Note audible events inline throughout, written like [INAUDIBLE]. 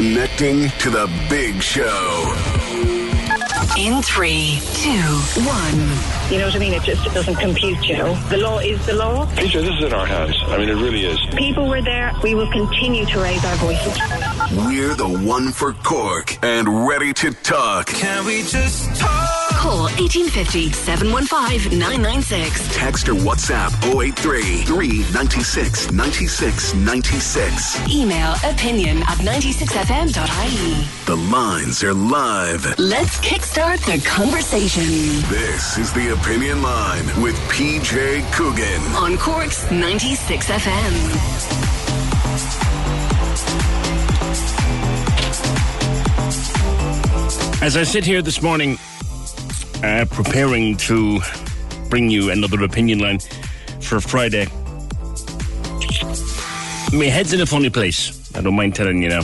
Connecting to the big show. In three, two, one. You know what I mean? It just it doesn't compute, you know. The law is the law. PJ, this is in our hands. I mean, it really is. People were there. We will continue to raise our voices. We're the one for Cork and ready to talk. Can we just talk? Call 1850 715 996. Text or WhatsApp 083 396 96 96. Email opinion at 96fm.ie. The lines are live. Let's kickstart the conversation This is the Opinion Line with PJ Coogan. on Cork's 96FM. As I sit here this morning, uh, preparing to bring you another opinion line for Friday, my head's in a funny place. I don't mind telling you now.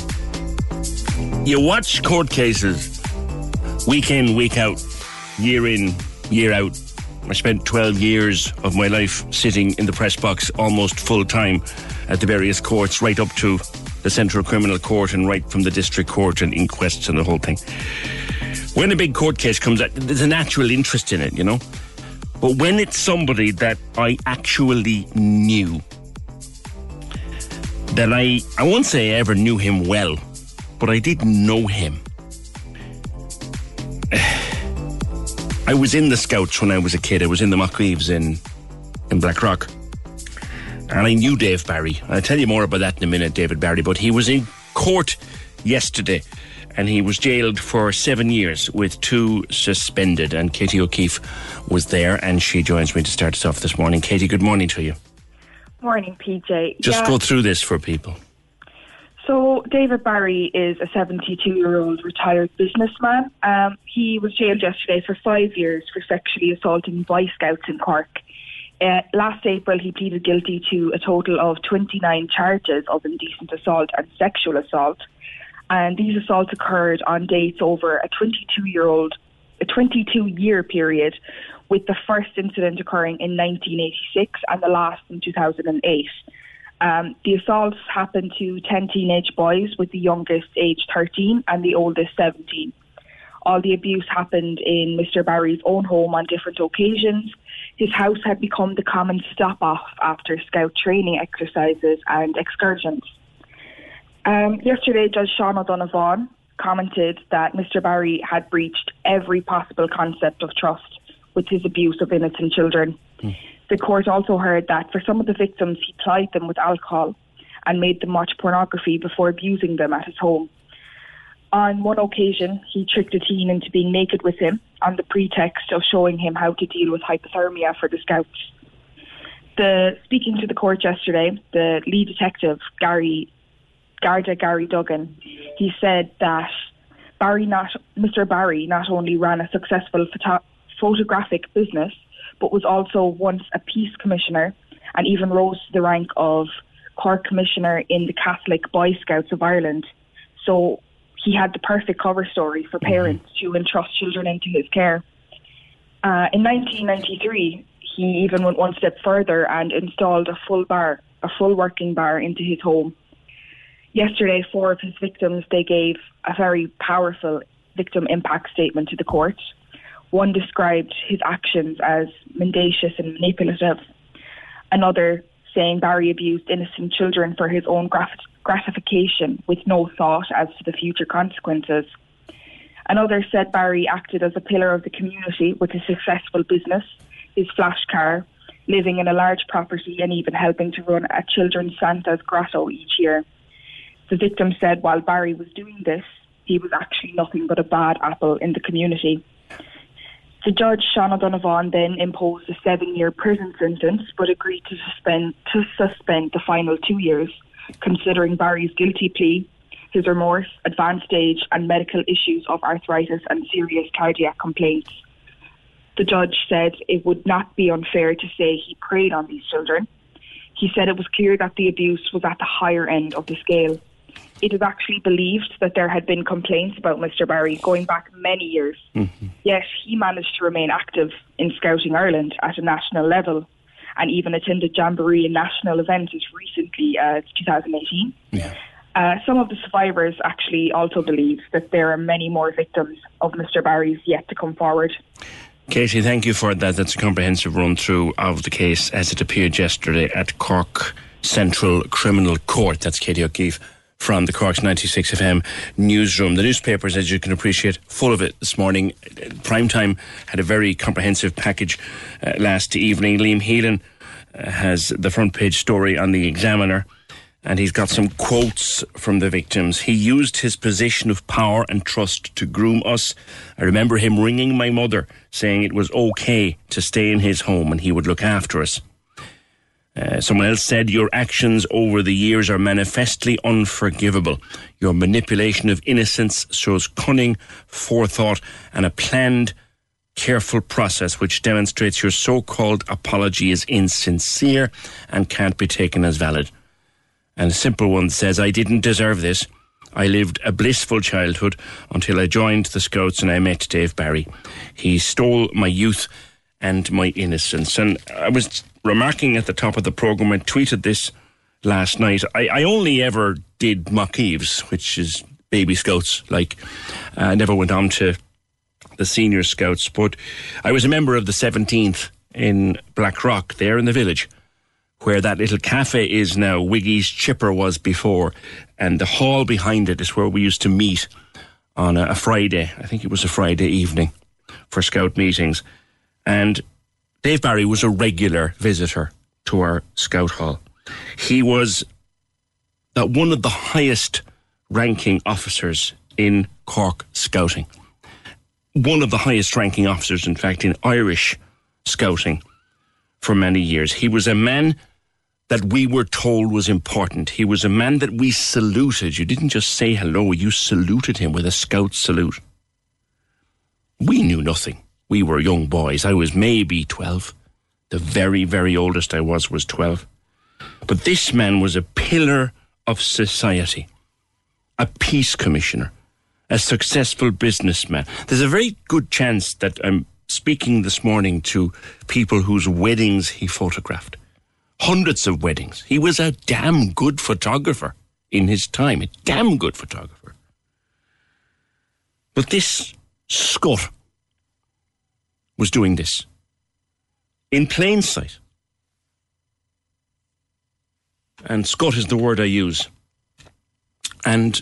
You watch court cases week in, week out, year in, year out. I spent 12 years of my life sitting in the press box almost full time at the various courts, right up to the Central Criminal Court and right from the District Court and inquests and the whole thing when a big court case comes out, there's a natural interest in it, you know. But when it's somebody that I actually knew, that I, I won't say I ever knew him well, but I did know him. [SIGHS] I was in the Scouts when I was a kid. I was in the Macaoimh in, in Blackrock. And I knew Dave Barry. I'll tell you more about that in a minute, David Barry. But he was in court yesterday and he was jailed for seven years with two suspended. And Katie O'Keefe was there and she joins me to start us off this morning. Katie, good morning to you. Morning, PJ. Just Yeah, go through this for people. So, David Barry is a 72 year old retired businessman. Um, he was jailed yesterday for five years for sexually assaulting Boy Scouts in Cork. Uh, last April, he pleaded guilty to a total of 29 charges of indecent assault and sexual assault. And these assaults occurred on dates over a 22 year old, a 22 year period, with the first incident occurring in 1986 and the last in 2008. Um, the assaults happened to 10 teenage boys, with the youngest aged 13 and the oldest 17. All the abuse happened in Mr. Barry's own home on different occasions. His house had become the common stop off after scout training exercises and excursions. Um, yesterday, Judge Sean O'Donovan commented that Mr. Barry had breached every possible concept of trust with his abuse of innocent children. The court also heard that for some of the victims, he plied them with alcohol and made them watch pornography before abusing them at his home. On one occasion, he tricked a teen into being naked with him on the pretext of showing him how to deal with hypothermia for the scouts. The speaking to the court yesterday, the lead detective Gary Garda Gary Duggan, he said that Barry not Mr. Barry not only ran a successful photo- photographic business, but was also once a peace commissioner and even rose to the rank of Cork Commissioner in the Catholic Boy Scouts of Ireland. So he had the perfect cover story for parents to entrust children into his care. Uh, in 1993, he even went one step further and installed a full bar, a full working bar into his home. Yesterday, four of his victims they gave a very powerful victim impact statement to the court. One described his actions as mendacious and manipulative. Another saying Barry abused innocent children for his own grat- gratification with no thought as to the future consequences. Another said Barry acted as a pillar of the community with his successful business, his flash car, living in a large property, and even helping to run a children's Santa's grotto each year. The victim said while Barry was doing this, he was actually nothing but a bad apple in the community. The judge, Sean O'Donovan, then imposed a seven-year prison sentence, but agreed to suspend to suspend the final two years, considering Barry's guilty plea, his remorse, advanced age, and medical issues of arthritis and serious cardiac complaints. The judge said it would not be unfair to say he preyed on these children. He said it was clear that the abuse was at the higher end of the scale. It is actually believed that there had been complaints about Mr. Barry going back many years. Yet he managed to remain active in Scouting Ireland at a national level and even attended Jamboree and national events as recently as 2018. Yeah. Uh, some of the survivors actually also believe that there are many more victims of Mr. Barry's yet to come forward. Katie, thank you for that. That's a comprehensive run through of the case as it appeared yesterday at Cork Central Criminal Court. That's Katie O'Keefe from the Cork's 96 FM newsroom. The newspapers, as you can appreciate, full of it this morning. Primetime had a very comprehensive package uh, last evening. Liam Heylin uh, has the front page story on the Examiner and he's got some quotes from the victims. He used his position of power and trust to groom us. I remember him ringing my mother, saying it was okay to stay in his home and he would look after us. Uh, someone else said, Your actions over the years are manifestly unforgivable. Your manipulation of innocence shows cunning, forethought, and a planned, careful process which demonstrates your so called apology is insincere and can't be taken as valid. And a simple one says, I didn't deserve this. I lived a blissful childhood until I joined the Scouts and I met Dave Barry. He stole my youth and my innocence. And I was remarking at the top of the programme and tweeted this last night. I, I only ever did Macaoimh, which is baby scouts. Like, I never went on to the senior scouts, but I was a member of the 17th in Blackrock, there in the village where that little cafe is now, Wiggy's Chipper was before, and the hall behind it is where we used to meet on a, a Friday. I think it was a Friday evening for scout meetings. And Dave Barry was a regular visitor to our scout hall. He was uh, one of the highest ranking officers in Cork Scouting. One of the highest ranking officers, in fact, in Irish Scouting for many years. He was a man that we were told was important. He was a man that we saluted. You didn't just say hello, you saluted him with a scout salute. We knew nothing. We were young boys. I was maybe 12. The very, very oldest I was was 12. But this man was a pillar of society, a peace commissioner, a successful businessman. There's a very good chance that I'm speaking this morning to people whose weddings he photographed hundreds of weddings. He was a damn good photographer in his time, a damn good photographer. But this Scot was doing this in plain sight. And Scot is the word I use. And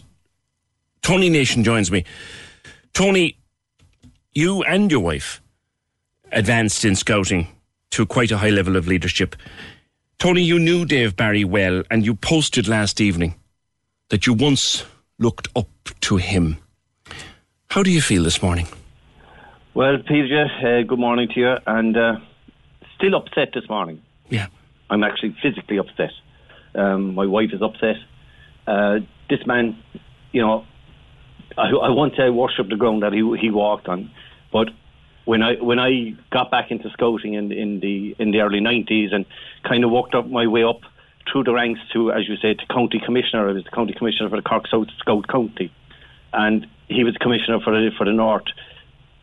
Tony Nation joins me. Tony, you and your wife advanced in scouting to quite a high level of leadership. Tony, you knew Dave Barry well, and you posted last evening that you once looked up to him. How do you feel this morning? Well, Peter, uh, good morning to you, and uh, still upset this morning. Yeah. I'm actually physically upset. Um, my wife is upset. Uh, this man, you know, I, I want to worship the ground that he he walked on, but when I when I got back into scouting in in the in the early nineties and kind of walked up my way up through the ranks to, as you said, to county commissioner. I was the county commissioner for the Cork South Scout County, and he was commissioner for the for the North.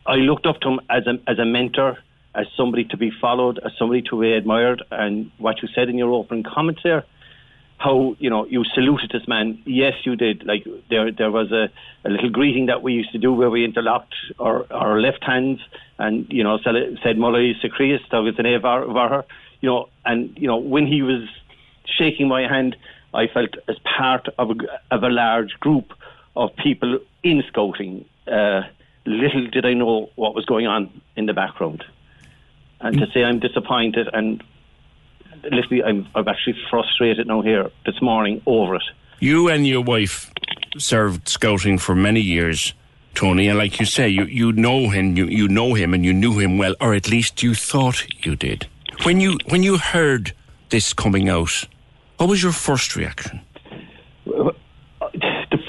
I looked up to him as a as a mentor, as somebody to be followed, as somebody to be admired. And what you said in your opening comments there, how you know you saluted this man. Yes, you did. Like there, there was a, a little greeting that we used to do where we interlocked our, our left hands, and you know said "Molly Secreus," that was an Varher. You know, and you know when he was shaking my hand, I felt as part of a, of a large group of people in scouting. Uh, little did I know what was going on in the background, and to mm. say I'm disappointed and literally, I'm, I'm actually frustrated now here this morning over it. You and your wife served scouting for many years, Tony, and like you say, you, you know him, you, you know him, and you knew him well, or at least you thought you did. When you when you heard this coming out, what was your first reaction?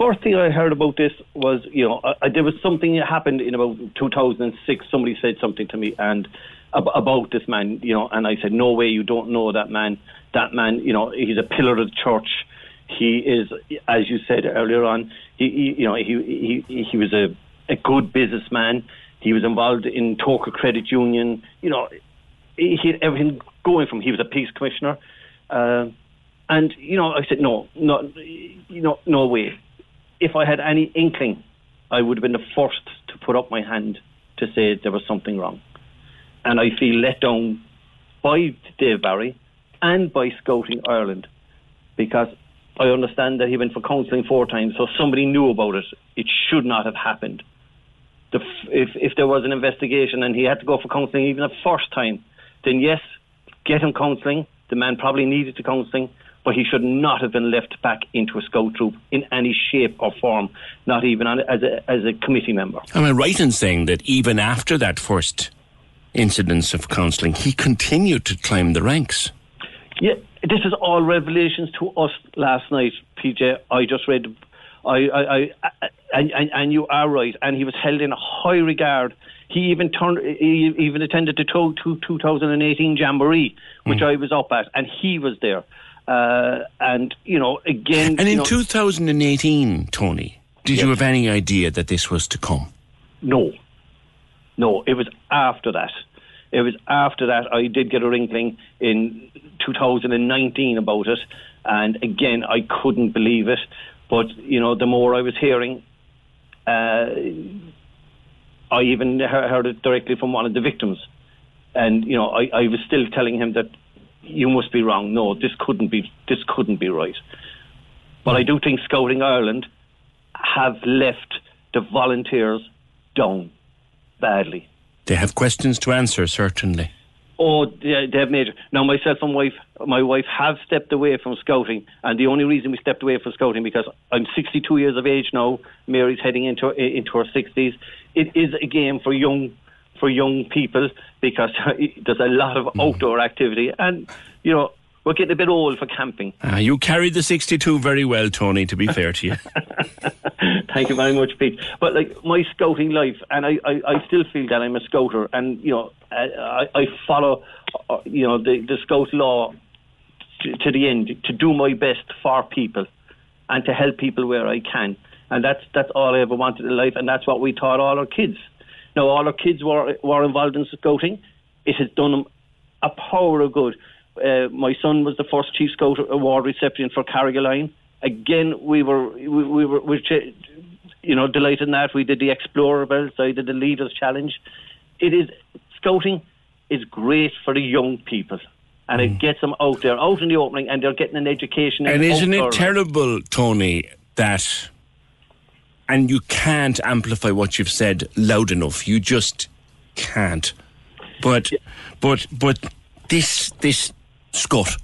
The first thing I heard about this was, you know, I, there was something that happened in about 2006. Somebody said something to me, and ab- about this man, you know, and I said, no way, you don't know that man. That man, you know, he's a pillar of the church. He is, as you said earlier on, he, he you know, he, he, he was a, a good businessman. He was involved in Togher Credit Union. You know, he had everything going from. He was a peace commissioner. Uh, and you know, I said no, no. you know, no way. If I had any inkling, I would have been the first to put up my hand to say there was something wrong. And I feel let down by Dave Barry and by Scouting Ireland because I understand that he went for counselling four times, so somebody knew about it. It should not have happened. The, if, if there was an investigation and he had to go for counselling even the first time, then yes, get him counselling. The man probably needed the counselling, but he should not have been left back into a scout troop in any shape or form, not even on, as, a, as a committee member. Am I right in saying that even after that first incidence of counselling, he continued to climb the ranks? Yeah, this is all revelations to us last night, PJ. I just read, I, I, I, and, and, and you are right. And he was held in high regard. He even turned, he even attended the to, to 2018 Jamboree, which hmm. I was up at, and he was there. Uh, and you know, again, And in know, 2018, Tony, did you have any idea that this was to come? No. No, it was after that. It was after that I did get a inkling in 2019 about it. And again, I couldn't believe it. But, you know, the more I was hearing, uh, I even heard it directly from one of the victims. And, you know, I, I was still telling him that you must be wrong. No, this couldn't be, this couldn't be right. But I do think Scouting Ireland have left the volunteers down badly. They have questions to answer, certainly. Oh, they, they have major. Now, myself and wife, my wife have stepped away from scouting, and the only reason we stepped away from scouting because I'm 62 years of age now. Mary's heading into into her 60s. It is a game for young for young people because [LAUGHS] there's a lot of outdoor activity, and you know we're getting a bit old for camping. Uh, you carried the 62 very well, Tony, to be fair to you. [LAUGHS] Thank you very much, Pete. But like my scouting life, and I, I, I still feel that I'm a scouter, and you know, I, I I follow, uh, you know, the, the scout law to, to the end to do my best for people, and to help people where I can, and that's that's all I ever wanted in life, and that's what we taught all our kids. Now, all our kids were were involved in scouting. It has done them a power of good. Uh, my son was the first Chief Scout Award recipient for Carrigaline. Again, we were we, we were we ch- you know delighted in that. We did the Explorer belt. I did the Leaders Challenge. It is scouting is great for the young people, and it gets them out there, out in the opening, and they're getting an education. and isn't it terrible, Tony, that. And you can't amplify what you've said loud enough. You just can't. But, but, but this, this Scott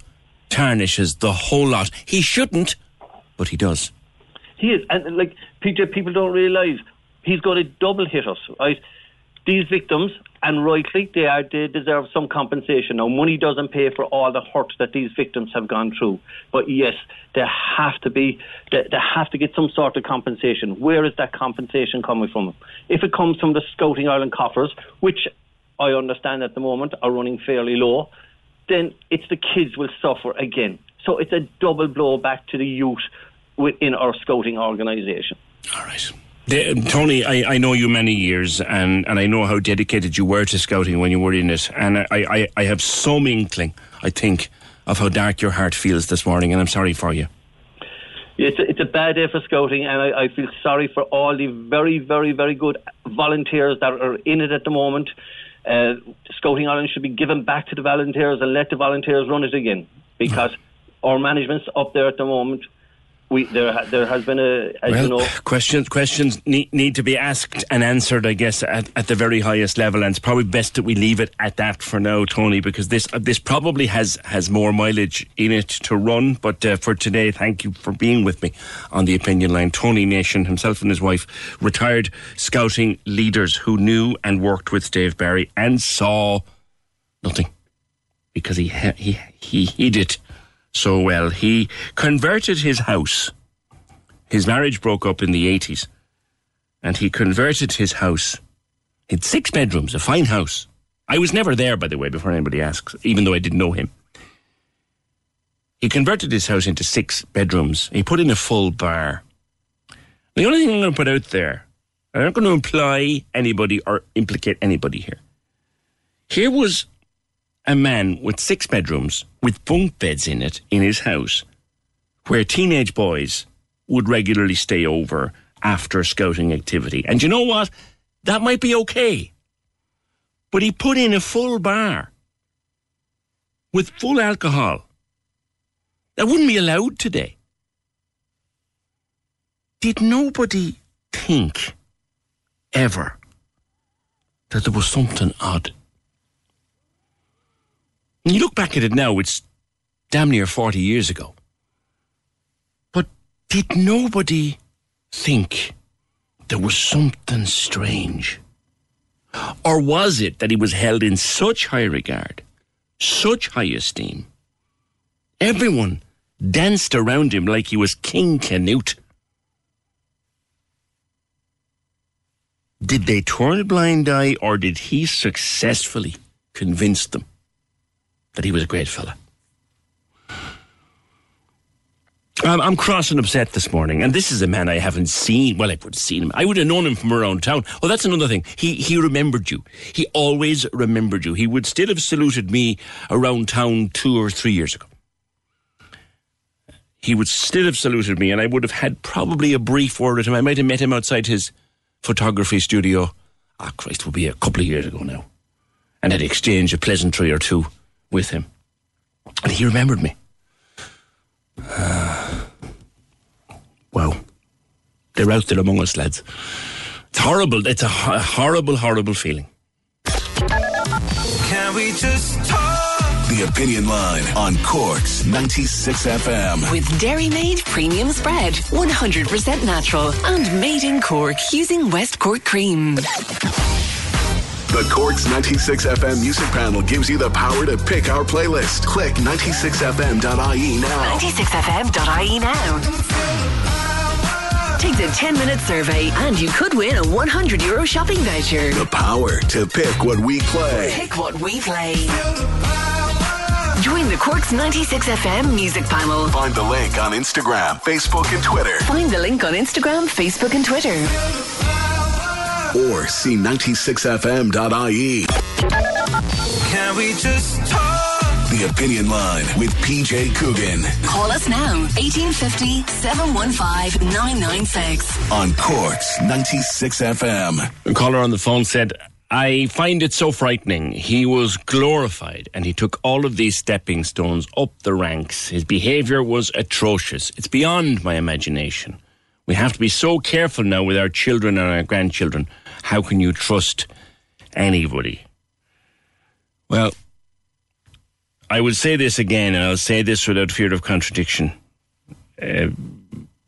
tarnishes the whole lot. He shouldn't, but he does. He is, and like PJ, people don't realise he's going to double hit us, right? These victims, and rightly, they are they deserve some compensation. Now, money doesn't pay for all the hurt that these victims have gone through, but yes, there have to be they, they have to get some sort of compensation. Where is that compensation coming from? If it comes from the Scouting Ireland coffers, which I understand at the moment are running fairly low, then it's the kids will suffer again. So it's a double blow back to the youth within our scouting organisation. All right. The- Tony, I, I know you many years, and, and I know how dedicated you were to scouting when you were in it. And I, I, I have some inkling, I think, of how dark your heart feels this morning, and I'm sorry for you. It's a, it's a bad day for scouting, and I, I feel sorry for all the very, very, very good volunteers that are in it at the moment. Uh, scouting Ireland should be given back to the volunteers and let the volunteers run it again because our management's up there at the moment. We there there has been a as Well, you know questions questions need, need to be asked and answered, I guess, at, at the very highest level. And it's probably best that we leave it at that for now, Tony, because this uh, this probably has, has more mileage in it to run. But uh, for today, thank you for being with me on the opinion line. Tony Nation, himself and his wife, retired scouting leaders who knew and worked with Dave Barry and saw nothing because he he he hid it so well. He converted his house. His marriage broke up in the eighties, and he converted his house. Had six bedrooms, a fine house. I was never there, by the way, before anybody asks, even though I didn't know him. He converted his house into six bedrooms. He put in a full bar. The only thing I'm going to put out there, I'm not going to imply anybody or implicate anybody here. Here was a man with six bedrooms with bunk beds in it in his house where teenage boys would regularly stay over after scouting activity. And you know what? That might be okay. But he put in a full bar with full alcohol. That wouldn't be allowed today. Did nobody think ever that there was something odd? You look back at it now, it's damn near 40 years ago. But did nobody think there was something strange? Or was it that he was held in such high regard, such high esteem? Everyone danced around him like he was King Canute. Did they turn a blind eye or did he successfully convince them that he was a great fella? I'm, I'm cross and upset this morning, and this is a man I haven't seen. Well, I would have seen him. I would have known him from around town. Well, that's another thing. He he remembered you. He always remembered you. He would still have saluted me around town two or three years ago. He would still have saluted me, and I would have had probably a brief word with him. I might have met him outside his photography studio. Ah, Christ, would be a couple of years ago now, and had exchanged a pleasantry or two with him, and he remembered me. [SIGHS] Wow. They're out there among us, lads. It's horrible. It's a ho- horrible, horrible feeling. Can we just talk? The Opinion Line on Cork's 96 FM. With Dairy Made Premium Spread. 100% natural and made in Cork using West Cork cream. The Cork's 96 FM music panel gives you the power to pick our playlist. Click 96fm.ie now. 96fm.ie now. Take the 10 minute survey and you could win a 100 euro shopping voucher. The power to pick what we play. Pick what we play. Join the Corks 96 FM music panel. Find the link on Instagram, Facebook, and Twitter. Find the link on Instagram, Facebook, and Twitter. Or see 96fm.ie. Can we just talk? The Opinion Line with PJ Coogan Call us now 1850 715 996. on Cork's 96 FM. A caller on the phone said, I find it so frightening. He was glorified and he took all of these stepping stones up the ranks. His behaviour was atrocious. It's beyond my imagination. We have to be so careful now with our children and our grandchildren. How can you trust anybody? Well, I will say this again, and I'll say this without fear of contradiction. Uh,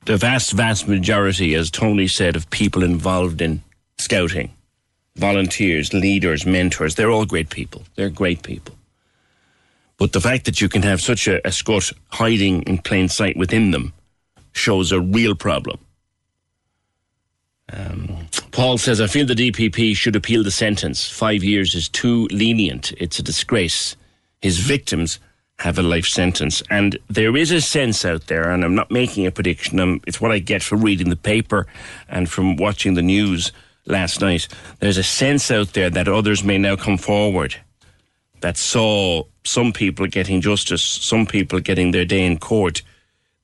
the vast, vast majority, as Tony said, of people involved in scouting, volunteers, leaders, mentors, they're all great people. They're great people. But the fact that you can have such a, a scut hiding in plain sight within them shows a real problem. Um, Paul says, I feel the DPP should appeal the sentence. Five years is too lenient. It's a disgrace. His victims have a life sentence. And there is a sense out there, and I'm not making a prediction, um, it's what I get from reading the paper and from watching the news last night. There's a sense out there that others may now come forward that saw some people getting justice, some people getting their day in court.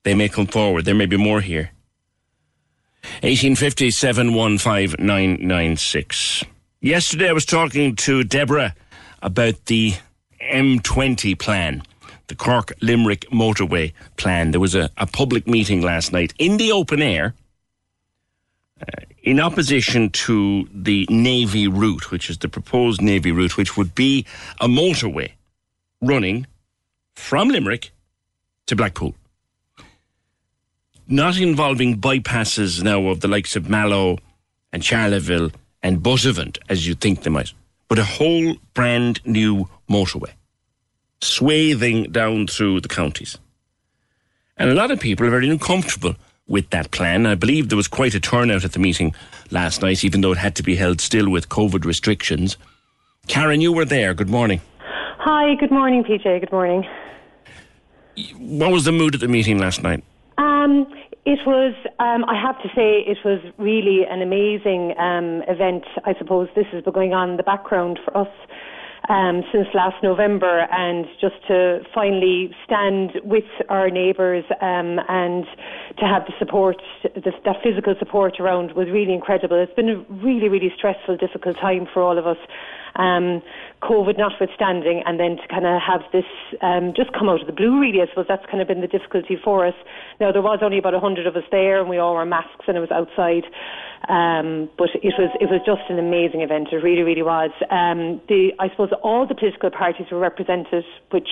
They may come forward. There may be more here. 1850 715 996. Yesterday I was talking to Deborah about the M20 plan, the Cork Limerick motorway plan. There was a, a public meeting last night in the open air uh, in opposition to the Navy route, which is the proposed Navy route, which would be a motorway running from Limerick to Blackpool not involving bypasses now of the likes of Mallow and Charleville and Buttevant, as you think they might, but a whole brand new motorway, swathing down through the counties. And a lot of people are very uncomfortable with that plan. I believe there was quite a turnout at the meeting last night, even though it had to be held still with COVID restrictions. Karen, you were there. Good morning. Hi, good morning, PJ. Good morning. What was the mood at the meeting last night? Um, it was, um, I have to say, it was really an amazing um, event. I suppose this has been going on in the background for us um, since last November, and just to finally stand with our neighbours um, and to have the support, the, that physical support around was really incredible. It's been a really, really stressful, difficult time for all of us. Um, COVID notwithstanding, and then to kind of have this um, just come out of the blue, really, I suppose that's kind of been the difficulty for us. Now, there was only about 100 of us there, and we all wore masks, and it was outside. Um, but it was it was just an amazing event. It really, really was. Um, the I suppose all the political parties were represented, which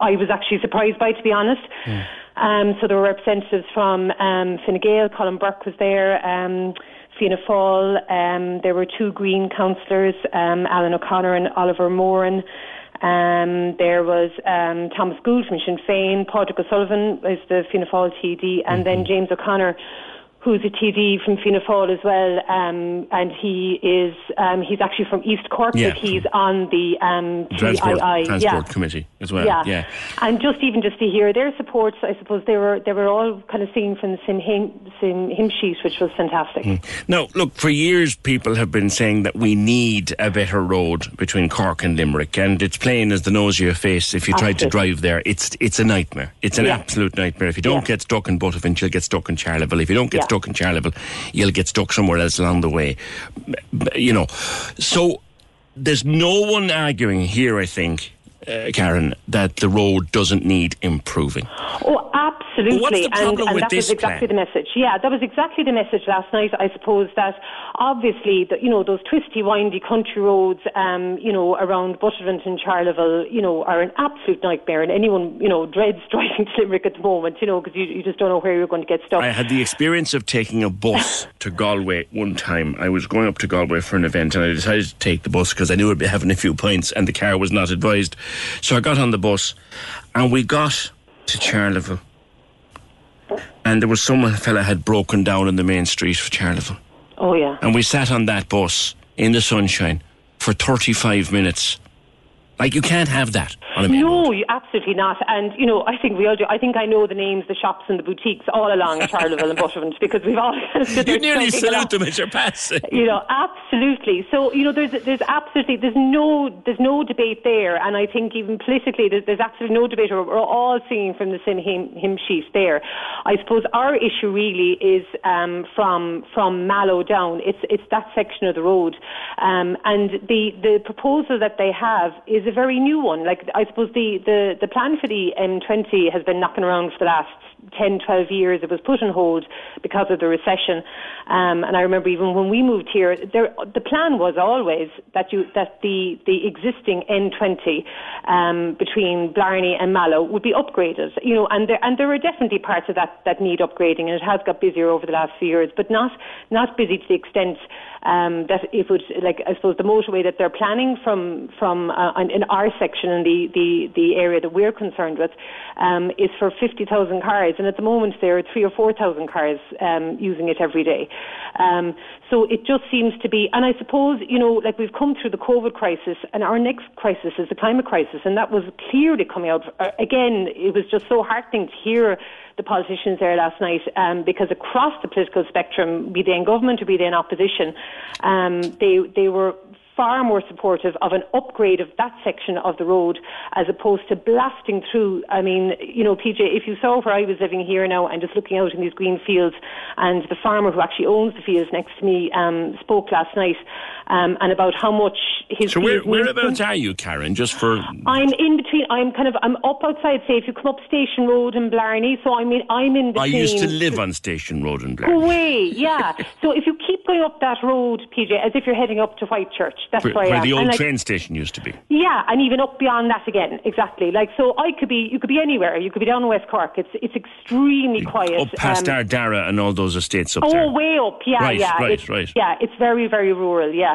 I was actually surprised by, to be honest. Mm. Um, so there were representatives from um, Fine Gael, Colin Burke was there. Fianna Fáil. Um, there were two Green councillors, um, Alan O'Connor and Oliver Moran. Um, there was um, Thomas Gould from Sinn Féin, Padraig O'Sullivan is the Fianna Fáil TD, and then James O'Connor, who's a TD from Fianna Fáil as well, um, and he is um, he's actually from East Cork, Yeah. but he's on the um, Transport. Transport yeah. Committee as well. Yeah. yeah. and just even just to hear their supports, I suppose they were they were all kind of singing from the same hymn, same hymn sheet, which was fantastic. Now, look, for years people have been saying that we need a better road between Cork and Limerick, and it's plain as the nose of your face if you tried to drive there. It's it's a nightmare. It's an Yeah. absolute nightmare. If you don't get stuck in Buttevant, you'll get stuck in Charleville. If you don't get Yeah. Stuck in Charleville, you'll get stuck somewhere else along the way. You know, so there's no one arguing here, I think. Uh, Karen, that the road doesn't need improving. Oh, absolutely. What's the and problem and with that this was exactly plan? the message. Yeah, that was exactly the message last night. I suppose that obviously, that you know, those twisty, windy country roads, um, you know, around Buttevant and Charleville, you know, are an absolute nightmare, and anyone, you know, dreads [LAUGHS] driving to Limerick at the moment, you know, because you, you just don't know where you're going to get stuck. I had the experience of taking a bus [LAUGHS] to Galway one time. I was going up to Galway for an event and I decided to take the bus because I knew I'd be having a few pints and the car was not advised. So I got on the bus and we got to Charleville. And there was some fella had broken down in the main street of Charleville. oh yeah. And we sat on that bus in the sunshine for 35 minutes. Like, you can't have that on a main road. No, you, absolutely not. And, you know, I think we all do. I think I know the names, the shops and the boutiques all along [LAUGHS] Charleville and Buttevant because we've all kind of stood You nearly salute them as you're passing. You know, absolutely. So, you know, there's there's absolutely there's no there's no debate there, and I think even politically there's, there's absolutely no debate. We're we're all singing from the same hymn, hymn sheet there. I suppose our issue really is um, from from Mallow down. It's it's that section of the road, um, and the the proposal that they have is a very new one. Like I suppose the the the plan for the M20 has been knocking around for the last 10, 12 years. It was put on hold because of the recession. Um, and I remember even when we moved here, there, the plan was always that you that the, the existing N20 um, between Blarney and Mallow would be upgraded. You know, and there and there are definitely parts of that that need upgrading, and it has got busier over the last few years, but not not busy to the extent um, that it would like I suppose the motorway that they're planning from from uh, in our section in the, the, the area that we're concerned with um, is for 50,000 cars and at the moment there are three or 4,000 cars um, using it every day. Um, so it just seems to be, and I suppose, you know, like we've come through the COVID crisis and our next crisis is the climate crisis and that was clearly coming out. Uh, again, it was just so heartening to hear the politicians there last night um, because across the political spectrum, be they in government or be they in opposition, um, they, they were far more supportive of an upgrade of that section of the road as opposed to blasting through. I mean, you know, PJ, if you saw where I was living here now and just looking out in these green fields, and the farmer who actually owns the fields next to me um, spoke last night um, and about how much his So where, whereabouts are you, Karen? Just for I'm in between. I'm kind of. I'm up outside. Say, if you come up Station Road in Blarney, so I'm in. I'm in between. I used to live on Station Road in Blarney. Away, yeah. [LAUGHS] so if you keep going up that road, PJ, as if you're heading up to Whitechurch, that's Where, where, I where the old like, train station used to be. yeah, and even up beyond that again, exactly. Like so, I could be. You could be anywhere. You could be down in West Cork. It's it's extremely quiet. Up past um, Ardara and all those estates up Oh, there. way up, yeah, Right, yeah, right, it's, right. yeah. It's very, very rural, yeah.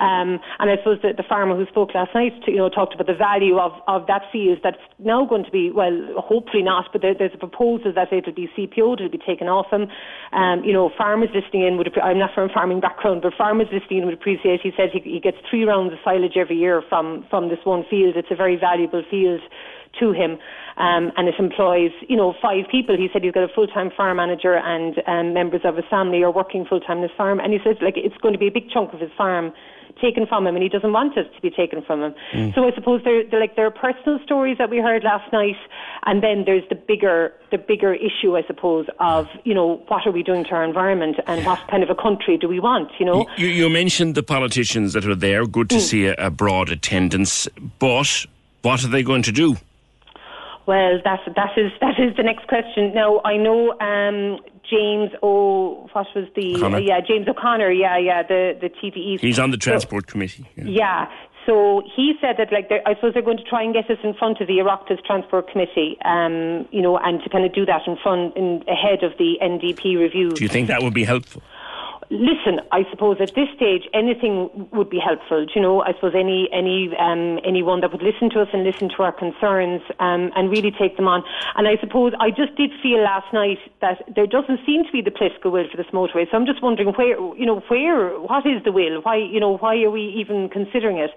Um, and I suppose the, the farmer who spoke last night, you know, talked about the value of, of that field that's now going to be, well, hopefully not, but there, there's a proposal that it'll be CPO'd, it'll be taken off him. Um, you know, farmers listening in would, I'm not from a farming background, but farmers listening in would appreciate. He said he, he gets three rounds of silage every year from from this one field. It's a very valuable field to him, um, and it employs, you know, five people. He said he's got a full-time farm manager and um, members of his family are working full-time in his farm, and he said like it's going to be a big chunk of his farm taken from him, and he doesn't want it to be taken from him. Mm. So I suppose there, there, like there are personal stories that we heard last night, and then there's the bigger, the bigger issue, I suppose, of you know what are we doing to our environment, and what kind of a country do we want? You know, You, you mentioned the politicians that are there. Good to see a, a broad attendance. But what are they going to do? Well, that that is that is the next question. Now I know um, James O. What was the O'Connor. uh, yeah James O'Connor? Yeah, yeah, the the TD. He's on the So- transport committee. Yeah. yeah. So he said that, like, I suppose they're going to try and get us in front of the Oireachtas Transport Committee, um, you know, and to kind of do that in front, in, ahead of the NDP review. Do you think that would be helpful? Listen, I suppose at this stage anything would be helpful. do You know, I suppose any any um, anyone that would listen to us and listen to our concerns um, and really take them on. And I suppose I just did feel last night that there doesn't seem to be the political will for this motorway. So I'm just wondering where, you know, where, what is the will? Why, you know, why are we even considering it?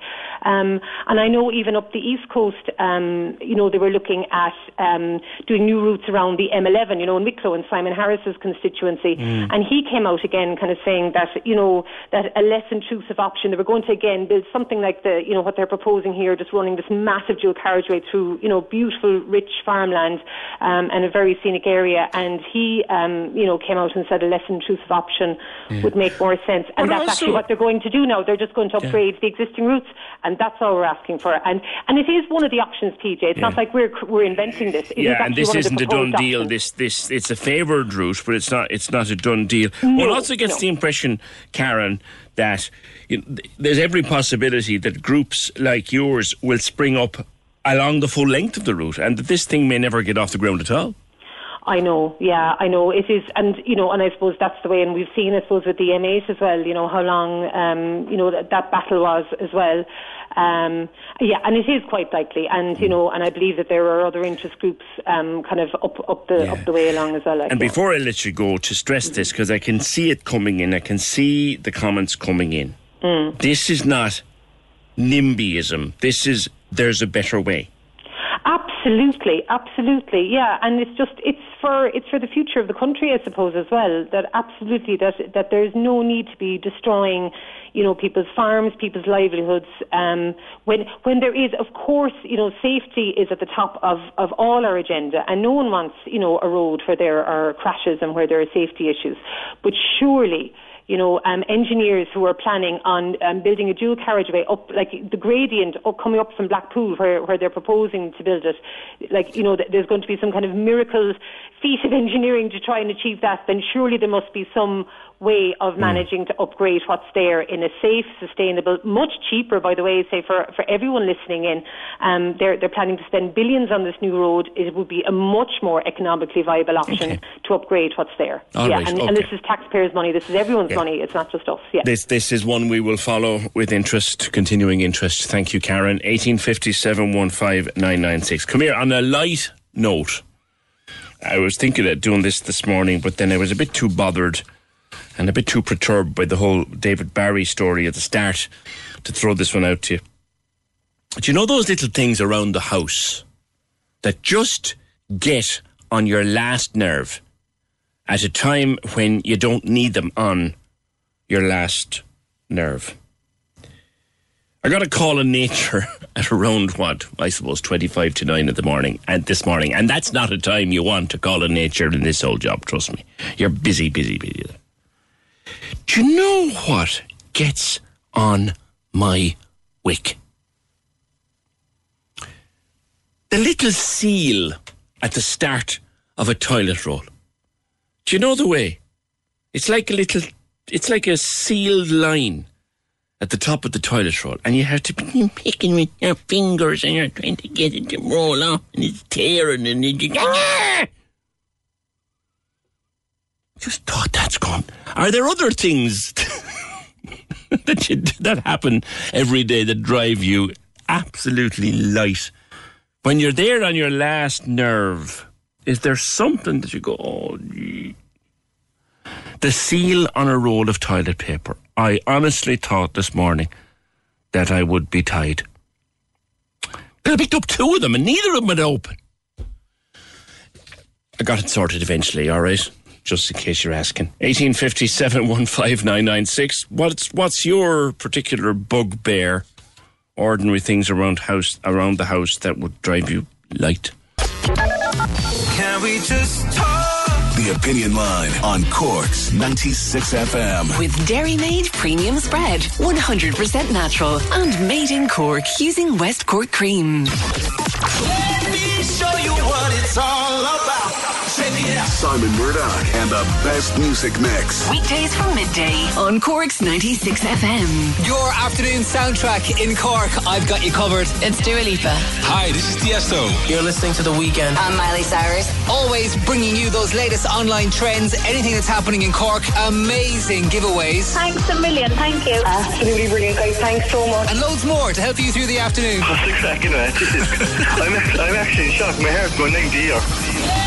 Um, and I know even up the east coast, um, you know, they were looking at um, doing new routes around the M11. You know, in Wicklow and Simon Harris's constituency, and he came out again, kind of saying that you know that a less intrusive option. They were going to again build something like the you know what they're proposing here, just running this massive dual carriageway through you know beautiful, rich farmland um, and a very scenic area. And he um, you know came out and said a less intrusive option would make more sense. And But that's also- actually what they're going to do now. They're just going to upgrade the existing routes, and that's all we're asking for. And and it is one of the options, PJ. It's not like we're we're inventing this. It yeah, and this isn't a done proposed deal. This, this, it's a favoured route, but it's not. It's not a done deal. No, One also gets no. the impression, Karen, that you know, there's every possibility that groups like yours will spring up along the full length of the route, and that this thing may never get off the ground at all. I know, yeah, I know it is, and you know, and I suppose that's the way, and we've seen, I suppose, with the M8 as well. You know how long, um, you know, that, that battle was as well. Um, yeah, and it is quite likely, and you know, and I believe that there are other interest groups, um, kind of up up the Yeah. up the way along as well. Like, And yeah. before I let you go, to stress this, because I can see it coming in, I can see the comments coming in. Mm. This is not NIMBYism. This is there's a better way. Absolutely, absolutely, yeah, and it's just it's for it's for the future of the country, I suppose, as well. That absolutely that that there's no need to be destroying, you know, people's farms, people's livelihoods. Um, when when there is, of course, you know, safety is at the top of of all our agenda, and no one wants, you know, a road where there are crashes and where there are safety issues. But surely you know, um, engineers who are planning on um, building a dual carriageway up, like the gradient up, coming up from Blackpool, where, where they're proposing to build it, like, you know, there's going to be some kind of miracle feat of engineering to try and achieve that, then surely there must be some way of managing to upgrade what's there in a safe, sustainable, much cheaper, by the way, say for, for everyone listening in. Um, they're, they're planning to spend billions on this new road. It would be a much more economically viable option Okay. to upgrade what's there. All yeah, right, and, and this is taxpayers' money. This is everyone's Yeah. money. It's not just us. Yeah. This this is one we will follow with interest, continuing interest. Thank you, Karen. Eighteen fifty seven one five nine nine six. Come here on a light note. I was thinking of doing this this morning, but then I was a bit too bothered and a bit too perturbed by the whole David Barry story at the start to throw this one out to you. Do you know those little things around the house that just get on your last nerve at a time when you don't need them on your last nerve? I got a call in nature [LAUGHS] at around what I suppose twenty five to nine in the morning and this morning, and that's not a time you want to call in nature in this old job. Trust me, you're busy, busy, busy. Do you know what gets on my wick? The little seal at the start of a toilet roll. Do you know the way? It's like a little, it's like a sealed line at the top of the toilet roll, and you have to be picking with your fingers, and you're trying to get it to roll off, and it's tearing, and you Ah! Just thought that's gone. Are there other things [LAUGHS] that you, that happen every day that drive you absolutely light? When you're there on your last nerve, is there something that you go, oh, gee. The seal on a roll of toilet paper. I honestly thought this morning that I would be tied. But I picked up two of them and neither of them had open. I got it sorted eventually, all right? Just in case you're asking. 1857 15996. What's, what's your particular bugbear? Ordinary things around house around the house that would drive you light. Can we just talk? The Opinion Line on Corks 96 FM. With Dairy Made Premium Spread, 100% natural and made in Cork using West Cork cream. Let me show you what it's all about. Check it out. Simon Murdoch and the best music mix. Weekdays from midday on Cork's 96 FM. Your afternoon soundtrack in Cork. I've got you covered. It's Dua Lipa. Hi, this is Tiesto. You're listening to The Weekend. I'm Miley Cyrus. Always bringing you those latest online trends, anything that's happening in Cork. Amazing giveaways. Thanks a million. Thank you. Absolutely brilliant, guys. Thanks so much. And loads more to help you through the afternoon. That's exactly right. I'm, act- I'm actually in shock. My heart's going 90 here.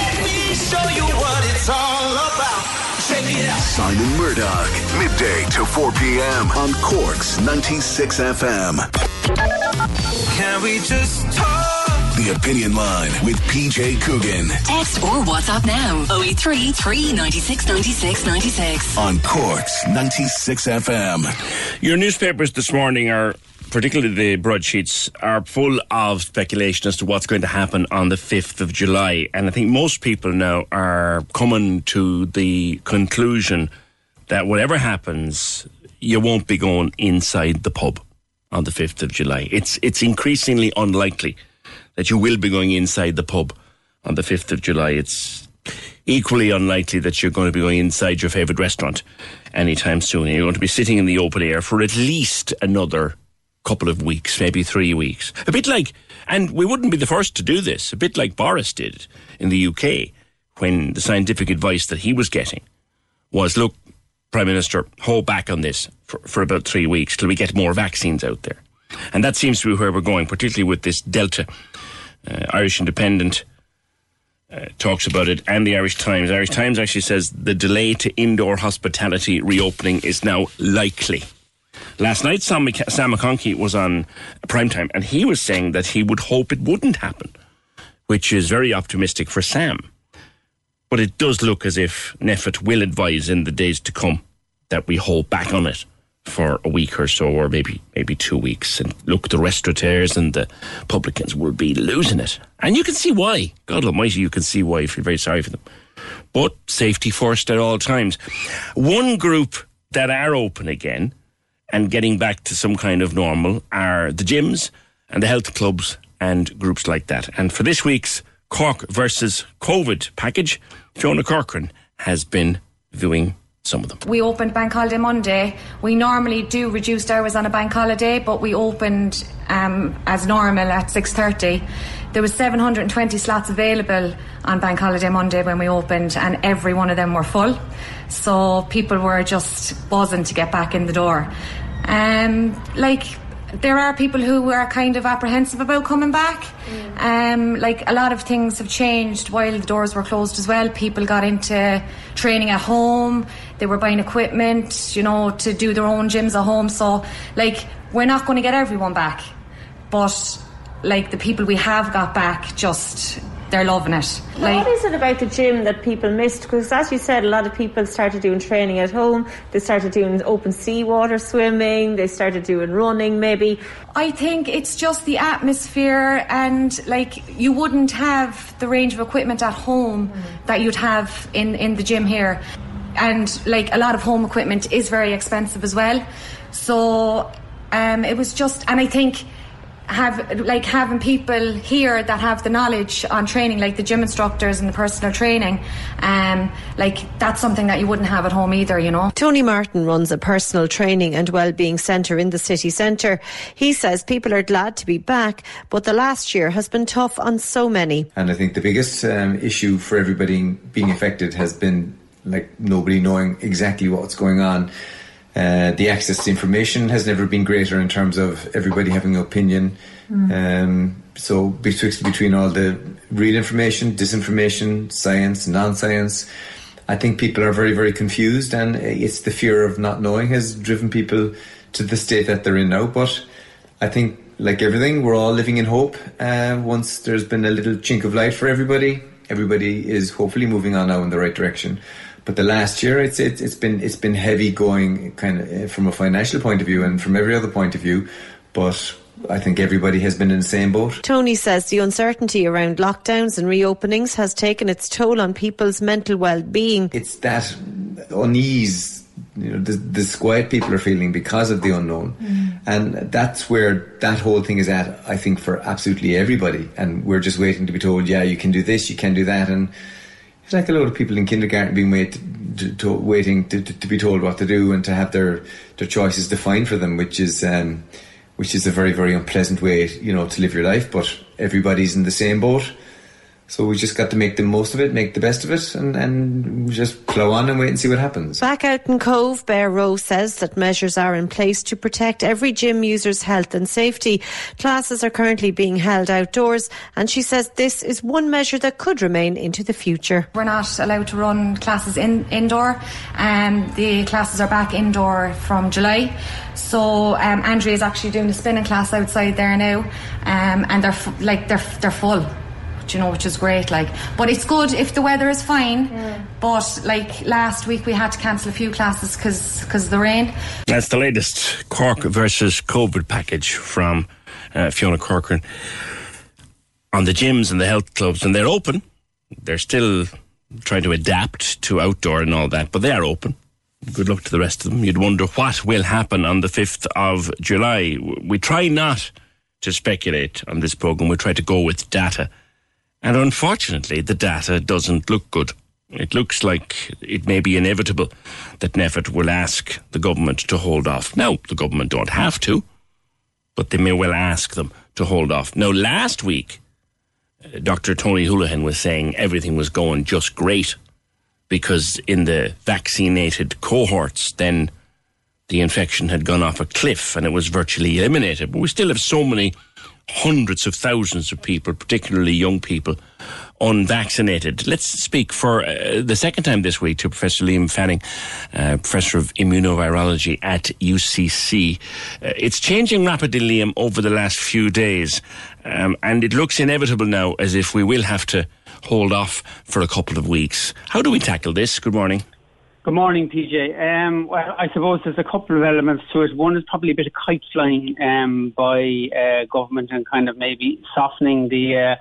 Let me show you what it's all about. Check it out. Simon Murdoch, midday to 4 p.m. on Corks 96 FM. Can we just talk? The Opinion Line with PJ Coogan Text or WhatsApp now 083 396 96 96. on Corks 96 FM. Your newspapers this morning are, particularly the broadsheets, are full of speculation as to what's going to happen on the 5th of July. And I think most people now are coming to the conclusion that whatever happens, you won't be going inside the pub on the 5th of July. It's, it's increasingly unlikely that you will be going inside the pub on the 5th of July. It's equally unlikely that you're going to be going inside your favourite restaurant anytime soon. You're going to be sitting in the open air for at least another couple of weeks, maybe three weeks. A bit like, and we wouldn't be the first to do this, a bit like Boris did in the UK when the scientific advice that he was getting was look, Prime Minister, hold back on this for, for about three weeks till we get more vaccines out there. And that seems to be where we're going, particularly with this Delta. Uh, Irish Independent uh, talks about it, and the Irish Times. Irish Times actually says the delay to indoor hospitality reopening is now likely. Last night, Sam, Mc- Sam McConkey was on primetime, and he was saying that he would hope it wouldn't happen, which is very optimistic for Sam. But it does look as if NPHET will advise in the days to come that we hold back on it for a week or so, or maybe maybe two weeks. And look, the restaurateurs and the publicans will be losing it, and you can see why. God Almighty, you can see why. I feel very sorry for them. But safety first at all times. One group that are open again and getting back to some kind of normal are the gyms and the health clubs and groups like that. And for this week's Cork versus COVID package, Fiona Corcoran has been viewing some of them. We opened Bank Holiday Monday. We normally do reduced hours on a bank holiday, but we opened um, as normal at 6.30. There was 720 slots available on Bank Holiday Monday when we opened, and every one of them were full. So people were just buzzing to get back in the door. Um, like, there are people who are kind of apprehensive about coming back. Um, like a lot of things have changed while the doors were closed as well. People got into training at home. They were buying equipment, you know, to do their own gyms at home. So, like, we're not going to get everyone back, but like the people we have got back, just they're loving it. Like, what is it about the gym that people missed? Because as you said, a lot of people started doing training at home. They started doing open seawater swimming. They started doing running, maybe. I think it's just the atmosphere, and like you wouldn't have the range of equipment at home that you'd have in in the gym here, and like a lot of home equipment is very expensive as well. So um, it was just, and I think have like having people here that have the knowledge on training like the gym instructors and the personal training um like that's something that you wouldn't have at home either you know Tony Martin runs a personal training and wellbeing centre in the city centre. He says people are glad to be back, but the last year has been tough on so many. And I think the biggest um, issue for everybody being affected has been like nobody knowing exactly what's going on. Uh, the access to information has never been greater in terms of everybody having an opinion. Mm. Um, so betwixt between all the real information, disinformation, science, non-science, I think people are very, very confused, and it's the fear of not knowing has driven people to the state that they're in now. But I think, like everything, we're all living in hope. Uh, once there's been a little chink of light for everybody, everybody is hopefully moving on now in the right direction. But the last year, it's it's, it's been it's been heavy going, kind of uh, from a financial point of view and from every other point of view. But I think everybody has been in the same boat. Tony says the uncertainty around lockdowns and reopenings has taken its toll on people's mental well-being. It's that unease you know, the, the disquiet people are feeling because of the unknown. Mm. And that's where that whole thing is at, I think, for absolutely everybody. And we're just waiting to be told, yeah, you can do this, you can do that. And it's like a lot of people in kindergarten being wait, to, to, waiting to, to, be told what to do and to have their, their choices defined for them, which is, um, which is a very, very unpleasant way, you know, to live your life. But everybody's in the same boat. So we just got to make the most of it, make the best of it, and, and just plough on and wait and see what happens. Back out in Cobh, Bear Row says that measures are in place to protect every gym user's health and safety. Classes are currently being held outdoors, and she says this is one measure that could remain into the future. We're not allowed to run classes in indoor. Um, the classes are back indoor from July. So um, Andrea is actually doing a spinning class outside there now, um, and they're f- like they're they're full you know, which is great. Like, but it's good if the weather is fine. Mm. But like last week, we had to cancel a few classes because because the rain. That's the latest Cork versus COVID package from uh, Fiona Corcoran on the gyms and the health clubs, and they're open. They're still trying to adapt to outdoor and all that, but they are open. Good luck to the rest of them. You'd wonder what will happen on the 5th of July. We try not to speculate on this program. We try to go with data and unfortunately, the data doesn't look good. It looks like it may be inevitable that NPHET will ask the government to hold off. Now, the government don't have to, but they may well ask them to hold off. Now, last week, uh, Dr. Tony Holohan was saying everything was going just great because in the vaccinated cohorts, then the infection had gone off a cliff and it was virtually eliminated. But we still have so many hundreds of thousands of people, particularly young people, unvaccinated. Let's speak for uh, the second time this week to Professor Liam Fanning, uh, Professor of Immunovirology at UCC. Uh, it's changing rapidly, Liam, over the last few days, um, and it looks inevitable now as if we will have to hold off for a couple of weeks. How do we tackle this? Good morning. Good morning, PJ. Um, well, I suppose there's a couple of elements to it. One is probably a bit of kite flying um, by uh, government and kind of maybe softening the uh,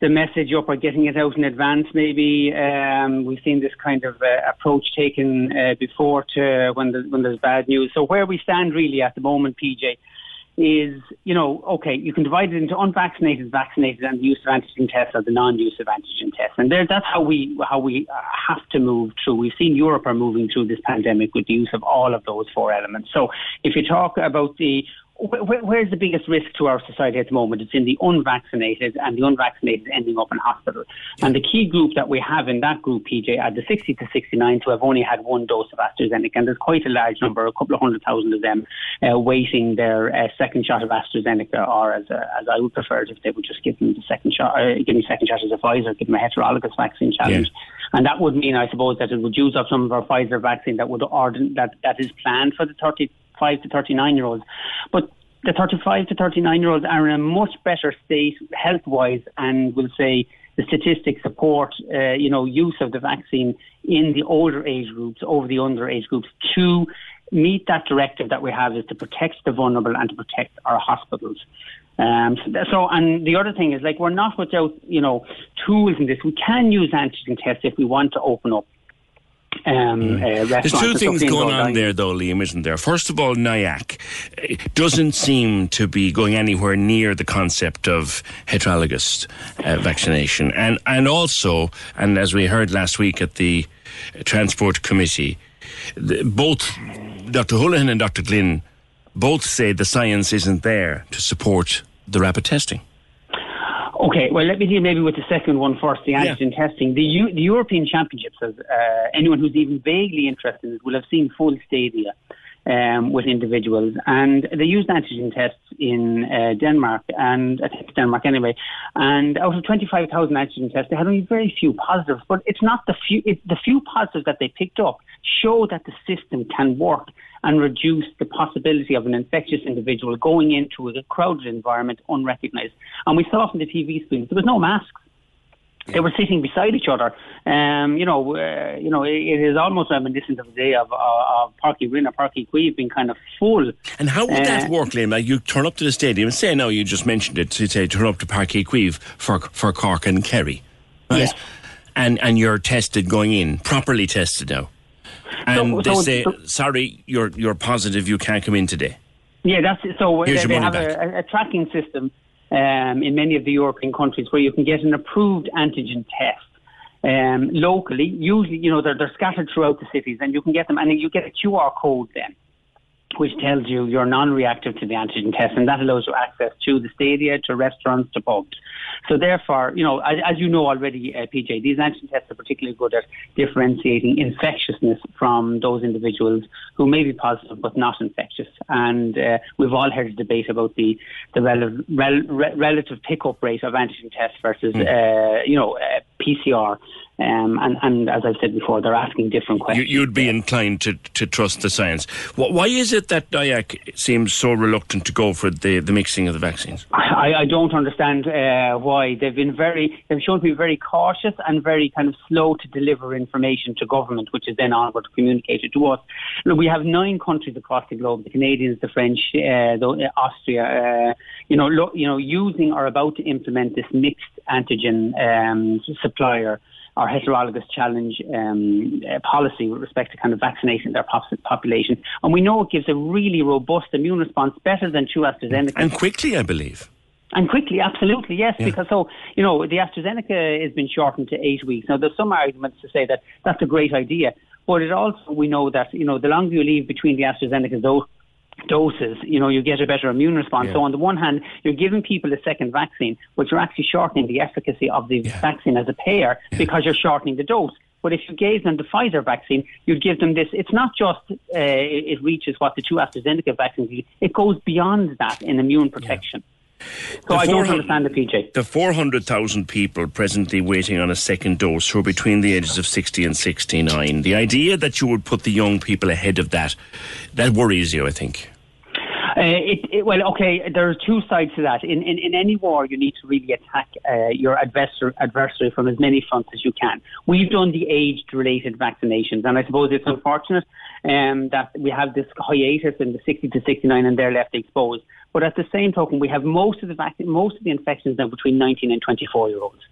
the message up or getting it out in advance. Maybe um, we've seen this kind of uh, approach taken uh, before to when there's, when there's bad news. So where we stand really at the moment, PJ, is, you know, okay, you can divide it into unvaccinated, vaccinated, and the use of antigen tests or the non-use of antigen tests. And there, that's how we how we uh, have to move through. We've seen Europe are moving through this pandemic with the use of all of those four elements. So if you talk about the where's the biggest risk to our society at the moment? It's in the unvaccinated, and the unvaccinated ending up in hospital. And the key group that we have in that group, PJ, are the 60 to 69 who have only had one dose of AstraZeneca, and there's quite a large number, a couple of hundred thousand of them, uh, waiting their uh, second shot of AstraZeneca, or as, uh, as I would prefer it, if they would just give them the second shot, uh, give them second shot as a Pfizer, give them a heterologous vaccine challenge. Yeah. And that would mean, I suppose, that it would use up some of our Pfizer vaccine that would order, that, that is planned for the 30 35 to 39 year olds. But the 35 to 39 year olds are in a much better state health wise and will say the statistics support, uh, you know, use of the vaccine in the older age groups over the under age groups to meet that directive that we have is to protect the vulnerable and to protect our hospitals. Um, so, so, and the other thing is like we're not without, you know, tools in this. We can use antigen tests if we want to open up um, mm. uh, There's two things going on there, though, Liam, isn't there? First of all, NIAC doesn't seem to be going anywhere near the concept of heterologous uh, vaccination, and and also, and as we heard last week at the Transport Committee, the, both Dr. Holohan and Dr. Glynn both say the science isn't there to support the rapid testing. Okay, well, let me deal maybe with the second one first, the antigen yeah. testing. The, U- the European Championships, uh, anyone who's even vaguely interested in it will have seen full stadia um, with individuals. And they used antigen tests in uh, Denmark, and I think Denmark anyway. And out of 25,000 antigen tests, they had only very few positives. But it's not the few, it, the few positives that they picked up show that the system can work and reduce the possibility of an infectious individual going into a crowded environment unrecognised. And we saw from the TV screens there was no masks. They were sitting beside each other. Um, you know, uh, you know, it, it is almost reminiscent of the day of, uh, of Páirc Uí Rinn or Páirc Uí Chaoimh being kind of full. And how would that Uh, work, Liam? Like you turn up to the stadium, and say now you just mentioned it, so you say turn up to Páirc Uí Chaoimh for for Cork and Kerry, right? And and you're tested going in, properly tested now. And So- they so- say, so- sorry, you're you're positive, you can't come in today. Yeah, that's it. so. Here's they, your they money have a, a tracking system um, in many of the European countries where you can get an approved antigen test. Um, locally, usually, you know, they're, they're scattered throughout the cities, and you can get them, and you get a QR code then, which tells you you're non-reactive to the antigen test, and that allows you access to the stadia, to restaurants, to pubs. So therefore, you know, as, as you know already, uh, PJ, these antigen tests are particularly good at differentiating infectiousness from those individuals who may be positive but not infectious. And uh, we've all heard a debate about the the rel- rel- relative pickup rate of antigen tests versus, uh, you know, uh, PCR. Um, and, and as I've said before, they're asking different questions. you'd be inclined to, to trust the science. Why is it that NIAC seems so reluctant to go for the, the mixing of the vaccines? I, I don't understand uh, why they've been very they've shown to be very cautious and very kind of slow to deliver information to government, which is then onward communicated to us. Look, we have nine countries across the globe: the Canadians, the French, uh, the, uh, Austria. Uh, you know, lo, you know, using or about to implement this mixed antigen um, supplier our heterologous challenge um, uh, policy with respect to kind of vaccinating their pop- population. And we know it gives a really robust immune response, better than true AstraZeneca. And quickly, I believe. And quickly, absolutely, yes, Yeah. because so, you know, the AstraZeneca has been shortened to eight weeks. Now, there's some arguments to say that that's a great idea, but it also, we know that, you know, the longer you leave between the AstraZeneca dose, doses, you know, you get a better immune response. Yeah. So on the one hand, you're giving people a second vaccine, but you're actually shortening the efficacy of the vaccine as a payer because you're shortening the dose. But if you gave them the Pfizer vaccine, you'd give them this. It's not just uh, it reaches what the two AstraZeneca vaccines do. It goes beyond that in immune protection. So I don't understand the PJ. The 400,000 people presently waiting on a second dose who are between the ages of 60 and 69. The idea that you would put the young people ahead of that, that worries you, I think. Uh, it, it, well, okay, there are two sides to that. In, in, in any war, you need to really attack uh, your adversary, adversary from as many fronts as you can. We've done the age-related vaccinations, and I suppose it's unfortunate um, that we have this hiatus in the 60 to 69 and they're left exposed. But at the same token, we have most of the vac- most of the infections now between 19 and 24 year olds.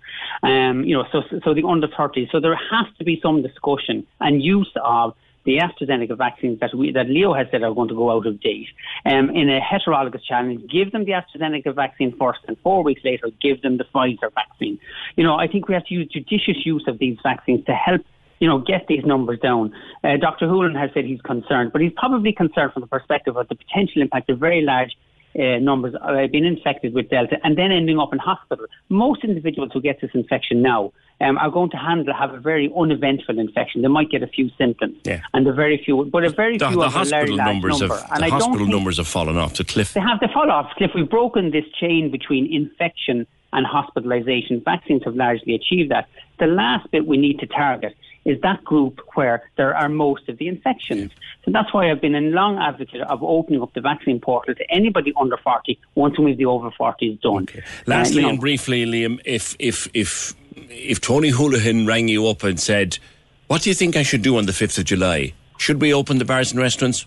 Um, you know, so so the under 30s. So there has to be some discussion and use of the AstraZeneca vaccines that we, that Leo has said are going to go out of date. Um, in a heterologous challenge, give them the AstraZeneca vaccine first, and four weeks later, give them the Pfizer vaccine. You know, I think we have to use judicious use of these vaccines to help. You know, get these numbers down. Uh, Dr. Holohan has said he's concerned, but he's probably concerned from the perspective of the potential impact of very large uh, numbers uh, being infected with Delta and then ending up in hospital. Most individuals who get this infection now um, are going to handle have a very uneventful infection. They might get a few symptoms, Yeah. and the very few, but a very The, few the of a very hospital numbers number. have and the I don't hospital numbers have fallen off the cliff. they have the follow-ups. Cliff, we've broken this chain between infection and hospitalisation. Vaccines have largely achieved that. The last bit we need to target is that group where there are most of the infections. So that's why I've been a long advocate of opening up the vaccine portal to anybody under 40 once we've the over 40s done. Uh, Lastly you know, and briefly, Liam, if if if if Tony Holohan rang you up and said, "What do you think I should do on the fifth of July? Should we open the bars and restaurants?"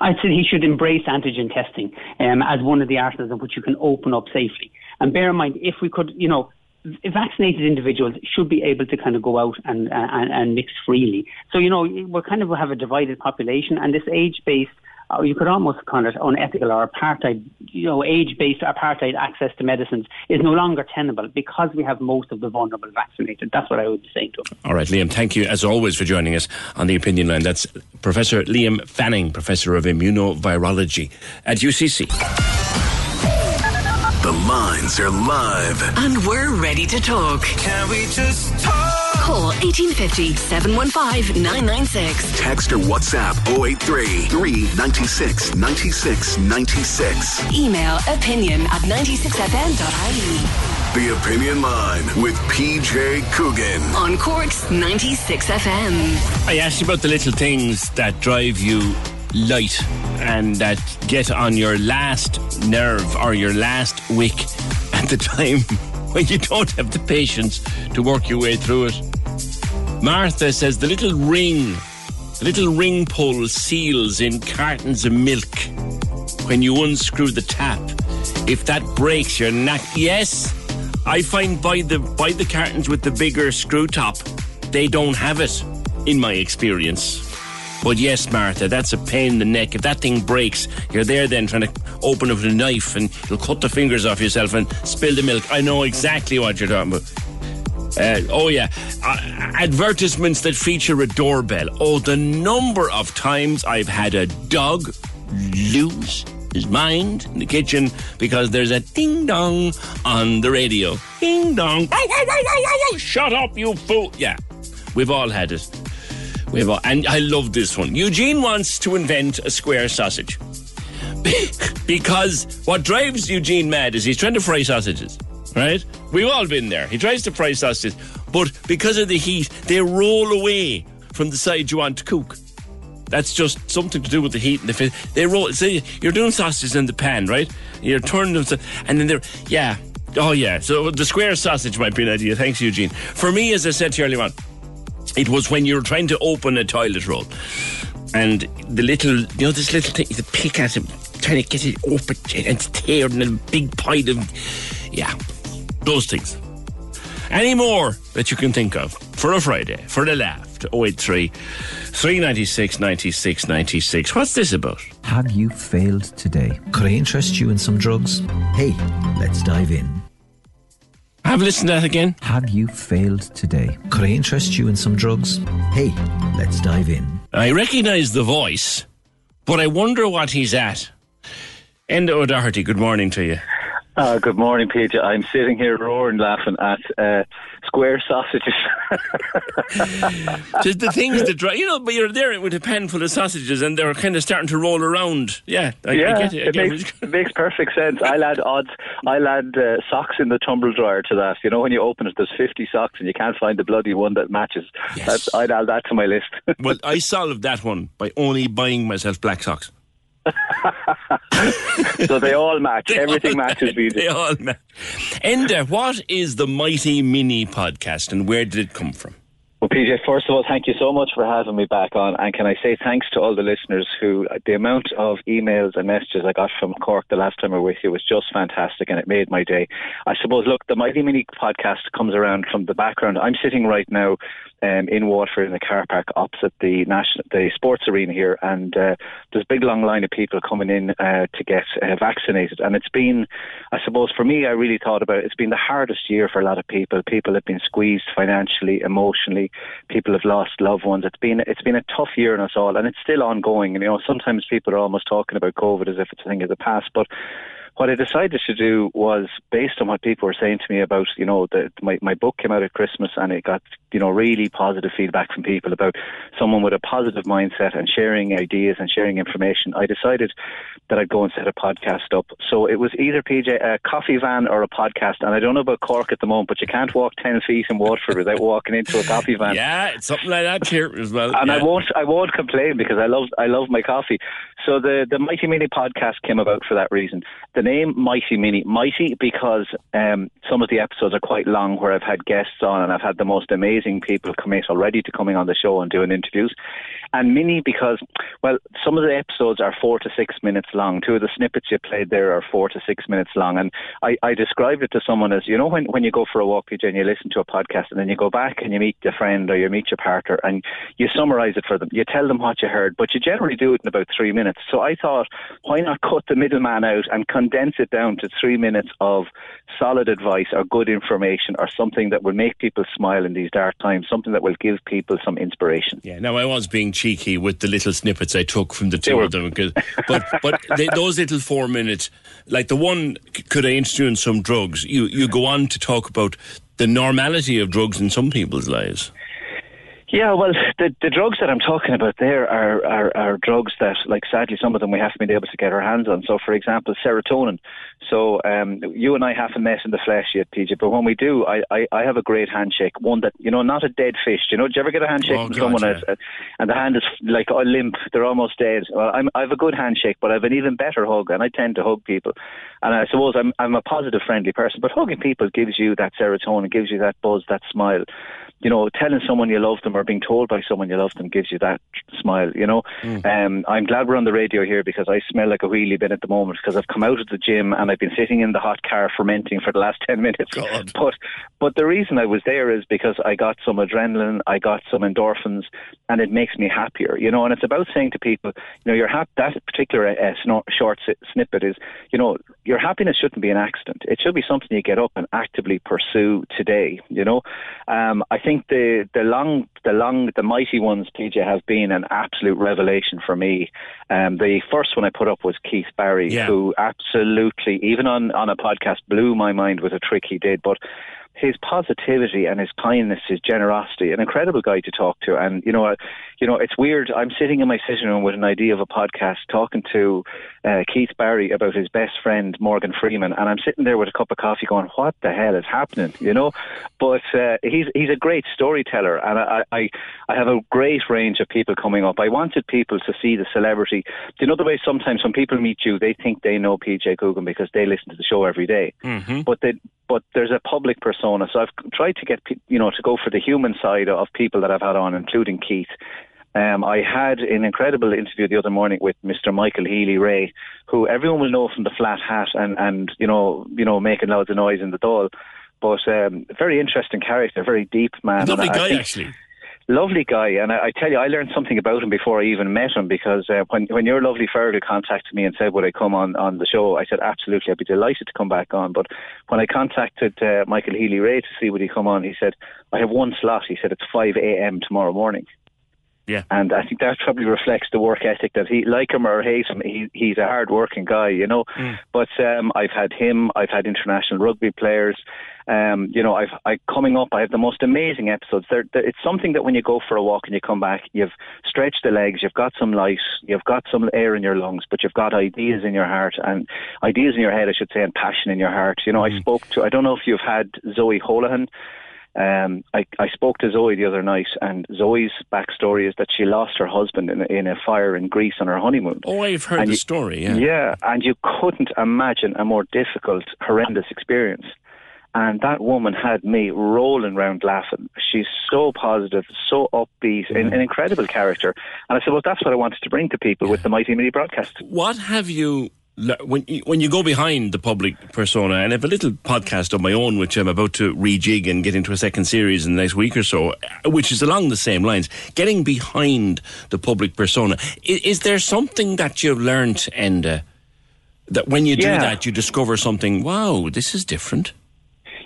I'd say he should embrace antigen testing um, as one of the arsenals in which you can open up safely. And bear in mind, if we could, you know, vaccinated individuals should be able to kind of go out and, and, and mix freely. So, you know, we kind of have a divided population, and this age-based uh, you could almost call it unethical or apartheid, you know, age-based apartheid access to medicines is no longer tenable because we have most of the vulnerable vaccinated. That's what I would be saying to him. All right, Liam, thank you as always for joining us on the opinion line. That's Professor Liam Fanning, Professor of Immunovirology at UCC. The lines are live. And we're ready to talk. Can we just talk? Call 1850 715 996. Text or WhatsApp 083 396 96 96. Email opinion at 96fm.ie. The Opinion Line with PJ Coogan. On Cork's 96 FM. I asked you about the little things that drive you light and that get on your last nerve or your last wick [LAUGHS] at the time when you don't have the patience to work your way through it. Martha says the little ring, the little ring pull seals in cartons of milk when you unscrew the tap. If that breaks, you're not. Yes, I find by the by the cartons with the bigger screw top, they don't have it, in my experience. But yes, Martha, that's a pain in the neck. If that thing breaks, you're there then trying to open it with a knife and you'll cut the fingers off yourself and spill the milk. I know exactly what you're talking about. Uh, oh yeah, uh, advertisements that feature a doorbell. Oh, the number of times I've had a dog lose his mind in the kitchen because there's a ding dong on the radio. Ding dong. Shut up, you fool. Yeah, we've all had it. We've all, and I love this one. Eugene wants to invent a square sausage. because what drives Eugene mad is he's trying to fry sausages, right? We've all been there. He tries to fry sausages, but because of the heat, they roll away from the side you want to cook. That's just something to do with the heat and the fit. They roll. Say you're doing sausages in the pan, right? You're turning them, and then they're yeah. Oh yeah. So the square sausage might be an idea. Thanks, Eugene. For me, as I said to you earlier on, it was when you were trying to open a toilet roll, and the little, you know, this little thing, the pick at it, trying to get it open, and it's teared in a big pile of, yeah, those things. Any more that you can think of for a Friday, for the laugh, to 083 396 96 96. What's this about? Have you failed today? Could I interest you in some drugs? Hey, let's dive in. Have a listen to that again. Have you failed today? Could I interest you in some drugs? Hey, let's dive in. I recognise the voice, but I wonder what he's at. Enda O'Doherty, good morning to you. Uh, good morning, PJ. I'm sitting here roaring, laughing at uh, square sausages. [LAUGHS] Just the things that dry, you know, but you're there with a pan full of sausages and they're kind of starting to roll around. Yeah, I, yeah, I get it. I it, get makes, it makes perfect sense. I'll add odds. I'll add uh, socks in the tumble dryer to that. You know, when you open it, there's 50 socks and you can't find the bloody one that matches. That's, I'd add that to my list. [LAUGHS] well, I solved that one by only buying myself black socks. [LAUGHS] so they all match. Everything matches. They, they all match. Enda, what is the Mighty Mini podcast and where did it come from? Well, PJ, first of all, thank you so much for having me back on. And can I say thanks to all the listeners who, uh, the amount of emails and messages I got from Cork the last time I was with you was just fantastic and it made my day. I suppose, look, the Mighty Mini podcast comes around from the background. I'm sitting right now um, in Waterford in the car park opposite the national, the sports arena here, and uh, there's a big long line of people coming in uh, to get uh, vaccinated. And it's been, I suppose, for me, I really thought about it. It's been the hardest year for a lot of people. People have been squeezed financially, emotionally. People have lost loved ones. It's been it's been a tough year on us all, and it's still ongoing. And you know, sometimes people are almost talking about COVID as if it's a thing of the past, but what I decided to do was based on what people were saying to me about, you know, the, my, my book came out at Christmas and it got, you know, really positive feedback from people about someone with a positive mindset and sharing ideas and sharing information. I decided that I'd go and set a podcast up. So it was either PJ, a coffee van or a podcast. And I don't know about Cork at the moment, but you can't walk 10 feet in Waterford without walking into a coffee van. [LAUGHS] Yeah, it's something like that here as well. And yeah. I won't, I won't complain because I love, I love my coffee. So the, the Mighty Mini podcast came about for that reason. The name Mighty Mini, Mighty because um, some of the episodes are quite long where I've had guests on and I've had the most amazing people commit already to coming on the show and doing interviews. And Mini because, well, some of the episodes are four to six minutes long. Two of the snippets you played there are four to six minutes long. And I, I described it to someone as, you know, when, when you go for a walk, PJ, and you listen to a podcast and then you go back and you meet your friend or you meet your partner and you summarize it for them. You tell them what you heard, but you generally do it in about three minutes. So I thought, why not cut the middleman out and condense it down to three minutes of solid advice or good information or something that will make people smile in these dark times, something that will give people some inspiration. Yeah, now I was being cheeky with the little snippets I took from the two of them, but [LAUGHS] but they, those little four minutes, like the one, could I interest you in some drugs? You you go on to talk about the normality of drugs in some people's lives. Yeah, well, the the drugs that I'm talking about there are, are are drugs that, like, sadly, some of them we haven't been able to get our hands on. So, for example, serotonin. So, um, you and I haven't met in the flesh yet, PJ, but when we do, I, I, I have a great handshake. One that you know, not a dead fish. You know, do you ever get a handshake Oh, from God, someone yeah. uh, and the hand is like uh, limp? They're almost dead. Well, I'm, I have a good handshake, but I have an even better hug, and I tend to hug people. And I suppose I'm I'm a positive, friendly person, but hugging people gives you that serotonin, gives you that buzz, that smile you know, telling someone you love them or being told by someone you love them gives you that smile, you know. Um, I'm glad we're on the radio here because I smell like a wheelie bin at the moment because I've come out of the gym and I've been sitting in the hot car fermenting for the last [LAUGHS] 10 minutes. But, but the reason I was there is because I got some adrenaline, I got some endorphins, and it makes me happier, you know. And it's about saying to people, you know, your hap- that particular uh, snor- short si- snippet is, you know, your happiness shouldn't be an accident. It should be something you get up and actively pursue today. You know, um, I think the the long the long the mighty ones, PJ, have been an absolute revelation for me. Um, the first one I put up was Keith Barry, Yeah. who absolutely, even on on a podcast, blew my mind with a trick he did, but. His positivity and his kindness, his generosity, an incredible guy to talk to. And you know, you know, it's weird. I'm sitting in my sitting room with an idea of a podcast, talking to uh, Keith Barry about his best friend Morgan Freeman, and I'm sitting there with a cup of coffee, going, "What the hell is happening?" You know. But uh, he's he's a great storyteller, and I, I I have a great range of people coming up. I wanted people to see the celebrity. You know the way sometimes when people meet you, they think they know PJ Coogan because they listen to the show every day Mm-hmm. but they, but there's a public persona. So I've tried to get you know to go for the human side of people that I've had on, including Keith. Um, I had an incredible interview the other morning with Mr. Michael Healy-Rae, who everyone will know from the flat hat and, and you know you know making loads of noise in the Dáil. But um, very interesting character, very deep man. Lovely guy, think- actually. Lovely guy, and I, I tell you, I learned something about him before I even met him. Because uh, when when your lovely Fergal contacted me and said would I come on on the show, I said absolutely, I'd be delighted to come back on. But when I contacted uh, Michael Healy-Rae to see would he come on, he said I have one slot. He said it's five a.m. tomorrow morning. Yeah. And I think that probably reflects the work ethic that he, like him or hate him, he, he's a hard working guy, you know. But um, I've had him, I've had international rugby players. Um, you know, I've I coming up. I have the most amazing episodes. They're, they're, it's something that when you go for a walk and you come back, you've stretched the legs, you've got some light, you've got some air in your lungs, but you've got ideas in your heart and ideas in your head, I should say, and passion in your heart. You know, I spoke to. I don't know if you've had Zoe Holohan. Um, I, I spoke to Zoe the other night, and Zoe's backstory is that she lost her husband in a, in a fire in Greece on her honeymoon. Oh, I've heard And the you- story. Yeah. Yeah, and you couldn't imagine a more difficult, horrendous experience. And that woman had me rolling round laughing. She's so positive, so upbeat, an, an incredible character. And I said, well, that's what I wanted to bring to people with the Mighty Mini broadcast. What have you when you, when you go behind the public persona? And I have a little podcast of my own, which I'm about to rejig and get into a second series in the next week or so, which is along the same lines. Getting behind the public persona. Is, is there something that you've learned, Enda, that when you do Yeah. that, you discover something? Wow, this is different.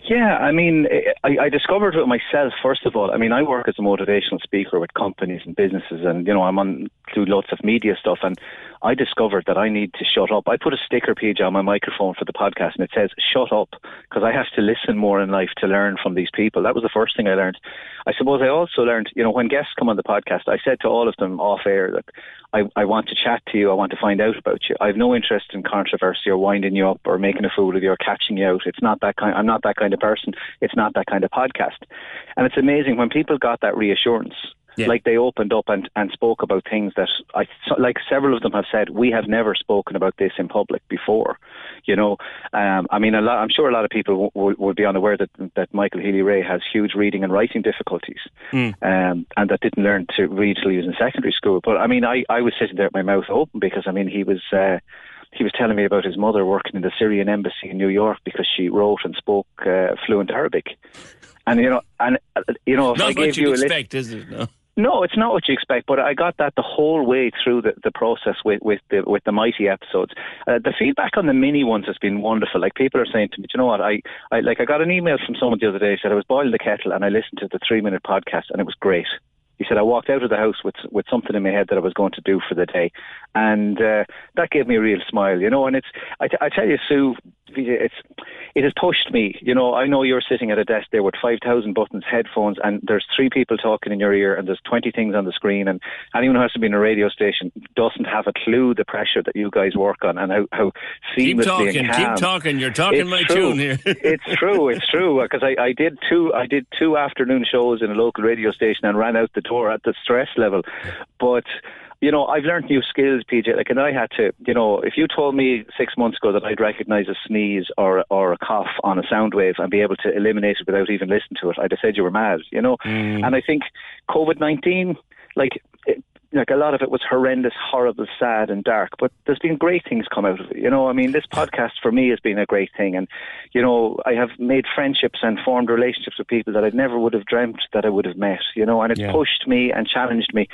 Yeah, I mean, I, I discovered it myself, first of all. I mean, I work as a motivational speaker with companies and businesses, and, you know, I'm on do lots of media stuff, and I discovered that I need to shut up. I put a sticker page on my microphone for the podcast, and it says, shut up, because I have to listen more in life to learn from these people. That was the first thing I learned. I suppose I also learned, you know, when guests come on the podcast, I said to all of them off air that I, I want to chat to you, I want to find out about you. I have no interest in controversy or winding you up or making a fool of you or catching you out. It's not that kind. I'm not that kind of person. It's not that kind of podcast. And it's amazing when people got that reassurance. Like they opened up and, and spoke about things that I like. Several of them have said we have never spoken about this in public before. You know, um, I mean, a lot, I'm sure a lot of people w- w- would be unaware that that Michael Healy-Rae has huge reading and writing difficulties um, and that didn't learn to read till he was in secondary school. But I mean, I, I was sitting there with my mouth open because I mean, he was uh, he was telling me about his mother working in the Syrian embassy in New York because she wrote and spoke uh, fluent Arabic. And you know, and uh, you know, if I Not gave what you you'd a list, expect, is it? No. No, it's not what you expect, but I got that the whole way through the, the process with, with the with the mighty episodes. Uh, the feedback on the mini ones has been wonderful. Like people are saying to me, "Do you know what? I, I like I got an email from someone the other day said I was boiling the kettle and I listened to the three minute podcast and it was great. He said I walked out of the house with with something in my head that I was going to do for the day, and uh, that gave me a real smile, you know. And it's I, t- I tell you, Sue, it's it has pushed me. You know, I know you're sitting at a desk there with five thousand buttons, headphones, and there's three people talking in your ear, and there's twenty things on the screen, and anyone who has to be in a radio station doesn't have a clue the pressure that you guys work on and how how Keep talking, and keep talking. You're talking It's my true. tune here. [LAUGHS] it's true. It's true because I, I did two. I did two afternoon shows in a local radio station and ran out the door at the stress level. But you know, I've learned new skills, PJ. Like, and I had to. You know, if you told me six months ago that I'd recognise a sneeze or or a cough on a sound wave and be able to eliminate it without even listening to it, I'd have said you were mad. You know, mm. and I think COVID nineteen, like. It, like a lot of it was horrendous, horrible, sad, and dark. But there's been great things come out of it. You know, I mean, this podcast for me has been a great thing, and you know, I have made friendships and formed relationships with people that I never would have dreamt that I would have met. You know, and it's Yeah. pushed me and challenged me,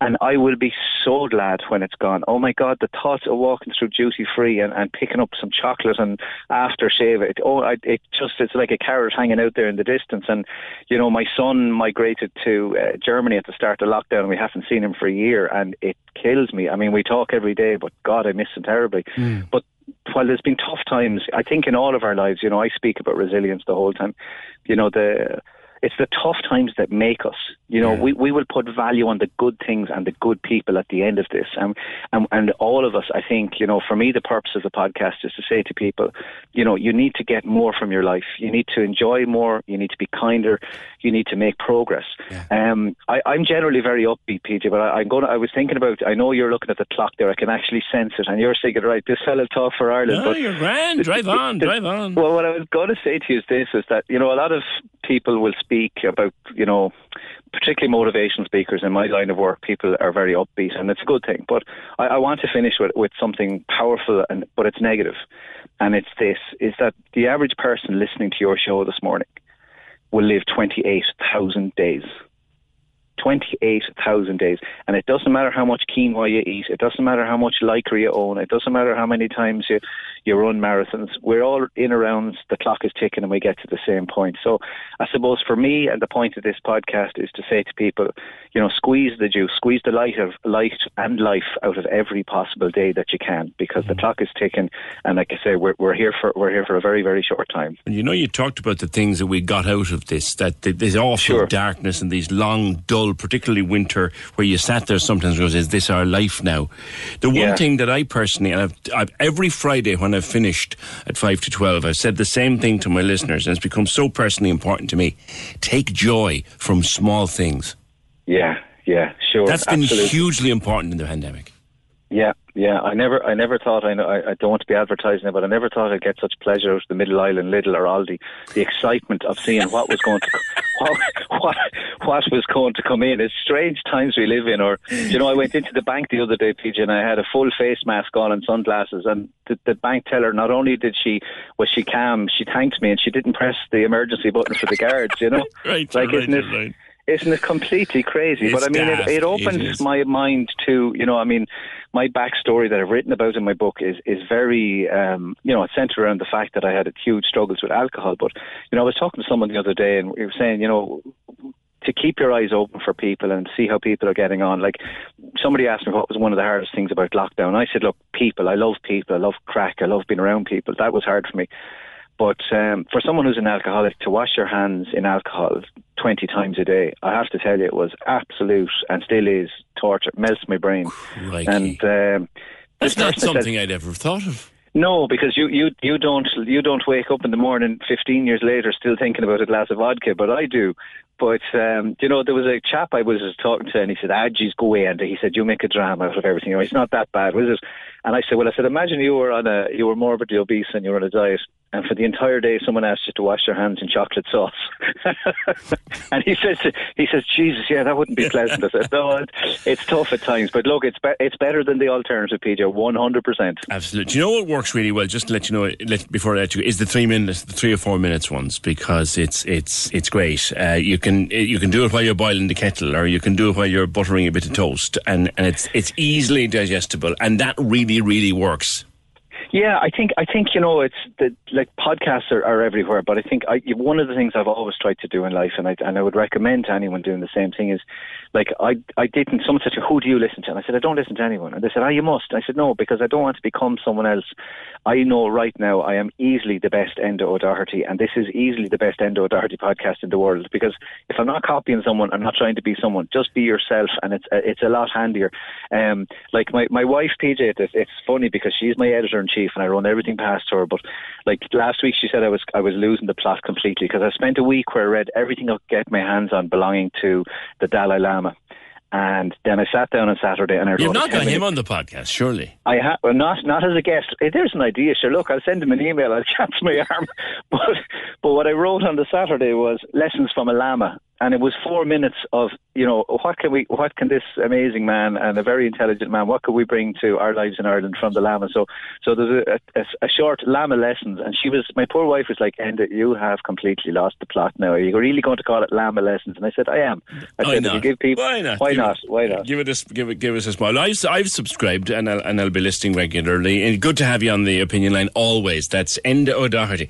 and I will be so glad when it's gone. Oh my God, the thought of walking through duty free and, and picking up some chocolate and aftershave it. Oh, I, it just it's like a carrot hanging out there in the distance. And you know, my son migrated to uh, Germany at the start of lockdown, and we haven't seen him for a year, and it kills me. I mean, we talk every day, but God, I miss him terribly. Mm. But while there's been tough times, I think in all of our lives, you know, I speak about resilience the whole time. You know, the it's the tough times that make us. You know, we, we will put value on the good things and the good people at the end of this. And, and and all of us, I think, you know, for me, the purpose of the podcast is to say to people, you know, you need to get more from your life. You need to enjoy more. You need to be kinder. You need to make progress. Um, I, I'm generally very upbeat, PJ, but I, I'm going. I was thinking about. I know you're looking at the clock there. I can actually sense it, and you're thinking, right, this fella talk for Ireland. No, but you're grand. Drive on, drive on. well, what I was going to say to you is this: is that you know a lot of people will speak about you know, particularly motivational speakers in my line of work. People are very upbeat, and it's a good thing. But I, I want to finish with with something powerful, and but it's negative, and it's this: is that the average person listening to your show this morning will live twenty eight thousand days. 28,000 days. And it doesn't matter how much quinoa you eat. It doesn't matter how much lycra you own. It doesn't matter how many times you, you run marathons. We're all in around, the clock is ticking and we get to the same point. So I suppose for me, and the point of this podcast is to say to people, you know, squeeze the juice, squeeze the light of light and life out of every possible day that you can because the mm. clock is ticking. And like I say, we're, we're here for, we're here for a very, very short time. And you know, you talked about the things that we got out of this, that this awful darkness and these long, dull, particularly winter, where you sat there sometimes and goes, is this our life now? The one Yeah. thing that I personally, and I've, I've, every Friday when I've finished at 5 to 12, I've said the same thing to my listeners, and it's become so personally important to me. Take joy from small things. Yeah, yeah, sure. That's been absolutely. hugely important in the pandemic. Yeah, yeah. I never, I never thought. I know. I, I don't want to be advertising it, but I never thought I'd get such pleasure out of the Middle Island, Lidl or Aldi. The excitement of seeing what was going to, [LAUGHS] what, what, what was going to come in. It's strange times we live in. Or, you know, I went into the bank the other day, PJ, and I had a full face mask on and sunglasses, and the, the bank teller. Not only did she was she calm, she thanked me, and she didn't press the emergency button for the guards. You know, [LAUGHS] Right, like you're isn't it? Right isn't it completely crazy? It's but I mean, it, It it opens is. my mind to, you know, I mean, my backstory that I've written about in my book is is very, um, you know, it's centered around the fact that I had huge struggles with alcohol. But you know, I was talking to someone the other day, and we were saying, you know. To keep your eyes open for people and see how people are getting on. Like somebody asked me what was one of the hardest things about lockdown. I said, look, people. I love people. I love craic. I love being around people. That was hard for me. But um, for someone who's an alcoholic, to wash your hands in alcohol 20 times a day, I have to tell you, it was absolute and still is torture. It melts my brain. Crikey. And um, That's not said- something I'd ever thought of. no, because you, you, you don't you don't wake up in the morning 15 years later still thinking about a glass of vodka, but I do. But um, you know, there was a chap I was talking to, and he said, "Ah, geez, go away." And he said, "You make a drama out of everything. You know, it's not that bad, was it?" And I said, "Well, I said, imagine you were on a you were morbidly obese and you were on a diet, and for the entire day, someone asked you to wash your hands in chocolate sauce." [LAUGHS] and he says, "He says, Jesus, yeah, that wouldn't be pleasant." I said, "No, it's, tough at times, but look, it's be- it's better than the alternative, PJ, 100 percent." Absolutely. Do you know what works really well? Just to let you know, let, before I let you, is the three minutes, the three or four minutes ones because it's it's it's great. Uh, you can Eh, you can do it while you're boiling the kettle, or you can do it while you're buttering a bit of toast, and, and it's it's easily digestible, and that really really works. Yeah, I think I think you know it's the like podcasts are, are everywhere, but I think I, one of the things I've always tried to do in life, and I and I would recommend to anyone doing the same thing is, like I I didn't. Someone said, to me, "Who do you listen to?" And I said, "I don't listen to anyone." And they said, "Ah, you must." I said, "No, because I don't want to become someone else. I know right now I am easily the best Enda O'Doherty, and this is easily the best Enda O'Doherty podcast in the world. Because if I'm not copying someone, I'm not trying to be someone. Just be yourself, and it's it's a lot handier. Um, like my my wife PJ, it's, it's funny because she's my editor in chief, and I run everything past her. But like last week, she said I was I was losing the plot completely because I spent a week where I read everything I could get my hands on belonging to the Dalai Lama. And then I sat down on Saturday and I You've not got him on the podcast, surely. I ha- well, not not as a guest. Eh, There's an idea. Sure, look, I'll send him an email. I'll [LAUGHS] chance my arm. [LAUGHS] But but what I wrote on the Saturday was lessons from a lama, and it was four minutes of you know what can we what can this amazing man and a very intelligent man what could we bring to our lives in Ireland from the lama. So so there's a, a, a short lama lessons, and she was my poor wife was like, Enda, you have completely lost the plot now. Are you really going to call it lama lessons? And I said, I am. I why said not? you give people Why not? Why Give not? Why not? Give it a, give it, give us a smile. I've, I've subscribed and I'll, and I'll be listening regularly. And good to have you on the opinion line always. That's Enda O'Doherty.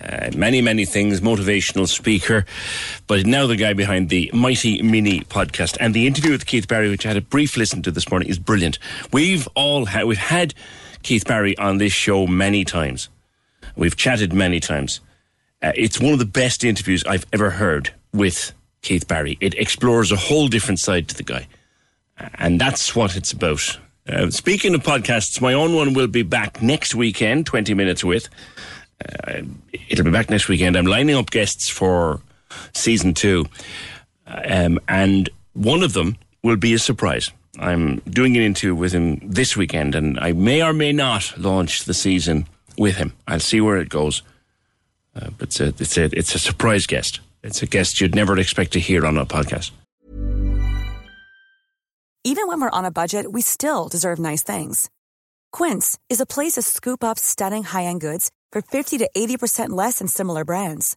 Uh, many, many things, motivational speaker, but now the guy behind the Mighty Mini podcast. And the interview with Keith Barry, which I had a brief listen to this morning, is brilliant. We've all we've had Keith Barry on this show many times. We've chatted many times. Uh, it's one of the best interviews I've ever heard with Keith Barry. It explores a whole different side to the guy. And that's what it's about. Uh, speaking of podcasts, my own one will be back next weekend, 20 minutes with. Uh, it'll be back next weekend. I'm lining up guests for season two. Um, and one of them will be a surprise. I'm doing an interview with him this weekend, and I may or may not launch the season with him. I'll see where it goes. Uh, but it's a, it's a it's a surprise guest. It's a guest you'd never expect to hear on a podcast. Even when we're on a budget, we still deserve nice things. Quince is a place to scoop up stunning high-end goods for 50 to 80% less than similar brands.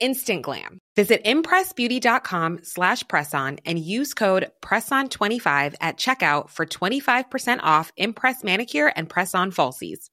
Instant glam. Visit impressbeauty.com slash presson and use code PRESSON25 at checkout for 25% off Impress Manicure and Press On Falsies.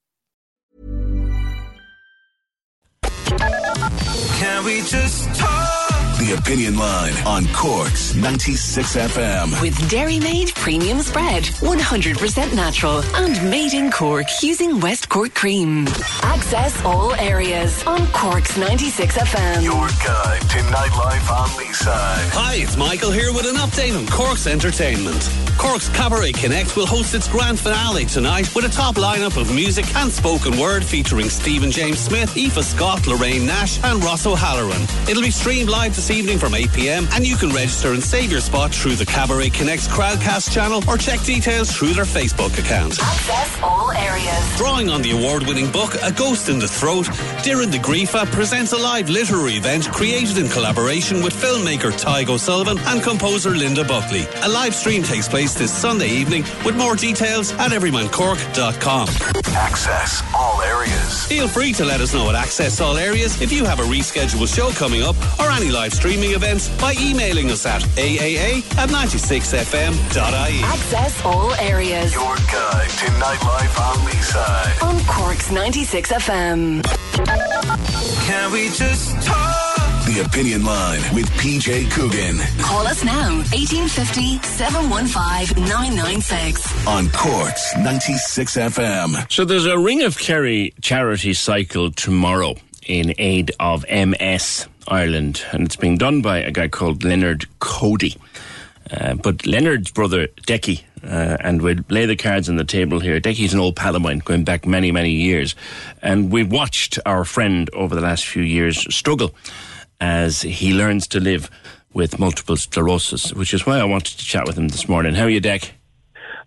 Can we just talk? The Opinion Line on Cork's 96 FM. With Dairy Made Premium Spread, 100% natural and made in Cork using West Cork cream. Access all areas on Cork's 96 FM. Your guide to nightlife on Leeside. Hi, it's Michael here with an update on Cork's entertainment. Cork's Cabaret Connect will host its grand finale tonight with a top lineup of music and spoken word featuring Stephen James Smith, Aoife Scott, Lorraine Nash, and Ross O'Halloran. It'll be streamed live this evening from 8 pm, and you can register and save your spot through the Cabaret Connect's Crowdcast channel or check details through their Facebook account. Access all areas. Drawing on the award winning book A Ghost in the Throat, Doireann Ní Ghríofa presents a live literary event created in collaboration with filmmaker Tadhg O'Sullivan and composer Linda Buckley. A live stream takes place this Sunday evening with more details at everymancork.com. Access all areas. Feel free to let us know at Access All Areas if you have a rescheduled show coming up or any live streaming events by emailing us at aaa at 96fm.ie. Access all areas Your guide to nightlife on Leeside. on Cork's 96 FM. Can we just talk? The Opinion Line with PJ Coogan Call us now, 1850 715 996. on Cork's 96 FM. So there's a Ring of Kerry charity cycle tomorrow in aid of MS Ireland, and it's being done by a guy called Leonard Cody. Uh, but Leonard's brother, Decky, uh, and we'll lay the cards on the table here. Decky's an old pal of mine, going back many, many years. And we've watched our friend over the last few years struggle as he learns to live with multiple sclerosis, which is why I wanted to chat with him this morning. How are you, Deck?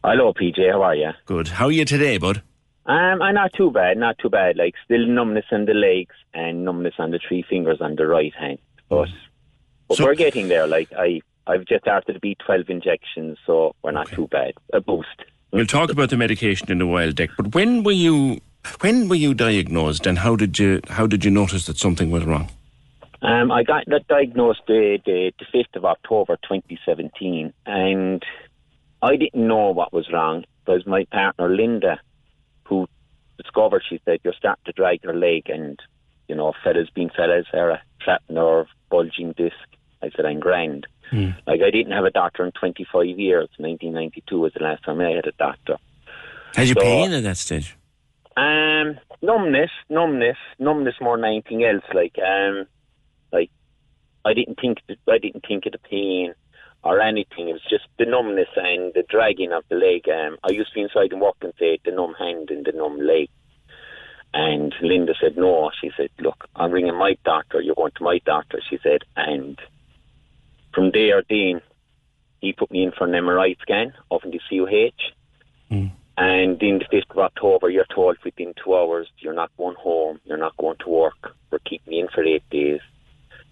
Hello, PJ. How are you? Good. How are you today, bud? Um, I'm not too bad. Not too bad. Like still numbness in the legs and numbness on the three fingers on the right hand. But, but So- we're getting there. Like I, I've just started the B12 injections, so we're not too bad. A boost. We'll talk about the medication in a while, Dick. But when were you when were you diagnosed, and how did you how did you notice that something was wrong? Um, I got that diagnosed the, the, 5th of October 2017, and I didn't know what was wrong. Was my partner Linda who discovered, she said, you're starting to drag your leg, and, you know, fellas being fellas, are a trapped nerve, bulging disc. I said, I'm grand. Like, I didn't have a doctor in 25 years. 1992 was the last time I had a doctor. Had you So- pain at that stage? Um, numbness, numbness, numbness more than anything else. Like, um, like I didn't think I didn't think of the pain or anything. It was just the numbness and the dragging of the leg. Um, I used to be inside and walk and say the numb hand and the numb leg. And Linda said no. She said, "Look, I'm ringing my doctor. You're going to my doctor." She said, and from there, Dean, he put me in for an MRI scan of the CUH. And then the 5th of October, you're told within two hours you're not going home, you're not going to work. We're keeping you in for eight days.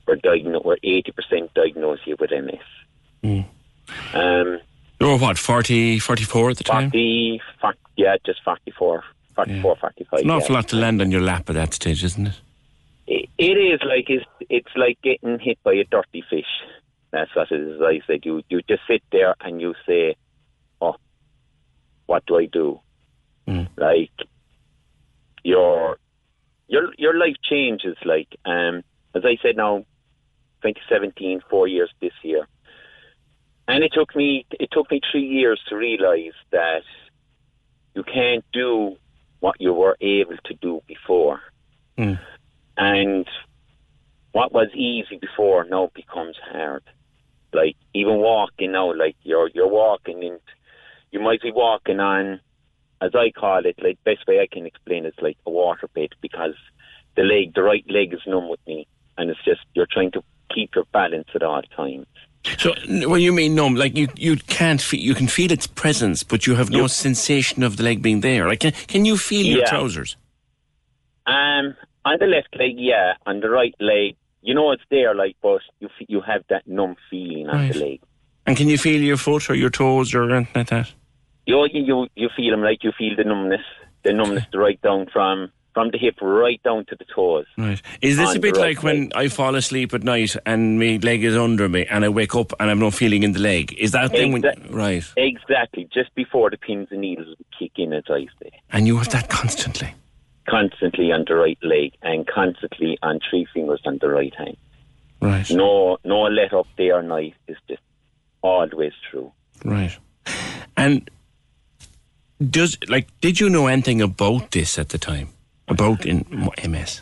We're, diagno- we're 80% diagnosed you with MS. Um, You were what 40, 44 at the time? 40, 40, yeah, just 44, 44, 45. It's an yeah. awful lot to land on your lap at that stage, isn't it? It, it is like it's, it's like getting hit by a dirty fish. That's what it is. I said you you just sit there and you say, "Oh, what do I do?" Like your your your life changes. Like um, as I said now, 2017, four years this year, and it took me it took me three years to realise that you can't do what you were able to do before. Hmm. And what was easy before now becomes hard. Like even walking now, like you're you're walking and you might be walking on, as I call it, like best way I can explain it's like a water bed because the leg, the right leg is numb with me, and it's just you're trying to keep your balance at all times. So, when you mean numb, like you, you can't feel, you can feel its presence, but you have no sensation of the leg being there. Like, can, can you feel your trousers? Um, on the left leg, yeah. On the right leg, you know it's there, like, but you f- you have that numb feeling on Right. the leg. And can you feel your foot or your toes or anything like that? You you you, you feel them like you feel the numbness, the numbness right down from from the hip right down to the toes. Right. Is this a bit right like when I fall asleep at night and my leg is under me and I wake up and I've no feeling in the leg? Is that thing when, Exact- right? Exactly, just before the pins and needles kick in, as I say. And you have that constantly. Constantly on the right leg and constantly on three fingers on the right hand. Right. No, no let up day or night. is just always through. Right. And does like did you know anything about this at the time? About in MS?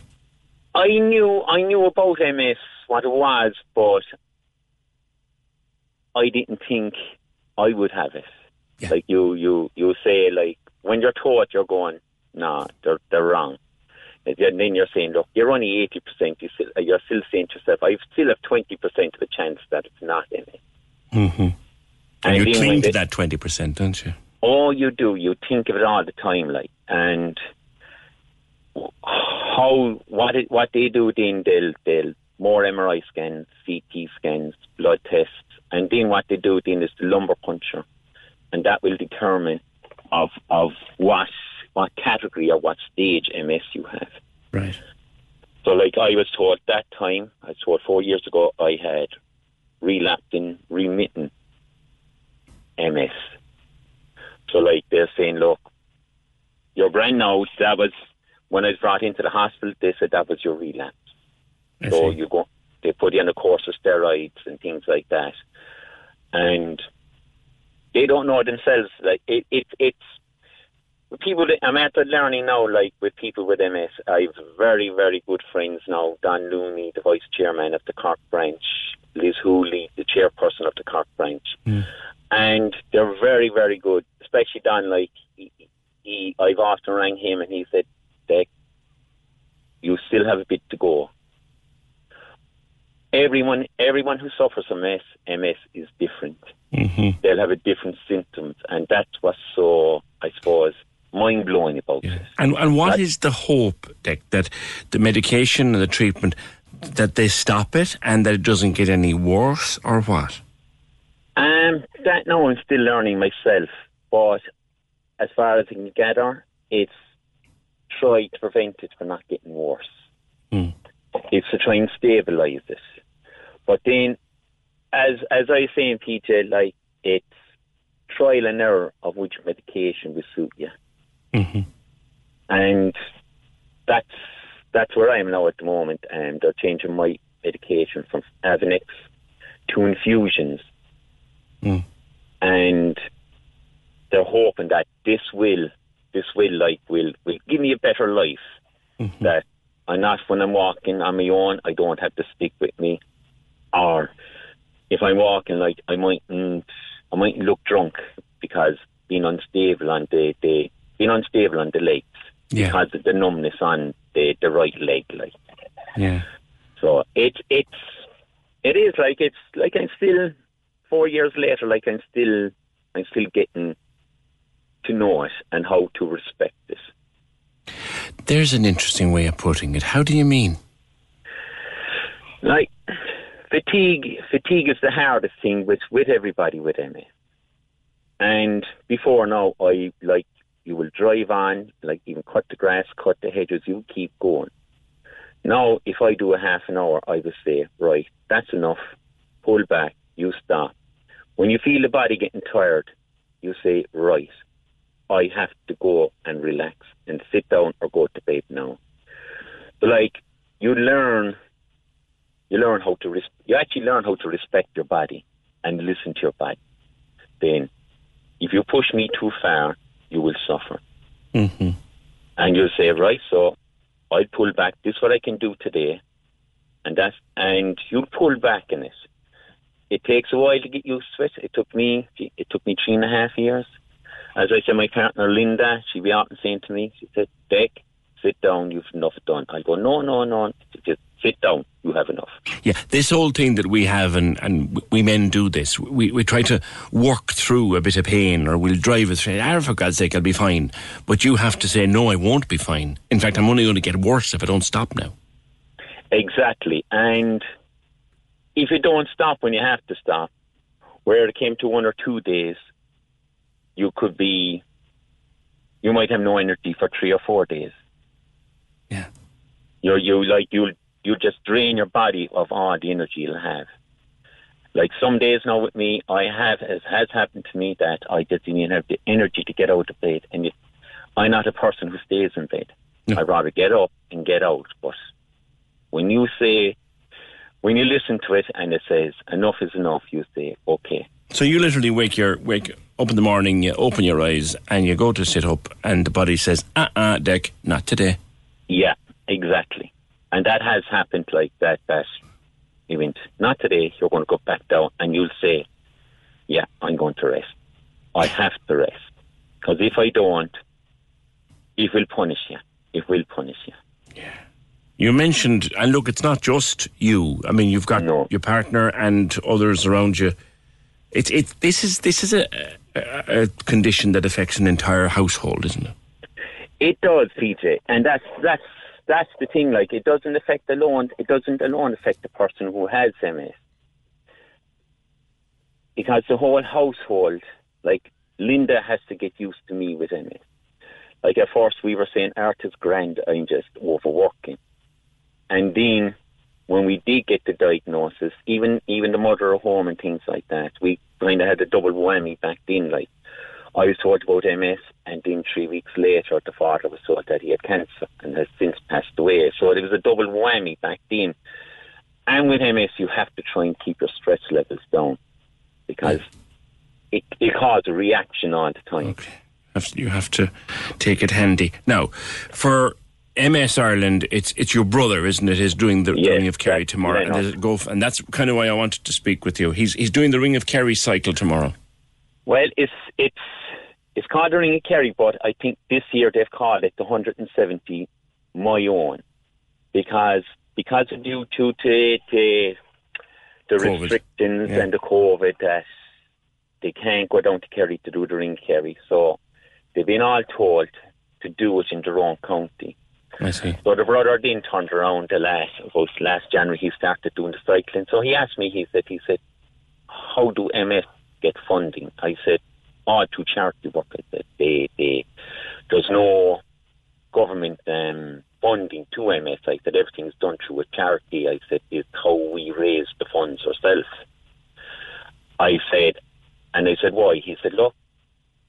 I knew I knew about MS what it was, but I didn't think I would have it. Like you, you, you say like when you're taught, you're going, nah, they're they're wrong. And then you're saying, look, you're only eighty percent. You still, you're still saying to yourself, I still have twenty percent of a chance that it's not in it. Mm-hmm. And, And you cling to that twenty percent, don't you? Oh, you do. You think of it all the time, like, and how what it, what they do then they'll they'll more MRI scans, CT scans, blood tests, and then what they do then is the lumbar puncture, and that will determine of of what what category or what stage MS you have. Right. So, like I was told that time, I was told four years ago, I had relapsing, remitting MS. So, like they're saying, look, your brain now. That was when I was brought into the hospital. They said that was your relapse. so you go, they put you on a course of steroids and things like that, and they don't know themselves. Like it, it it's people that I'm at the learning now, like with people with MS, I've very, very good friends now. Don Looney, the vice chairman of the Cork branch, Liz Hooley, the chairperson of the Cork branch, hmm. and they're very, very good. Especially Don, like he, he, I've often rang him and he said, "Dick, you still have a bit to go." Everyone, everyone who suffers from MS, MS is different. Mm-hmm. They'll have a different symptoms, and that's what's so, I suppose, mind blowing about it. And and what is the hope, Dick, that the medication and the treatment that they stop it and that it doesn't get any worse, or what? Um, that now I'm still learning myself, but as far as I can gather, it's try to prevent it from not getting worse. Mm. It's to try and stabilise it. But then, as as I was saying, PJ, like it's trial and error of which medication will suit you, Mm-hmm. and that's that's where I am now at the moment. And they're changing my medication from Avonex to infusions Mm. and they're hoping that this will this will like will will give me a better life. Mm-hmm. That I'm not when I'm walking on my own, I don't have to stick with me, or if I'm walking, like I mightn't I mightn't look drunk because being unstable on the, the being unstable on the legs Yeah. because of the numbness on the the right leg, like. Yeah. So it's it's it is like it's like I'm still four years later, like I'm still I'm still getting to know it and how to respect it. There's an interesting way of putting it. How do you mean? Like fatigue fatigue is the hardest thing with with everybody with MS. And before now I like you will drive on, like even cut the grass, cut the hedges, you keep going. Now if I do a half an hour I will say, right, that's enough, pull back, you stop. When you feel the body getting tired, you say, right, I have to go and relax and sit down or go to bed now. But like you learn, you learn how to res- you actually learn how to respect your body and listen to your body. Then, if you push me too far, you will suffer, Mm-hmm. and you'll say, right, so I pull back. This is what I can do today, and that's and you pull back in it. It takes a while to get used to it. It took me it took me three and a half years. As I said, my partner Linda, she'd be out and saying to me, she said, Dick, sit down, you've enough done. I go, no, no, no, just sit down, you have enough. Yeah, this whole thing that we have, and, and we men do this, we, we try to work through a bit of pain, or we'll drive it through. Ah, for God's sake, I'll be fine. But you have to say, no, I won't be fine. In fact, I'm only going to get worse if I don't stop now. Exactly. And if you don't stop when you have to stop, where it came to one or two days, you could be, you might have no energy for three or four days. Yeah. You're, you like, you'll, you'll just drain your body of all the energy you'll have. Like some days now with me, I have, as has happened to me, that I just didn't even have the energy to get out of bed. And it, I'm not a person who stays in bed. I'd rather get up and get out. But when you say, when you listen to it and it says enough is enough, you say, okay. So you literally wake your wake up in the morning, you open your eyes, and you go to sit up, and the body says, "Uh, uh Dick, not today." Yeah, exactly. And that has happened like that, that you went, not today, you're going to go back down and you'll say, yeah, I'm going to rest. I have to rest. Because if I don't, it will punish you. It will punish you. Yeah. You mentioned, and look, it's not just you. I mean, you've got your partner and others around you. It's it. This is this is a, a, a condition that affects an entire household, isn't it? It does, PJ, and that's that's that's the thing. Like, it doesn't affect alone. It doesn't alone affect the person who has MS, because the whole household, like Linda, has to get used to me with MS. Like at first, we were saying, "Art is grand. I'm just overworking," and then when we did get the diagnosis, even even the mother at home and things like that, we kind of had a double whammy back then. Like I was told about MS, and then three weeks later, the father was told that he had cancer and has since passed away. So it was a double whammy back then. And with MS, you have to try and keep your stress levels down because it, it causes a reaction all the time. to, you have to take it handy. Now, for MS Ireland, it's it's your brother, isn't it? Is doing the Yes, Ring of Kerry tomorrow, and, go and that's kind of why I wanted to speak with you. He's he's doing the Ring of Kerry cycle tomorrow. Well, it's it's it's called the Ring of Kerry, but I think this year they've called it the 170 my own because because of due to the the, the restrictions Yeah. and the COVID that they can't go down to Kerry to do the Ring of Kerry, so they've been all told to do it in their own county. I see. So the brother then turned around the last about last January he started doing the cycling. So he asked me, he said, he said, How do MS get funding? I said, All to charity work. I said, they, they there's no government um, funding to MS. I said everything's done through a charity. I said it's how we raise the funds ourselves. I said and I said, Why? He said, Look,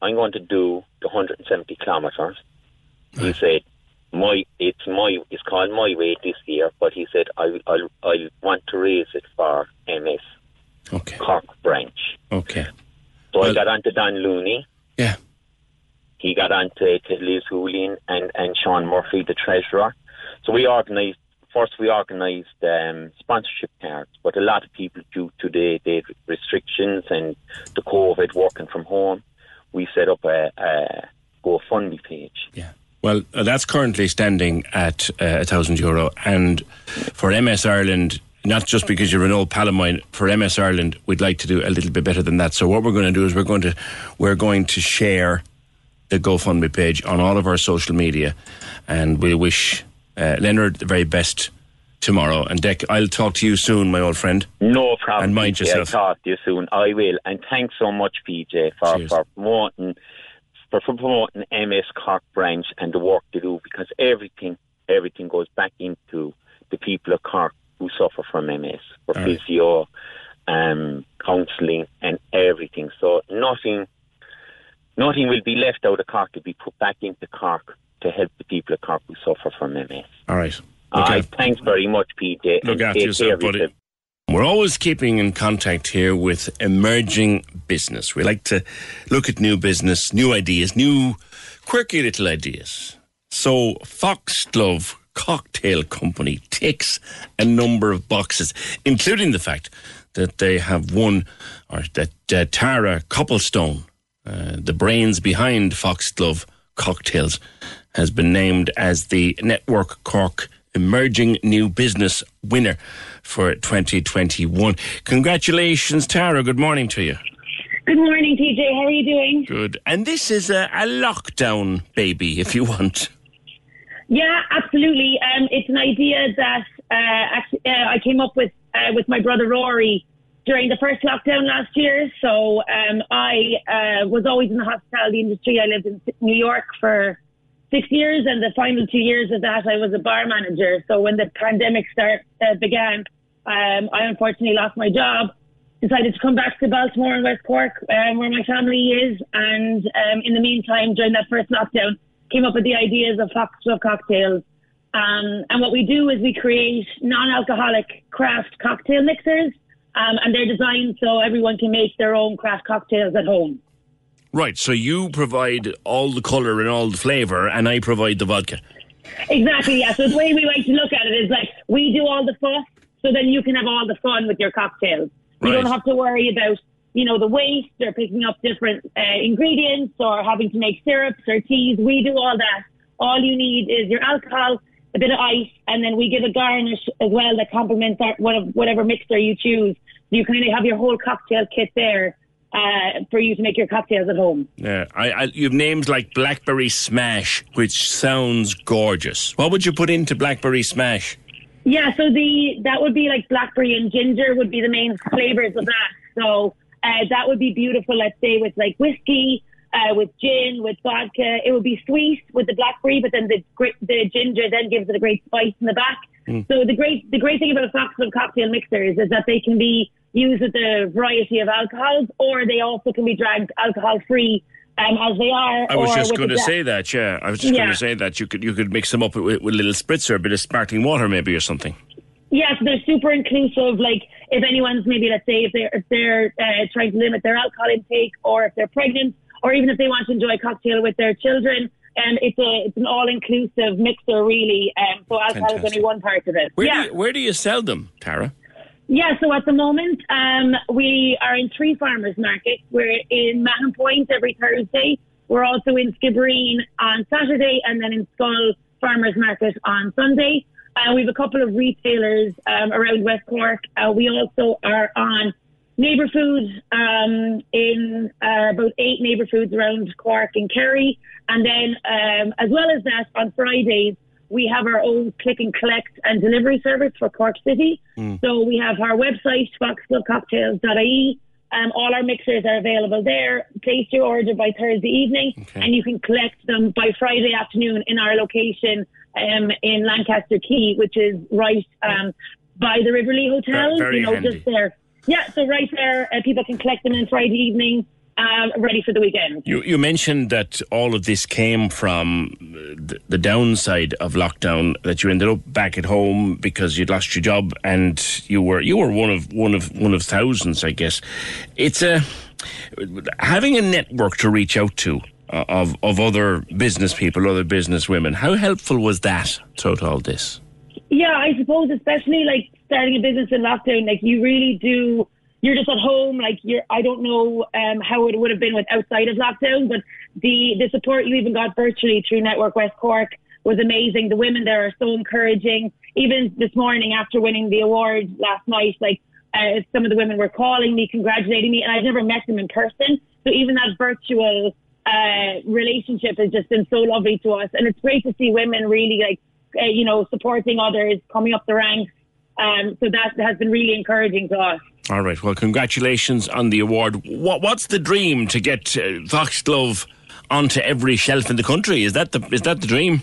I'm going to do the hundred and seventy kilometres. He said, my it's my it's called my way this year, but he said I I I want to raise it for MS okay. Cork branch. Okay. So I got onto Don Looney. Yeah. He got onto to Liz Hoolin and and Sean Murphy, the treasurer. So we organised first we organised um, sponsorship cards, but a lot of people due to the, the restrictions and the COVID working from home, we set up a, a GoFundMe page. Well, uh, that's currently standing at uh, a thousand euro, and for MS Ireland, not just because you're an old pal of mine, for MS Ireland, we'd like to do a little bit better than that. So what we're going to do is we're going to we're going to share the GoFundMe page on all of our social media, and we wish uh, Leonard the very best tomorrow. And Dick, I'll talk to you soon, my old friend. No problem. And mind PJ. yourself. I'll talk to you soon. I will. And thanks so much, PJ, for, for promoting for, for promoting MS Cork branch and the work they do because everything everything goes back into the people of Cork who suffer from MS for All right. physio, um, counselling and everything. So nothing nothing will be left out of Cork to be put back into Cork to help the people of Cork who suffer from MS. All right. All Okay. right, thanks very much, PJ. Look and after yourself, buddy. We're always keeping in contact here with emerging business. We like to look at new business, new ideas, new quirky little ideas. So, Foxglove Cocktail Company ticks a number of boxes, including the fact that they have won, or that uh, Tara Copplestone, uh, the brains behind Foxglove Cocktails, has been named as the Network Cork Emerging New Business winner for 2021. Congratulations, Tara. Good morning to you. Good morning, PJ. How are you doing? Good. And this is a, a lockdown baby, if you want. Yeah, absolutely. Um, it's an idea that uh, actually, uh, I came up with uh, with my brother Rory during the first lockdown last year. So um, I uh, was always in the hospitality industry. I lived in New York for six years, and the final two years of that, I was a bar manager. So when the pandemic start uh, began, um, I unfortunately lost my job. Decided to come back to Baltimore and West Cork, um, where my family is, and um, in the meantime, during that first lockdown, came up with the ideas of Foxglove cocktails. Um, and what we do is we create non-alcoholic craft cocktail mixers, um, and they're designed so everyone can make their own craft cocktails at home. Right, so you provide all the colour and all the flavour, and I provide the vodka. Exactly, yeah. So the way we like to look at it is like we do all the fuss, so then you can have all the fun with your cocktails. You Right. don't have to worry about, you know, the waste or picking up different uh, ingredients or having to make syrups or teas. We do all that. All you need is your alcohol, a bit of ice, and then we give a garnish as well that complements our, whatever, whatever mixer you choose. You kind of have your whole cocktail kit there uh, for you to make your cocktails at home. Yeah, I, I, you've names like Blackberry Smash, which sounds gorgeous. What would you put into Blackberry Smash? Yeah, so the that would be like blackberry and ginger would be the main flavors of that. So uh, that would be beautiful. Let's say with like whiskey, uh, with gin, with vodka. It would be sweet with the blackberry, but then the the ginger then gives it a great spice in the back. Mm. So the great the great thing about a Foxglove cocktail mixers is that they can be used with a variety of alcohols, or they also can be dragged alcohol free. Um, as they are. I was just going to say that. Yeah, I was just going to say that you could you could mix them up with, with a little spritzer, a bit of sparkling water, maybe or something. Yes, they're super inclusive. Like if anyone's maybe let's say if they're if they're uh, trying to limit their alcohol intake or if they're pregnant or even if they want to enjoy a cocktail with their children. And it's a it's an all inclusive mixer, really. Um, so alcohol is only one part of it. Where, yeah. do you, where do you sell them, Tara? Yeah, so at the moment, um, we are in three farmers markets. We're in Mahon Point every Thursday. We're also in Skibbereen on Saturday and then in Schull Farmers Market on Sunday. Uh, we have a couple of retailers um, around West Cork. Uh, we also are on Neighbour Foods um, in uh, about eight Neighbour Foods around Cork and Kerry. And then, um, as well as that, on Fridays, we have our own click and collect and delivery service for Cork City. Mm. So we have our website, foxglovecocktails.ie. Um, all our mixers are available there. Place your order by Thursday evening, and you can collect them by Friday afternoon in our location um, in Lancaster Quay, which is right um, by the River Lee Hotel. Very- very you know, handy. just there. Yeah, so right there, uh, people can collect them in Friday evening, um, ready for the weekend. You, you mentioned that all of this came from the, the downside of lockdown. That you ended up back at home because you'd lost your job, and you were you were one of one of one of thousands, I guess. It's a having a network to reach out to uh, of of other business people, other business women. How helpful was that throughout all this? Yeah, I suppose especially like starting a business in lockdown, like you really do. You're just at home, like you're. I don't know um, how it would have been with outside of lockdown, but the the support you even got virtually through Network West Cork was amazing. The women there are so encouraging. Even this morning after winning the award last night, like uh, some of the women were calling me, congratulating me, and I've never met them in person. So even that virtual uh, relationship has just been so lovely to us, and it's great to see women really like uh, you know supporting others, coming up the ranks. Um, so that has been really encouraging to us. All right. Well, congratulations on the award. What What's the dream to get uh, Foxglove onto every shelf in the country? Is that the Is that the dream?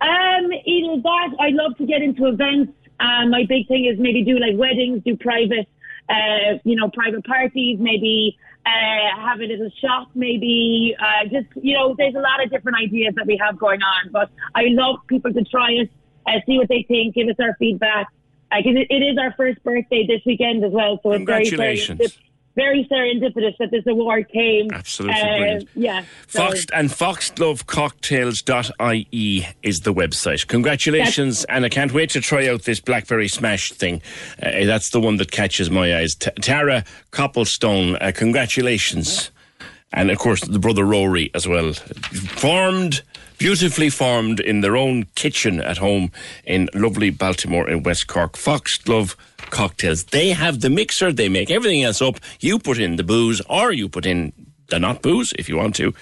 Um, either that, I'd love to get into events. Um, my big thing is maybe do like weddings, do private, uh, you know, private parties, maybe uh, have a little shop, maybe uh, just, you know, there's a lot of different ideas that we have going on. But I love people to try it, uh, see what they think, give us our feedback. Uh, 'cause it, it is our first birthday this weekend as well, so it's very, Congratulations. serendip- very serendipitous that this award came. Absolutely Uh. Yeah. so- Fox and foxglovecocktails.ie is the website. Congratulations, and I can't wait to try out this Blackberry Smash thing. Uh, that's the one that catches my eyes. T- Tara Copplestone, uh, congratulations. And of course, the brother Rory as well. Formed, beautifully formed in their own kitchen at home in lovely Baltimore in West Cork. Foxglove Cocktails. They have the mixer, they make everything else up. You put in the booze, or you put in the not booze if you want to.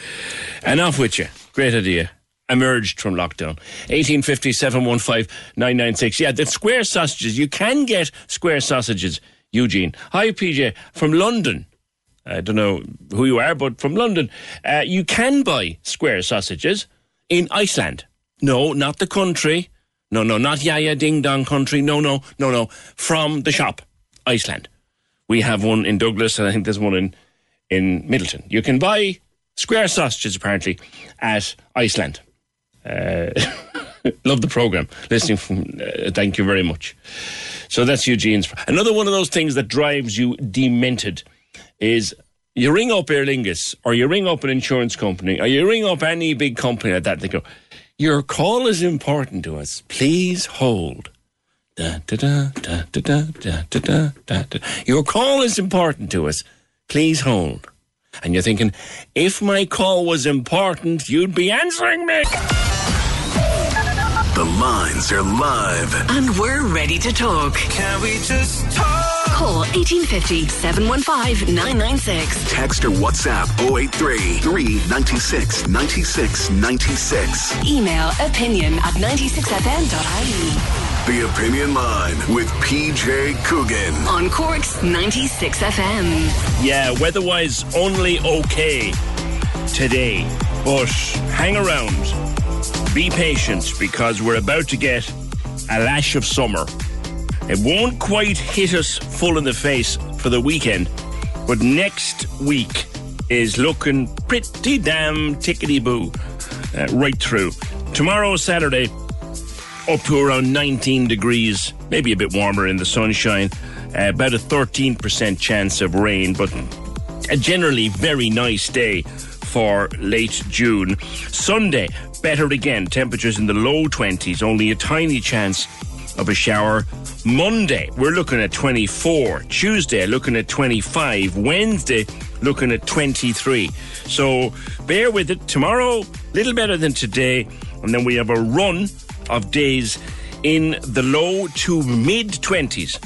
And off with you. Great idea. Emerged from lockdown. 1850 715 996. Yeah, the square sausages. You can get square sausages, Eugene. Hi, PJ, from London. I don't know who you are, but from London. Uh, you can buy square sausages in Iceland. No, not the country. No, no, not Yaya Ding Dong country. No, no, no, no. From the shop, Iceland. We have one in Douglas, and I think there's one in, in Midleton. You can buy square sausages, apparently, at Iceland. Uh, [LAUGHS] love the program. Listening from, uh, thank you very much. So that's Eugene's. Another one of those things that drives you demented is you ring up Aer Lingus or you ring up an insurance company or you ring up any big company like that. They go, Your call is important to us. Please hold. Da, da, da, da, da, da, da, da, da, da, da. Your call is important to us. Please hold. And you're thinking, if my call was important, you'd be answering me. The lines are live. And we're ready to talk. Can we just talk? Call 1850 715 996. Text or WhatsApp 083 396 96 96. Email opinion at 96fm.ie. The Opinion Line with PJ Coogan. On Cork's 96 FM. Yeah, weather-wise, only okay today. But hang around. Be patient because we're about to get a lash of summer. It won't quite hit us full in the face for the weekend, but next week is looking pretty damn tickety boo uh, right through. Tomorrow, Saturday, up to around 19 degrees, maybe a bit warmer in the sunshine. Uh, about a 13% chance of rain, but a generally very nice day for late June. Sunday, better again. Temperatures in the low 20s, only a tiny chance of a shower. Monday, we're looking at 24. Tuesday, looking at 25. Wednesday, looking at 23. So bear with it. Tomorrow, a little better than today. And then we have a run of days in the low to mid 20s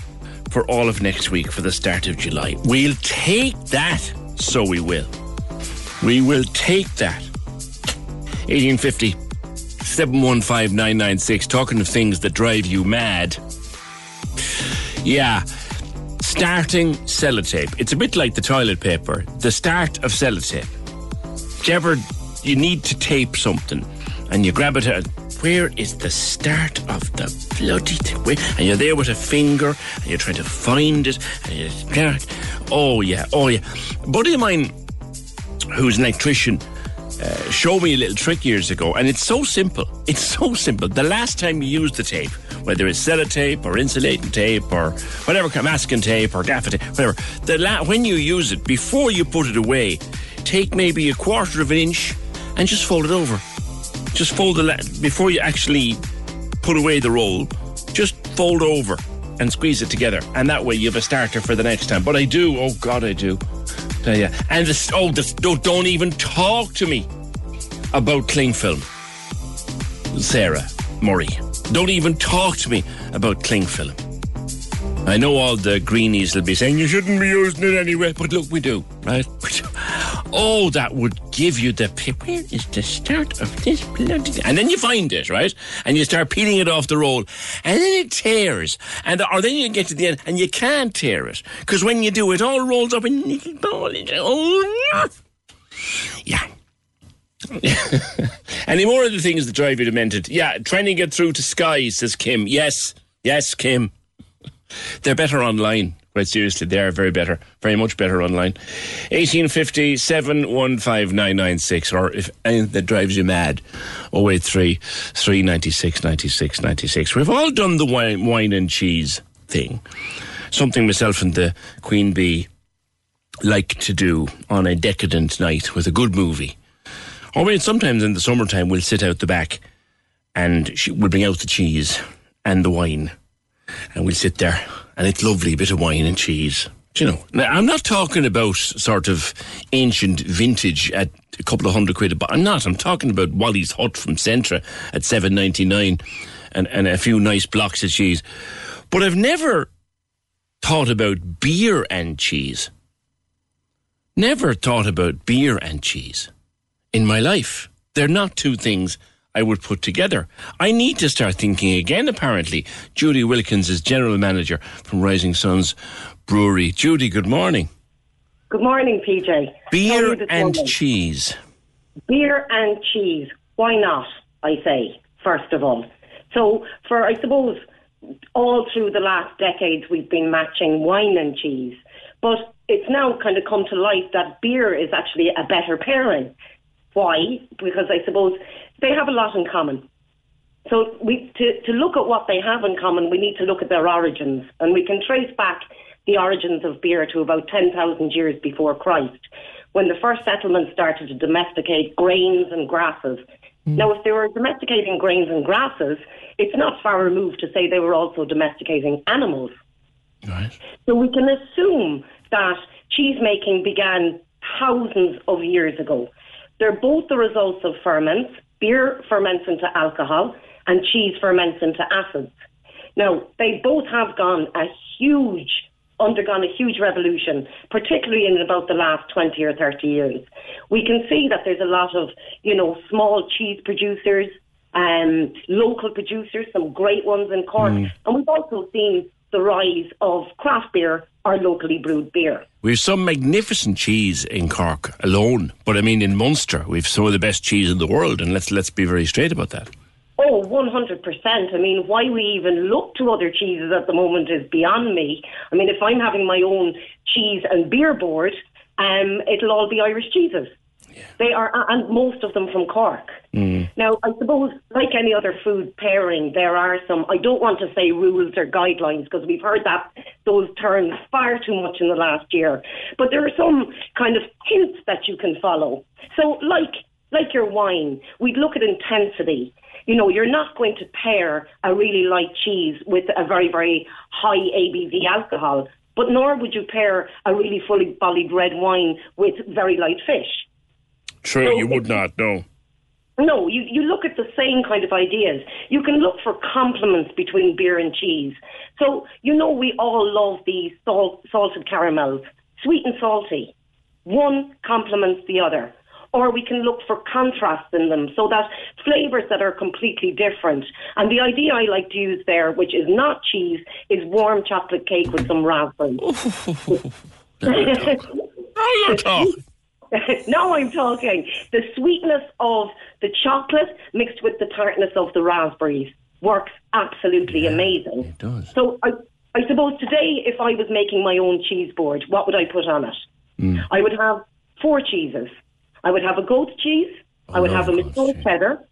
for all of next week for the start of July. We'll take that. So we will. We will take that. 1850 715996. Talking of things that drive you mad. Yeah. Starting sellotape. It's a bit like the toilet paper. The start of sellotape. Do you ever, you need to tape something and you grab it out. Where is the start of the bloody thing? And you're there with a finger and you're trying to find it. And you oh, yeah, oh, yeah. A buddy of mine who's an electrician uh, showed me a little trick years ago, and it's so simple. [LAUGHS] It's so simple. The last time you used the tape, whether it's sellotape or insulating tape or whatever, masking tape or gaffer tape, whatever, the la- when you use it, before you put it away, take maybe a quarter of an inch and just fold it over. Just fold the la- before you actually put away the roll. Just fold over and squeeze it together, and that way you have a starter for the next time. But I do, oh God, I do. You. And this, oh, don't, don't even talk to me about cling film. Sarah Murray. Don't even talk to me about cling film. I know all the greenies will be saying you shouldn't be using it anyway, but look, we do, right? [LAUGHS] Oh, that would give you the. Where is the start of this bloody? And then you find it, right? And you start peeling it off the roll, and then it tears, and or then you get to the end and you can't tear it because when you do, it all rolls up in little ball. Oh, yeah. [LAUGHS] Any more of the things that drive you demented? Yeah, trying to get through to Sky, says Kim. Yes, yes, Kim. They're better online. Quite seriously, they are very better, very much better online. 1850 715996, or if anything that drives you mad, 083 396 96 96. We've all done the wine, wine and cheese thing. Something myself and the Queen Bee like to do on a decadent night with a good movie. Or I mean, sometimes in the summertime, we'll sit out the back and she, we'll bring out the cheese and the wine and we'll sit there and it's lovely, bit of wine and cheese. Do you know, now, I'm not talking about sort of ancient vintage at a couple of hundred quid, but I'm not. I'm talking about Wally's Hut from Centra at seven ninety nine, and and a few nice blocks of cheese. But I've never thought about beer and cheese. Never thought about beer and cheese in my life. They're not two things I would put together. I need to start thinking again, apparently. Judy Wilkins is General Manager from Rising Sons Brewery. Judy, good morning. Good morning, PJ. Beer and morning? cheese. Beer and cheese. Why not, I say, first of all. So, for, I suppose, all through the last decades, we've been matching wine and cheese. But it's now kind of come to light that beer is actually a better pairing. Why? Because I suppose they have a lot in common. So we to, to look at what they have in common, we need to look at their origins, and we can trace back the origins of beer to about ten thousand years before Christ, when the first settlements started to domesticate grains and grasses. Mm. Now, if they were domesticating grains and grasses, it's not far removed to say they were also domesticating animals. Right. So we can assume that cheese making began thousands of years ago. They're both the results of ferments beer ferments into alcohol and cheese ferments into acids. Now, they both have gone a huge, undergone a huge revolution, particularly in about the last 20 or 30 years. We can see that there's a lot of, you know, small cheese producers, um, local producers, some great ones in Cork. Mm. And we've also seen the rise of craft beer or locally brewed beer. We've some magnificent cheese in Cork alone, but I mean in Munster, we've some of the best cheese in the world, and let's let's be very straight about that. Oh, 100%. I mean, why we even look to other cheeses at the moment is beyond me. I mean, if I'm having my own cheese and beer board, um, it'll all be Irish cheeses. Yeah. They are, and most of them from Cork. Mm. Now, I suppose, like any other food pairing, there are some, I don't want to say rules or guidelines because we've heard that those terms far too much in the last year. But there are some kind of hints that you can follow. So, like, like your wine, we'd look at intensity. You know, you're not going to pair a really light cheese with a very, very high ABV alcohol, but nor would you pair a really fully bodied red wine with very light fish. True, So you would not. No. No, you, you look at the same kind of ideas. You can look for complements between beer and cheese. So, you know, we all love these salt, salted caramels, sweet and salty. One complements the other. Or we can look for contrasts in them so that flavours that are completely different. And the idea I like to use there, which is not cheese, is warm chocolate cake with some raspberries. Oh, you're. [LAUGHS] now I'm talking. The sweetness of the chocolate mixed with the tartness of the raspberries works absolutely amazing. It does. So I, I suppose today, if I was making my own cheese board, what would I put on it? Mm. I would have four cheeses. I would have a goat cheese. I would have a Minnesota cheddar.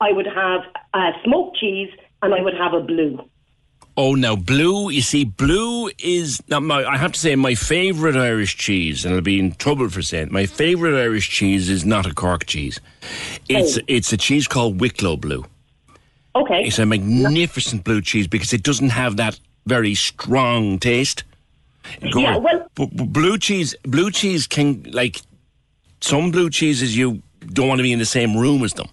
I would have a smoked cheese, and I would have a blue. Oh, now blue. You see, blue is now my. I have to say, my favourite Irish cheese, and I'll be in trouble for saying it, my favourite Irish cheese is not a Cork cheese. It's Oh. it's a cheese called Wicklow Blue. Okay. It's a magnificent blue cheese because it doesn't have that very strong taste. Yeah, well- B- b- blue cheese, blue cheese can like some blue cheeses you don't want to be in the same room as them.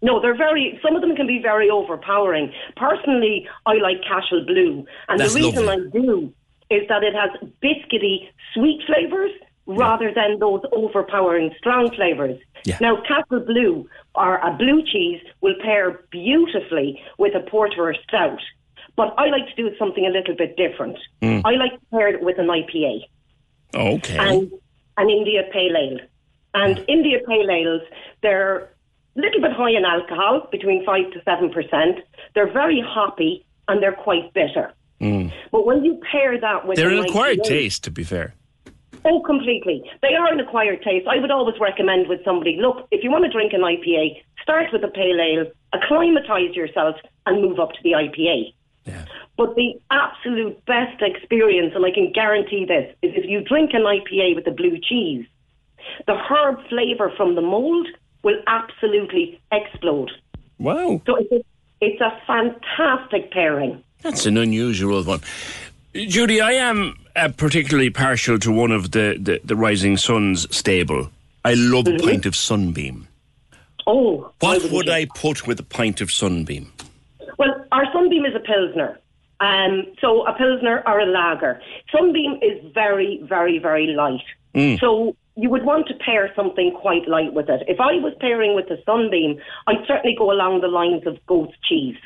No, they're very. Some of them can be very overpowering. Personally, I like Cashel Blue, and That's the reason lovely. I do is that it has biscuity, sweet flavors rather than those overpowering strong flavors. Yeah. Now, Cashel Blue or a blue cheese will pair beautifully with a porter or stout. But I like to do something a little bit different. Mm. I like to pair it with an IPA Okay. and an India Pale Ale. And India Pale Ales, they're little bit high in alcohol, between 5 to 7%. They're very hoppy and they're quite bitter. Mm. But when you pair that with They're an acquired taste, to be fair. Oh, completely. They are an acquired taste. I would always recommend with somebody, look, if you want to drink an IPA, start with a pale ale, acclimatise yourself, and move up to the IPA. Yeah. But the absolute best experience, and I can guarantee this, is if you drink an IPA with a blue cheese, the herb flavour from the mould will absolutely explode. Wow. So it's a, it's a fantastic pairing. That's an unusual one. Judy, I am uh, particularly partial to one of the, the, the Rising Sons stable. I love a pint of Sunbeam. Oh. What would I put with a pint of Sunbeam? Well, our Sunbeam is a Pilsner. Um, so a Pilsner or a lager. Sunbeam is very, very, very light. Mm. So you would want to pair something quite light with it. If I was pairing with the Sunbeam, I'd certainly go along the lines of goat's cheese.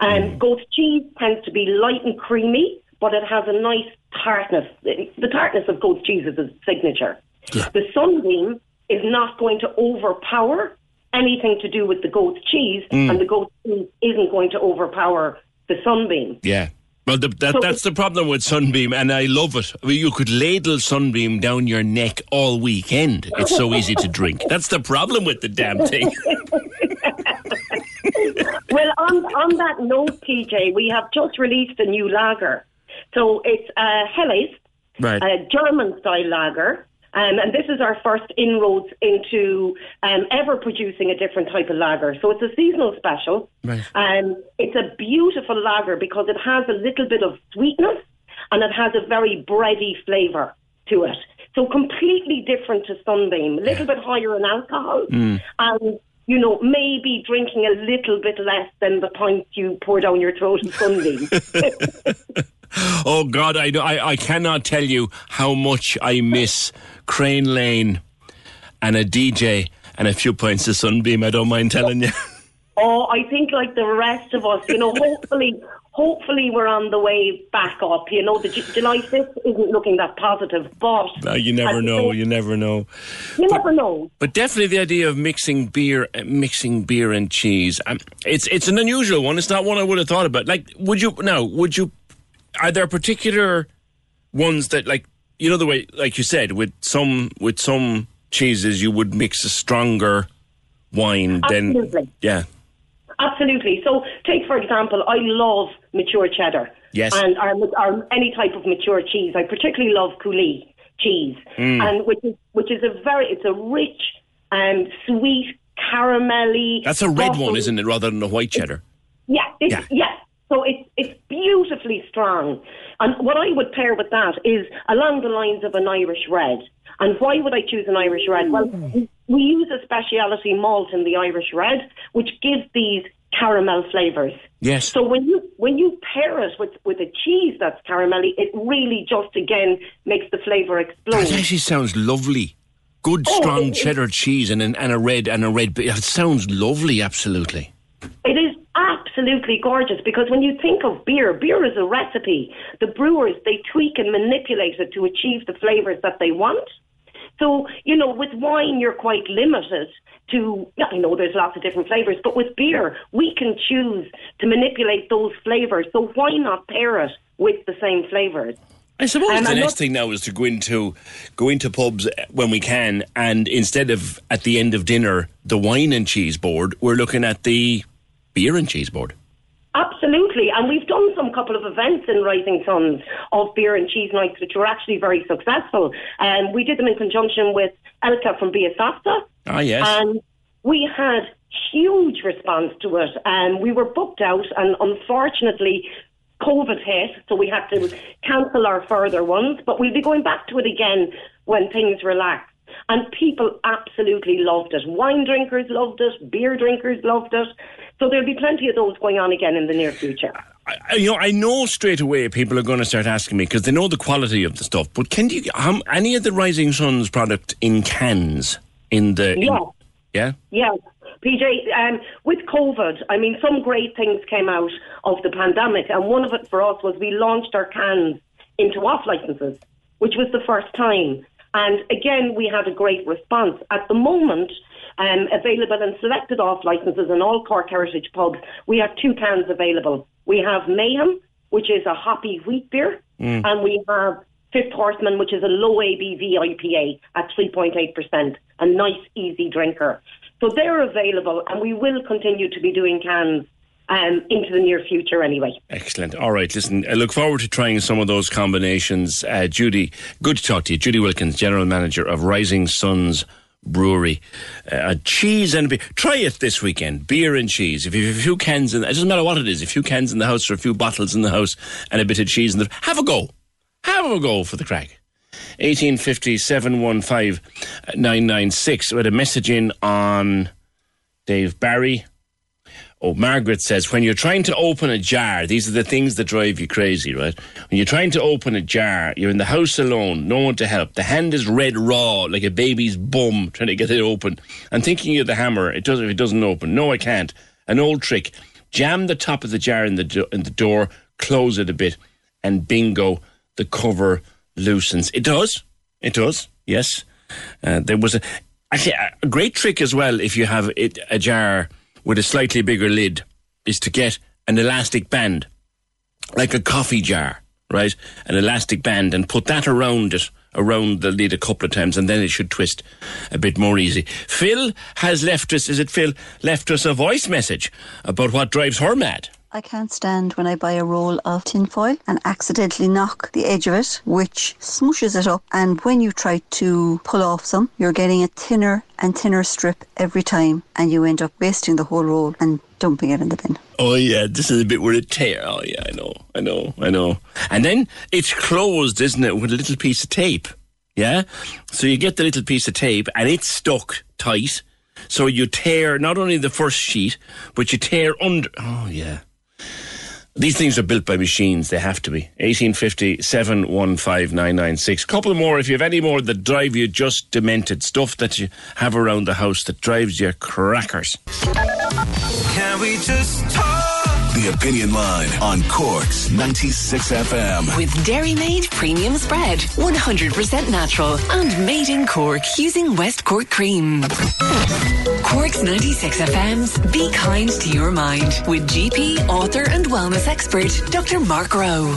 Um, Goat's cheese tends to be light and creamy, but it has a nice tartness. The tartness of goat's cheese is its signature. The Sunbeam is not going to overpower anything to do with the goat's cheese, Mm. and the goat's cheese isn't going to overpower the Sunbeam. Yeah. Well, the, that, So- that's the problem with Sunbeam, and I love it. I mean, you could ladle Sunbeam down your neck all weekend. It's so easy to drink. [LAUGHS] That's the problem with the damn thing. [LAUGHS] well, on on that note, TJ, we have just released a new lager. So it's uh, Helles, Right. a German style lager. Um, and this is our first inroads into um, ever producing a different type of lager. So it's a seasonal special. Right. Um, it's a beautiful lager because it has a little bit of sweetness and it has a very bready flavour to it. So completely different to Sunbeam, a little bit higher in alcohol Mm. and you know maybe drinking a little bit less than the pint you pour down your throat in Sunbeam. [LAUGHS] Oh God, I, I I cannot tell you how much I miss Crane Lane and a DJ and a few points of Sunbeam. I don't mind telling you. [LAUGHS] oh, I think like the rest of us, you know, [LAUGHS] hopefully. Hopefully we're on the way back up. You know, the J- July 5th isn't looking that positive, but No, you never know. think- You never know. You never know. But definitely the idea of mixing beer, mixing beer and cheese. Um, it's it's an unusual one. It's not one I would have thought about. Like, would you now? Would you? Are there particular ones that like you know the way, like you said, with some with some cheeses you would mix a stronger wine, then Absolutely. yeah, Absolutely. So, take for example, I love mature cheddar. Yes. And or, or any type of mature cheese. I particularly love Coolea cheese, Mm. and which is which is a very it's a rich and sweet caramelly. that's a red one, isn't it, rather than a white cheddar? Yeah, it's, Yeah. yeah. So it's it's beautifully strong, and what I would pair with that is along the lines of an Irish red. And why would I choose an Irish red? Well, we- we use a speciality malt in the Irish red, which gives these caramel flavours. Yes. So when you when you pair it with with a cheese that's caramelly, it really just again makes the flavour explode. That actually sounds lovely. Good, Oh, strong it- cheddar cheese and an, and a red and a red. It sounds lovely. Absolutely. It is absolutely gorgeous because when you think of beer, beer is a recipe. The brewers, they tweak and manipulate it to achieve the flavours that they want. So, you know, with wine, you're quite limited to, I know there's lots of different flavours, but with beer, we can choose to manipulate those flavours. So why not pair it with the same flavours? I suppose Um, the I'm next not- thing now is to go into go into pubs when we can, and instead of at the end of dinner the wine and cheese board, we're looking at the beer and cheese board. Absolutely, and we've done some couple of events in Rising Sons of beer and cheese nights, which were actually very successful. And we did them in conjunction with Elka from Biasafta. Ah, yes. And we had huge response to it. And we were booked out, and unfortunately, COVID hit, so we had to cancel our further ones. But we'll be going back to it again when things relax. And people absolutely loved it. Wine drinkers loved it. Beer drinkers loved it. So there'll be plenty of those going on again in the near future. I- you know, I know straight away people are going to start asking me because they know the quality of the stuff. But can you um, any of the Rising Sons product in cans in the? in- Yeah. yeah. Yeah, PJ, um, with COVID, I mean, some great things came out of the pandemic, and one of it for us was we launched our cans into off licenses, which was the first time. And again, we had a great response. At the moment, um, available in selected off licenses in all Cork Heritage pubs, we have two cans available. We have Mayhem, which is a hoppy wheat beer, Mm. and we have Fifth Horseman, which is a low ABV IPA at 3.8%, a nice, easy drinker. So they're available, and we will continue to be doing cans um, into the near future anyway. Excellent. All right. Listen, I look forward to trying some of those combinations. Uh, Judy, good to talk to you. Judy Wilkins, General Manager of Rising Sons Brewery. Uh, cheese and beer. Try it this weekend. Beer and cheese. If you have a few cans in, it doesn't matter what it is. A few cans in the house or a few bottles in the house and a bit of cheese in the, have a go. Have a go for the craic. 1850 715 996. We had a message in on Dave Barry. Oh, Margaret says, when you're trying to open a jar, these are the things that drive you crazy, right? When you're trying to open a jar, you're in the house alone, no one to help. The hand is red raw, like a baby's bum, trying to get it open. I'm thinking of the hammer. It does if it doesn't open. No, I can't. An old trick. Jam the top of the jar in the do- in the door, close it a bit, and bingo, the cover loosens. It does. It does. Yes. Uh, there was a actually a great trick as well. If you have it a jar with a slightly bigger lid, is to get an elastic band, like a coffee jar, right? An elastic band, and put that around it, around the lid a couple of times, and then it should twist a bit more easy. Phil has left us. Is it Phil left us a voice message about what drives her mad? I can't stand when I buy a roll of tinfoil and accidentally knock the edge of it, which smushes it up. And when you try to pull off some, you're getting a thinner and thinner strip every time, and you end up wasting the whole roll and dumping it in the bin. Oh yeah, this is a bit where it tear. Oh yeah, I know, I know, I know. And then it's closed, isn't it, with a little piece of tape? Yeah. So you get the little piece of tape, and it's stuck tight. So you tear not only the first sheet, but you tear under. Oh yeah. These things are built by machines. They have to be. 1850 715 996. Couple more if you have any more that drive you just demented. Stuff that you have around the house that drives you crackers. Can we just talk? The Opinion Line on Cork's 96 FM. With Dairy Made Premium Spread. 100% natural and made in Cork using West Cork cream. Cork's 96 FM's Be Kind to Your Mind with GP, author, and wellness expert Dr. Mark Rowe.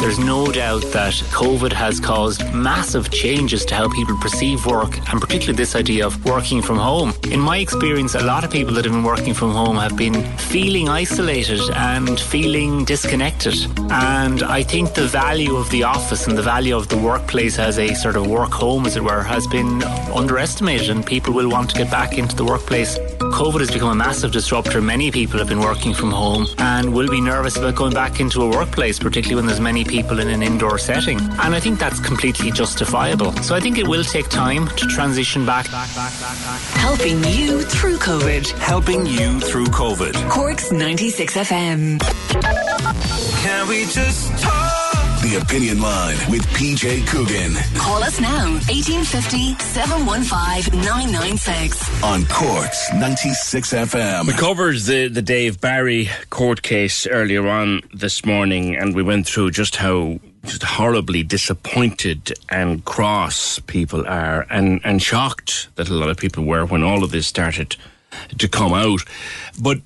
There's no doubt that COVID has caused massive changes to how people perceive work, and particularly this idea of working from home. In my experience, a lot of people that have been working from home have been feeling isolated and feeling disconnected. And I think the value of the office and the value of the workplace as a sort of work home, as it were, has been underestimated, and people will want to get back into the workplace. COVID has become a massive disruptor. Many people have been working from home and will be nervous about going back into a workplace, particularly when there's many people in an indoor setting. And I think that's completely justifiable. So I think it will take time to transition back. Helping you through COVID. Helping you through COVID. Cork's 96 FM. Can we just talk? The Opinion Line with PJ Coogan Call us now 1850 715 996. on Cork's 96 FM. We covered the, the Dave Barry court case earlier on this morning, and we went through just how just horribly disappointed and cross people are, and, and shocked that a lot of people were when all of this started to come out. But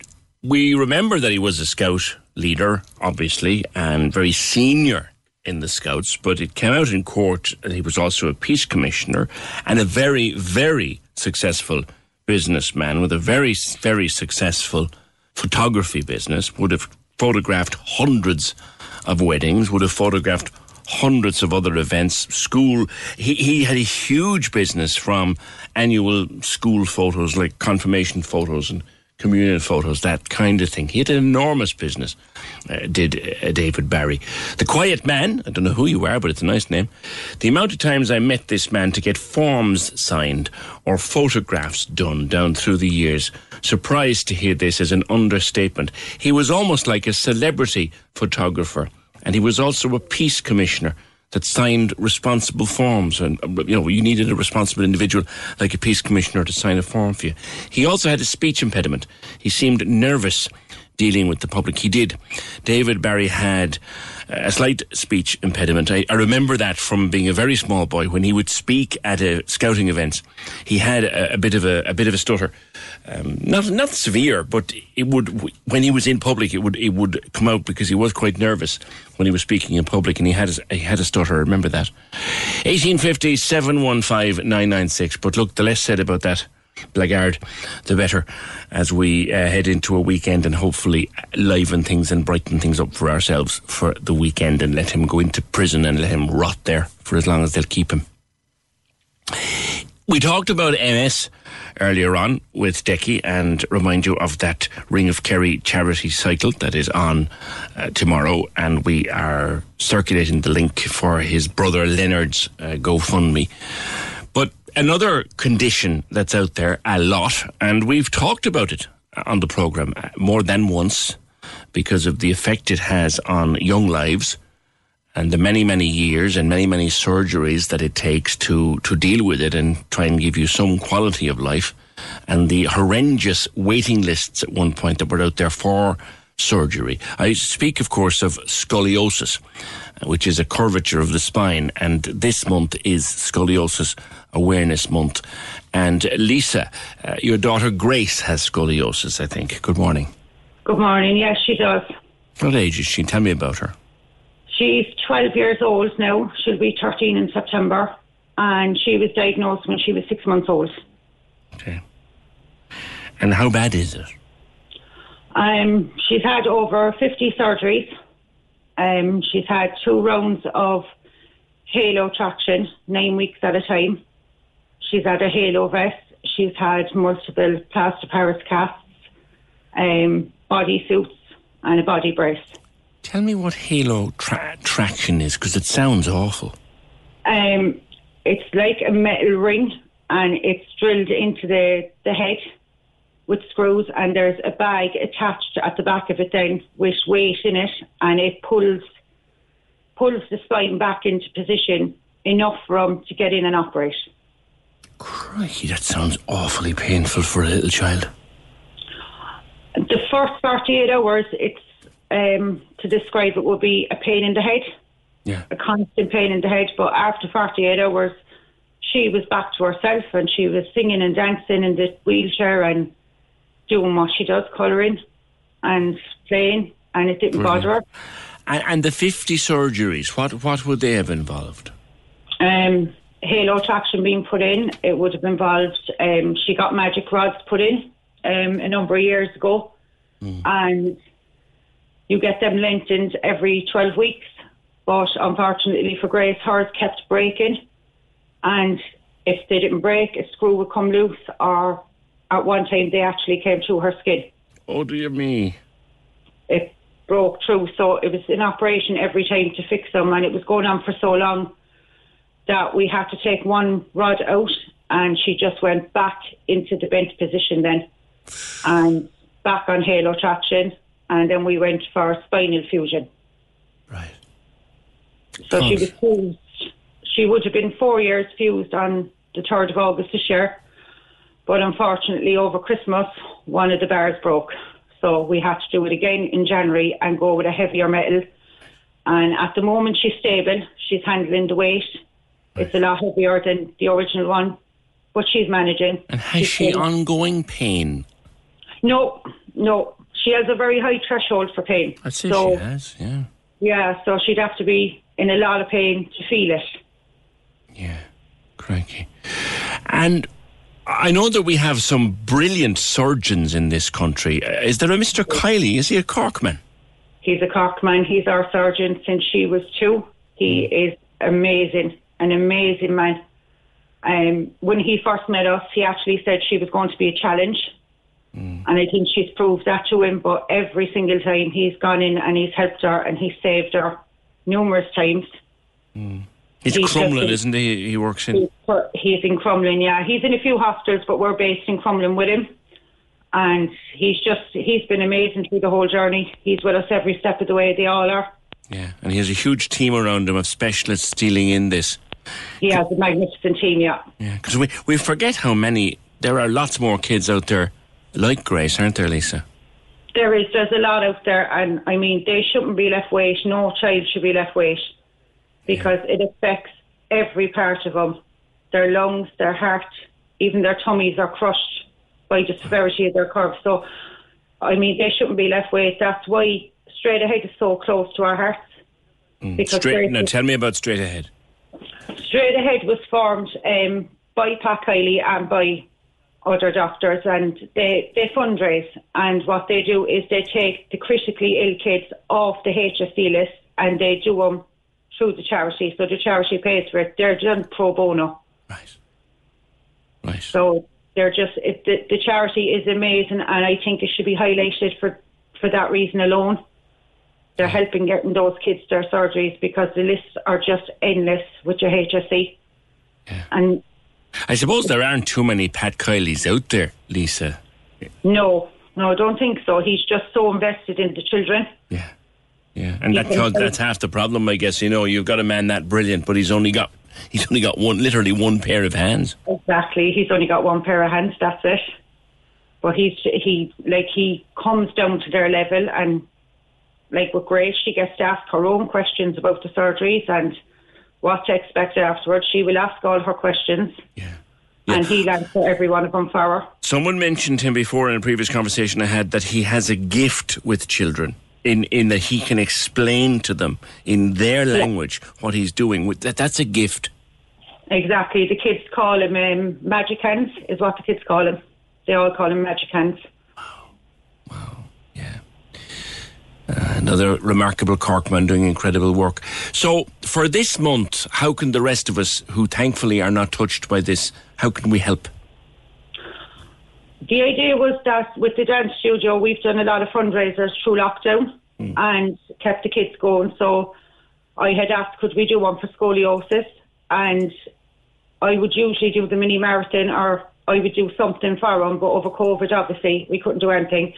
we remember that he was a scout leader, obviously, and very senior in the Scouts, but it came out in court he was also a peace commissioner and a very, very successful businessman with a very, very successful photography business, would have photographed hundreds of weddings, would have photographed hundreds of other events, school. He, he had a huge business from annual school photos, like confirmation photos and communion photos, that kind of thing. He had an enormous business, uh, did uh, David Barry. The Quiet Man, I don't know who you are, but it's a nice name. The amount of times I met this man to get forms signed or photographs done down through the years, surprised to hear this as an understatement. He was almost like a celebrity photographer, and he was also a peace commissioner that signed responsible forms. And, uh, you know, you needed a responsible individual like a peace commissioner to sign a form for you. He also had a speech impediment. He seemed nervous dealing with the public. He did. David Barry had a slight speech impediment. I, I remember that from being a very small boy when he would speak at a scouting event. He had a, a bit of a, a bit of a stutter, um, not not severe, but it would when he was in public, it would it would come out because he was quite nervous when he was speaking in public, and he had a, he had a stutter. I remember that. 1850 715 996. But look, the less said about that. Blackguard, the better as we uh, head into a weekend and hopefully liven things and brighten things up for ourselves for the weekend and let him go into prison and let him rot there for as long as they'll keep him. We talked about MS earlier on with Decky and remind you of that Ring of Kerry charity cycle that is on uh, tomorrow. And we are circulating the link for his brother Leonard's uh, GoFundMe. But another condition that's out there a lot, and we've talked about it on the programme uh, more than once because of the effect it has on young lives and the many, many years and many, many surgeries that it takes to, to deal with it and try and give you some quality of life. And the horrendous waiting lists at one point that were out there for surgery. I speak, of course, of scoliosis, which is a curvature of the spine. And this month is Scoliosis Awareness Month. And Lisa, uh, your daughter Grace has scoliosis, I think. Good morning. Good morning. Yes, she does. What age is she? Tell me about her. She's 12 years old now. She'll be 13 in September. And she was diagnosed when she was six months old. Okay. And how bad is it? Um, she's had over 50 surgeries. Um, she's had two rounds of halo traction, nine weeks at a time. She's had a halo vest. She's had multiple plaster Paris casts, um, body suits, and a body brace. Tell me what halo tra- traction is, because it sounds awful. Um, it's like a metal ring, and it's drilled into the, the head with screws, and there's a bag attached at the back of it then with weight in it, and it pulls pulls the spine back into position enough room to get in and operate. Crikey, that sounds awfully painful for a little child. The first 48 hours, it's um, to describe it would be a pain in the head, Yeah. a constant pain in the head. But after 48 hours, she was back to herself and she was singing and dancing in the wheelchair and doing what she does, colouring and playing, and it didn't Brilliant. bother her. And, and the 50 surgeries, what, what would they have involved? Um, halo traction being put in, it would have involved. Um, she got magic rods put in um, a number of years ago, and you get them lengthened every 12 weeks. But unfortunately for Grace, hers kept breaking, and if they didn't break, a screw would come loose, or at one time they actually came through her skin. Oh, dear me. It broke through, so it was an operation every time to fix them, and it was going on for so long that we had to take one rod out, and she just went back into the bent position then, and back on halo traction, and then we went for spinal fusion. Right. So she was fused. She would have been four years fused on the third of August this year, but unfortunately over Christmas one of the bars broke, so we had to do it again in January and go with a heavier metal. And at the moment she's stable. She's handling the weight. It's a lot heavier than the original one, but she's managing. And has She's she stable. ongoing pain? No, no. She has a very high threshold for pain. I'd say so, she has, yeah. Yeah, so she'd have to be in a lot of pain to feel it. Crikey. And I know that we have some brilliant surgeons in this country. Is there a Mr. Kiely? Is he a Corkman? He's a Corkman. He's our surgeon since she was two. He hmm. is amazing, an amazing man. Um, when he first met us, he actually said she was going to be a challenge. Hmm. And I think she's proved that to him. But every single time he's gone in and he's helped her and he's saved her numerous times. Hmm. He's He's Crumlin, just- isn't he? He works in. He's, he's in Crumlin, yeah. He's in a few hostels, but we're based in Crumlin with him. And he's just, he's been amazing through the whole journey. He's with us every step of the way. They all are. Yeah, and he has a huge team around him of specialists dealing in this. He has a magnificent team, yeah. Yeah, because we, we forget how many. There are lots more kids out there like Grace, aren't there, Lisa? There is, there's a lot out there, and I mean, they shouldn't be left wait. No child should be left wait because it affects every part of them their lungs, their heart, even their tummies are crushed by the severity of their curves. So, I mean, they shouldn't be left wait. That's why straight ahead is so close to our hearts. Because Straight, now, tell me about Straight Ahead. Straight Ahead was formed um, by Pat Kiely and by other doctors, and they, they fundraise. And what they do is they take the critically ill kids off the HSE list and they do them through the charity. So the charity pays for it. They're done pro bono. Right. Right. So they're just it, the, the charity is amazing, and I think it should be highlighted for for that reason alone. They're helping getting those kids their surgeries because the lists are just endless with your HSE. Yeah. And I suppose there aren't too many Pat Kielys out there, Lisa. no, no, I don't think so. He's just so invested in the children. Yeah, and He that cause, that's half the problem, I guess. You know, you've got a man that brilliant, but he's only got he's only got one, literally one pair of hands. Exactly. He's only got one pair of hands. That's it. But he's he like he comes down to their level, and like with Grace, she gets to ask her own questions about the surgeries and what to expect afterwards. She will ask all her questions. Yeah. And he'll answer every one of them for her. Someone mentioned him before in a previous conversation I had that he has a gift with children. In, in that he can explain to them in their language what he's doing. With that, that's a gift. Exactly. The kids call him um, Magic Hands, is what the kids call him. They all call him Magic Hands. Another remarkable Corkman doing incredible work. So, for this month, how can the rest of us, who thankfully are not touched by this, how can we help? The idea was that with the dance studio, we've done a lot of fundraisers through lockdown mm. and kept the kids going. So I had asked, could we do one for scoliosis? And I would usually do the mini marathon or I would do something for them, but over COVID, obviously, we couldn't do anything.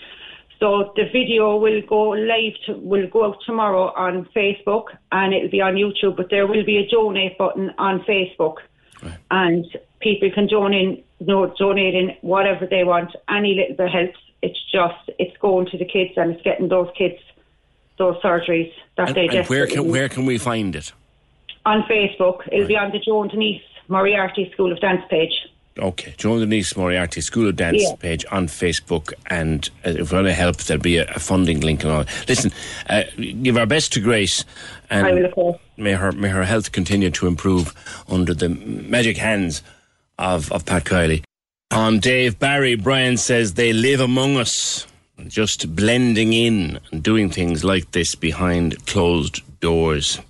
So the video will go live, to, will go out tomorrow on Facebook and it'll be on YouTube, but there will be a donate button on Facebook and people can donate, no, donate in whatever they want. Any little bit helps. It's just, it's going to the kids and it's getting those kids those surgeries that And, they and where can where can we find it? On Facebook. It'll be on the Joan Denise Moriarty School of Dance page. Okay, Joan Denise Moriarty School of Dance Yeah. page on Facebook, and uh, if we want to help, there'll be a, a funding link and all. Listen, uh, give our best to Grace, and I will, may her may her health continue to improve under the magic hands of of Pat Kiely. On Dave Barry, Brian says they live among us, just blending in and doing things like this behind closed doors.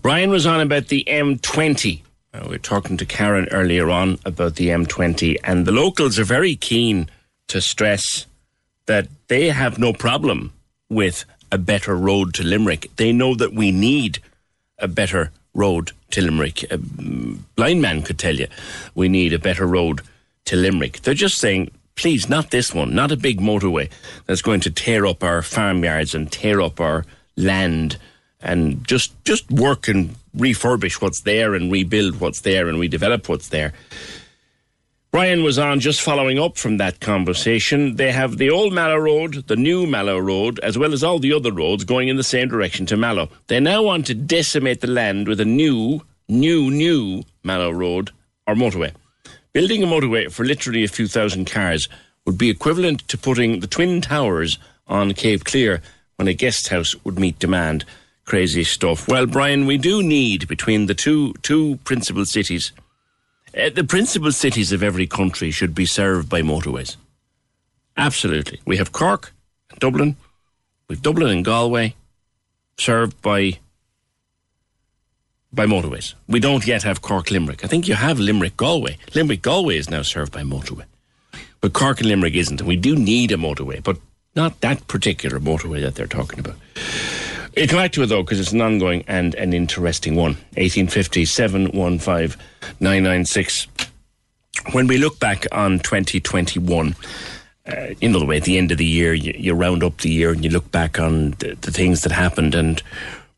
Brian was on about the M20. Uh, we were talking to Karen earlier on about the M20, and the locals are very keen to stress that they have no problem with a better road to Limerick. They know that we need a better road to Limerick. A mm, blind man could tell you we need a better road to Limerick. They're just saying, please, not this one, not a big motorway that's going to tear up our farmyards and tear up our land and just just work and refurbish what's there and rebuild what's there and redevelop what's there. Brian was on just following up from that conversation. They have the old Mallow Road, the new Mallow Road, as well as all the other roads going in the same direction to Mallow. They now want to decimate the land with a new, new, new Mallow Road or motorway. Building a motorway for literally a few thousand cars would be equivalent to putting the Twin Towers on Cape Clear when a guest house would meet demand. Crazy stuff. Well, Brian, we do need between the two two principal cities. Uh, the principal cities of every country should be served by motorways. Absolutely. We have Cork, and Dublin, we've Dublin and Galway, served by by motorways. We don't yet have Cork Limerick. I think you have Limerick Galway. Limerick Galway is now served by motorway. But Cork and Limerick isn't, and we do need a motorway, but not that particular motorway that they're talking about. Come back to it though, because it's an ongoing and an interesting one. 1850 715 996. When we look back on 2021, uh, you know the way at the end of the year you, you round up the year and you look back on the, the things that happened and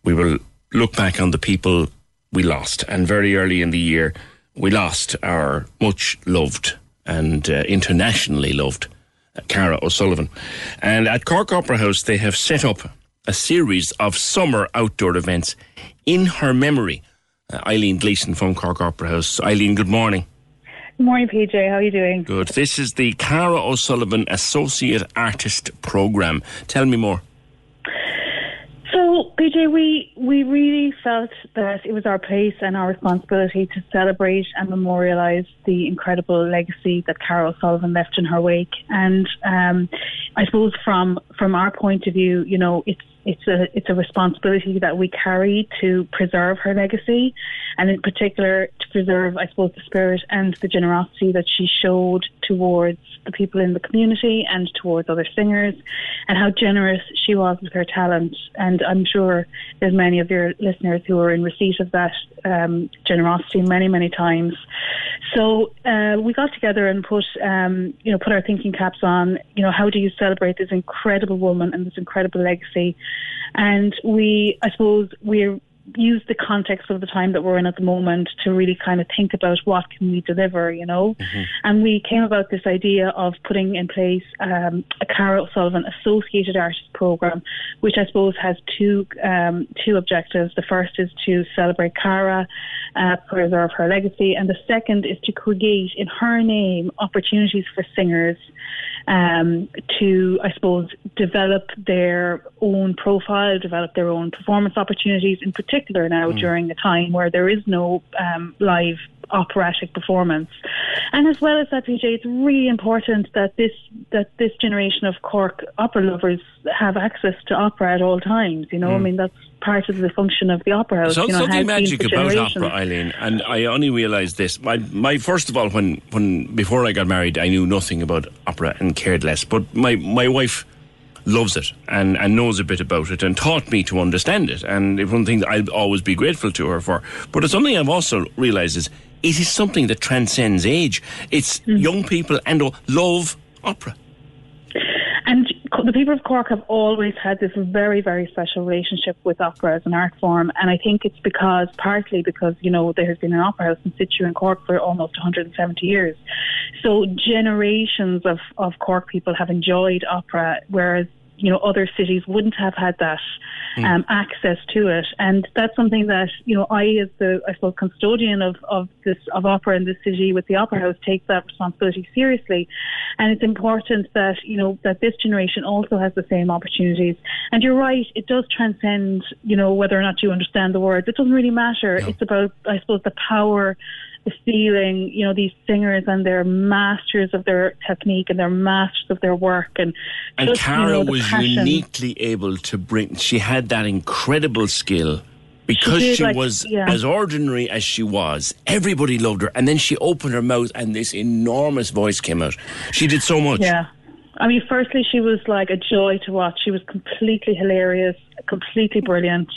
we will look back on the people we lost and very early in the year we lost our much loved and uh, internationally loved uh, Cara O'Sullivan and at Cork Opera House they have set up a series of summer outdoor events in her memory uh, Eibhlín Gleeson from Cork Opera House Eibhlín good morning Good morning, PJ. How are you doing? Good. This is the Cara O'Sullivan Associate Artist Programme. Tell me more. So, PJ, we we really felt that it was our place and our responsibility to celebrate and memorialise the incredible legacy that Cara O'Sullivan left in her wake. And um, I suppose from from our point of view, you know, it's it's a it's a responsibility that we carry to preserve her legacy, and in particular to preserve, I suppose, the spirit and the generosity that she showed towards the people in the community and towards other singers, and how generous she was with her talent. And I'm sure there's many of your listeners who are in receipt of that um, generosity many many times. So uh, we got together and put um, you know put our thinking caps on. You know, how do you celebrate this incredible woman and this incredible legacy? And we, I suppose, we use the context of the time that we're in at the moment to really kind of think about what can we deliver, you know. And we came about this idea of putting in place um, a Cara O'Sullivan Associated Artist Program, which I suppose has two um, two objectives. The first is to celebrate Cara, uh, preserve her legacy, and the second is to create in her name opportunities for singers um, to, I suppose, develop their own profile, develop their own performance opportunities, in particular now Mm. during a time where there is no um, live operatic performance. And as well as that, PJ, it's really important that this that this generation of Cork opera lovers have access to opera at all times. You know, I Mm. mean that's part of the function of the opera house. So, you know, something magic about opera, Eibhlín, and I only realised this. My, my first of all, when, when before I got married, I knew nothing about opera and cared less. But my, my wife loves it and, and knows a bit about it and taught me to understand it. And it's one thing that I'll always be grateful to her for. But it's something I've also realised is it is something that transcends age. It's Hmm. young people and all love opera. And the people of Cork have always had this very, very special relationship with opera as an art form. And I think it's because, partly because, you know, there has been an opera house in situ in Cork for almost 170 years. So generations of, of Cork people have enjoyed opera, whereas you know other cities wouldn't have had that Hmm. um, access to it, and that's something that you know I, as the I suppose custodian of of this of opera in the city with the Opera House, take that responsibility seriously, and it's important that you know that this generation also has the same opportunities. And you're right, it does transcend you know whether or not you understand the words. It doesn't really matter. It's about I suppose the power the feeling, you know, these singers and they're masters of their technique and they're masters of their work and And just, you Cara know, was passion. uniquely able to bring. She had that incredible skill because She she, like, was yeah. as ordinary as she was. Everybody loved her, and then she opened her mouth, and this enormous voice came out. She did so much. Yeah. I mean, firstly, she was like a joy to watch. She was completely hilarious, completely brilliant.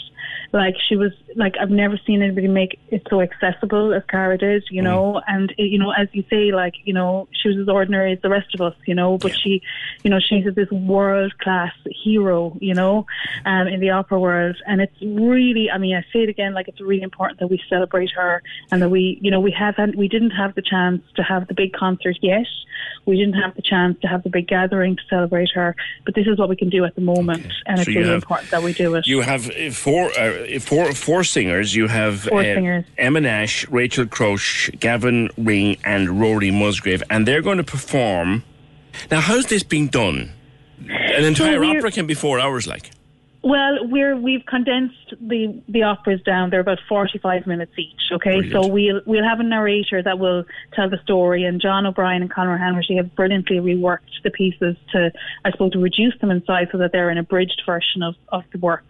Like she was like I've never seen anybody make it so accessible as Cara did, you know. And it, you know, as you say, like you know, she was as ordinary as the rest of us, you know. But she, you know, she's this world class hero, you know, um, in the opera world. And it's really, I mean, I say it again, like it's really important that we celebrate her and that we, you know, we haven't, we didn't have the chance to have the big concert yet. We didn't have the chance to have the big gathering to celebrate her. But this is what we can do at the moment, and So it's really have- important that we do it. You have uh, four, uh, four, four singers. You have Four uh, singers. Emma Nash, Rachel Croash, Gavin Ring, and Rory Musgrave, and they're going to perform. Now, how's this being done? An entire we're- opera can be four hours, like. Well, we're we've condensed the the operas down. They're about forty five minutes each. Okay, so we'll we'll have a narrator that will tell the story, and John O'Brien and Conor Hanratty have brilliantly reworked the pieces to, I suppose, to reduce them in size so that they're an abridged version of of the work.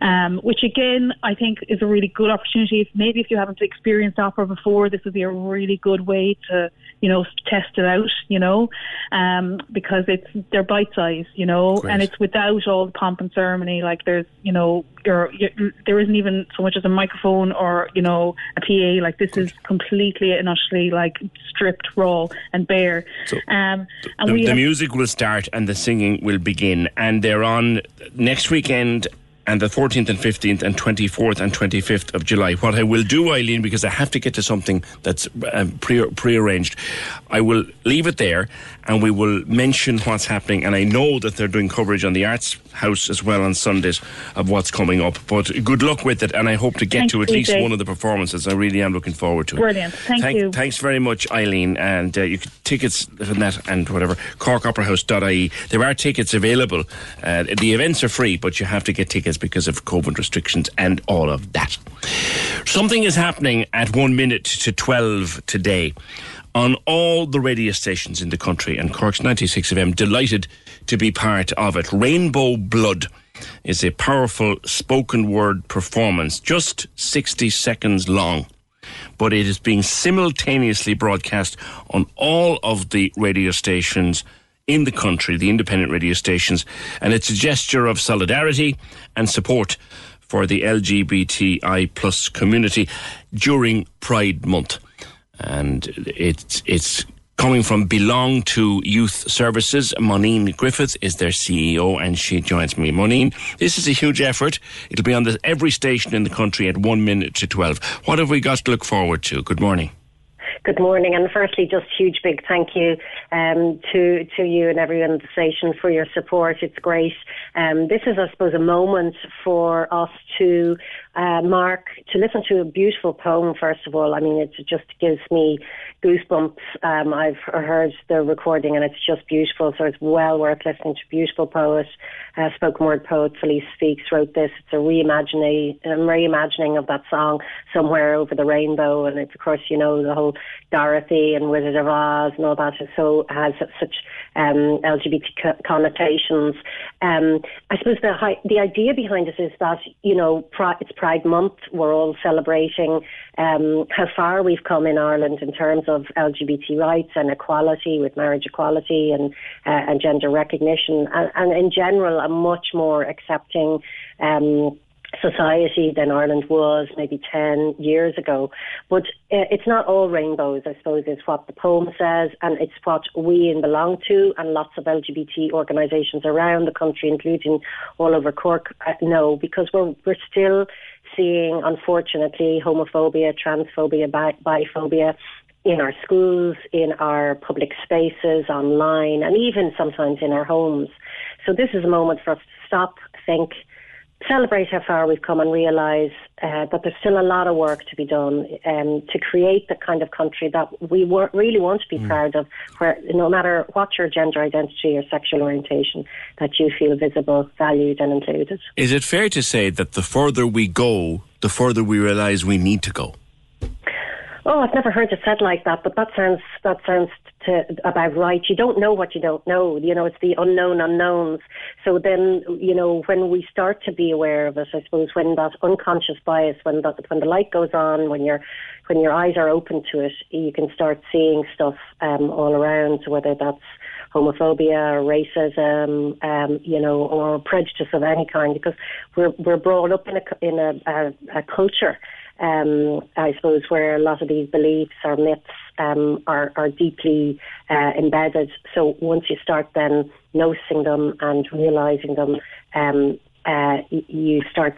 Um, which again, I think is a really good opportunity. If, maybe if you haven't experienced opera before, this would be a really good way to you know test it out. You know, um, because it's they're bite size. You know, Great. and it's without all the pomp and ceremony. Like there's, you know, you're, you're, there isn't even so much as a microphone or you know a PA. Like this is completely and utterly like stripped, raw, and bare. um, and the, we the have- music will start and the singing will begin, and they're on next weekend. And the 14th and 15th and 24th and 25th of July. What I will do, Eibhlín, because I have to get to something that's um, pre prearranged, I will leave it there and we will mention what's happening. And I know that they're doing coverage on the Arts House as well on Sundays of what's coming up. But good luck with it, and I hope to get Thanks, to at least one of the performances. I really am looking forward to it. Brilliant. Thank you. Thanks very much, Eibhlín. And uh, you can tickets from that and whatever, corkoperahouse.ie. There are tickets available. Uh, the events are free, but you have to get tickets because of COVID restrictions and all of that. Something is happening at one minute to 12 today on all the radio stations in the country, and Cork's 96 FM delighted to be part of it. Rainbow Blood is a powerful spoken word performance, just 60 seconds long but it is being simultaneously broadcast on all of the radio stations in the country, the independent radio stations, and it's a gesture of solidarity and support for the LGBTI plus community during Pride Month. And it's it's coming from Belong to Youth Services. Moninne Griffith is their CEO, and she joins me. Moninne, this is a huge effort. It'll be on every station in the country at one minute to twelve. What have we got to look forward to? Good morning. Good morning, and firstly, just huge big thank you um, to to you and everyone at the station for your support. It's great. Um, this is, I suppose, a moment for us to uh, mark to listen to a beautiful poem. First of all, I mean, it just gives me goosebumps. Um, I've heard the recording, and it's just beautiful. So it's well worth listening to. Beautiful poet, uh, spoken word poet Felice Speaks wrote this. It's a reimagining, a reimagining of that song "Somewhere Over the Rainbow," and it's of course you know the whole Dorothy and Wizard of Oz and all that. It so has such um, LGBT connotations. Um, I suppose the the idea behind it is that you know it's Pride Month. We're all celebrating um, how far we've come in Ireland in terms of LGBT rights and equality with marriage equality and uh, and gender recognition, and, and in general a much more accepting. Um, society than Ireland was maybe 10 years ago. But uh, it's not all rainbows, I suppose, is what the poem says, and it's what we in belong to, and lots of LGBT organisations around the country, including all over Cork, uh, know, because we're, we're still seeing, unfortunately, homophobia, transphobia, bi- biphobia in our schools, in our public spaces, online, and even sometimes in our homes. So this is a moment for us to stop, think, celebrate how far we've come and realise uh, that there's still a lot of work to be done um, to create the kind of country that we wor- really want to be Mm. proud of, where no matter what your gender identity or sexual orientation, that you feel visible, valued, and included. Is it fair to say that the further we go, the further we realise we need to go? Oh, I've never heard it said like that, but that sounds that sounds to, about right. You don't know what you don't know. You know, it's the unknown unknowns. So then, you know, when we start to be aware of it, I suppose when that unconscious bias, when that when the light goes on, when your when your eyes are open to it, you can start seeing stuff um, all around. Whether that's homophobia racism, um, you know, or prejudice of any kind, because we're we're brought up in a in a, a, a culture um, I suppose, where a lot of these beliefs or myths um, are, are deeply uh, embedded. So once you start then noticing them and realizing them, um, uh, you start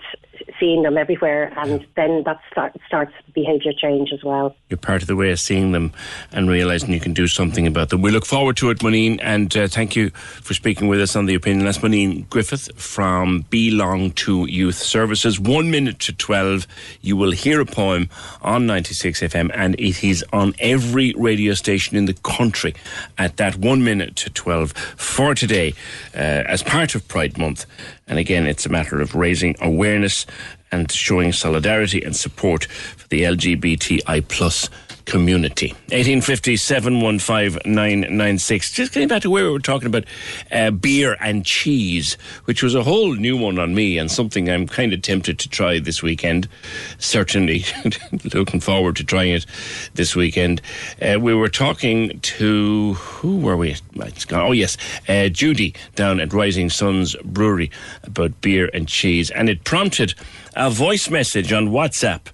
seeing them everywhere, and then that start, starts behaviour change as well. You're part of the way of seeing them and realising you can do something about them. We look forward to it, Moninne, and uh, thank you for speaking with us on the opinion. That's Moninne Griffith from Belong to Youth Services. One minute to 12, you will hear a poem on 96 FM, and it is on every radio station in the country at that one minute to 12 for today uh, as part of Pride Month. And again, it's a matter of raising awareness and showing solidarity and support for the LGBTI plus community. 1850 715 Just getting back to where we were talking about uh, beer and cheese, which was a whole new one on me and something I'm kind of tempted to try this weekend. Certainly [LAUGHS] looking forward to trying it this weekend. Uh, we were talking to, who were we? Oh, yes, uh, Judy down at Rising Sons Brewery about beer and cheese. And it prompted a voice message on WhatsApp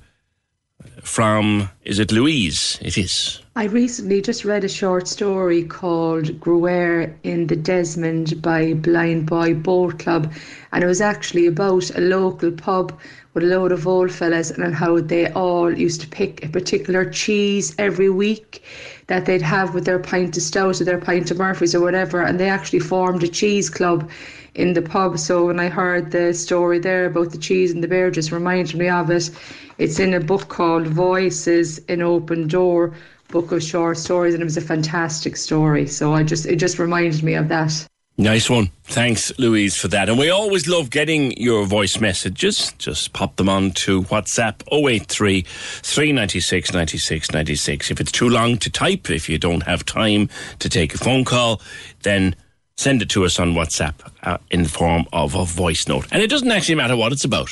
from, is it Louise? It is. I recently just read a short story called Gruer in the Desmond by Blind Boy Boatclub, and it was actually about a local pub with a load of old fellas and how they all used to pick a particular cheese every week that they'd have with their pint of stout or their pint of Murphy's or whatever, and they actually formed a cheese club in the pub. So when I heard the story there about the cheese and the beer, just reminded me of it. It's in a book called Voices in Open Door, book of short stories, and it was a fantastic story. So I just it just reminded me of that. Nice one. Thanks, Louise, for that. And we always love getting your voice messages. Just pop them on to WhatsApp 083 396 96 96. If it's too long to type, if you don't have time to take a phone call, then send it to us on WhatsApp uh, in the form of a voice note. And it doesn't actually matter what it's about.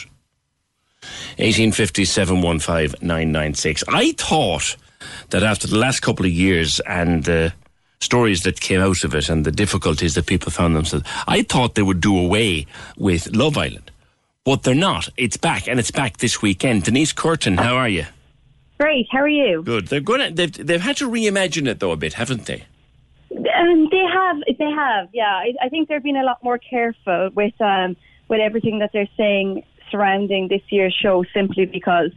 1850 I thought that after the last couple of years and the stories that came out of it and the difficulties that people found themselves, I thought they would do away with Love Island. But they're not. It's back, and it's back this weekend. Denise Curtin, how are you? Great. How are you? Good. They're going. They've they've had to reimagine it though a bit, haven't they? Um, they have. They have. Yeah. I, I think they're being a lot more careful with um, with everything that they're saying surrounding this year's show, simply because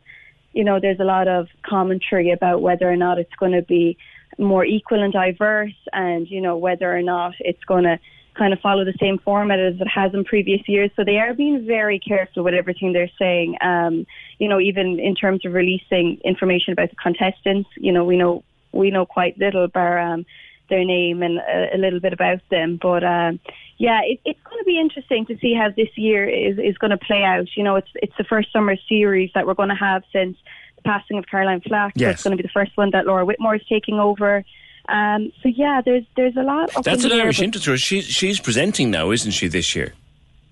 you know there's a lot of commentary about whether or not it's going to be more equal and diverse, and you know whether or not it's going to kind of follow the same format as it has in previous years. So they are being very careful with everything they're saying. Um, you know, even in terms of releasing information about the contestants, you know, we know we know quite little bar um, their name and a, a little bit about them. But um, yeah, it, it's going to be interesting to see how this year is, is going to play out. You know, it's it's the first summer series that we're going to have since the passing of Caroline Flack. So Yes. it's going to be the first one that Laura Whitmore is taking over. Um, so yeah, there's there's a lot. That's an Irish interest. She's she's presenting now, isn't she? This year.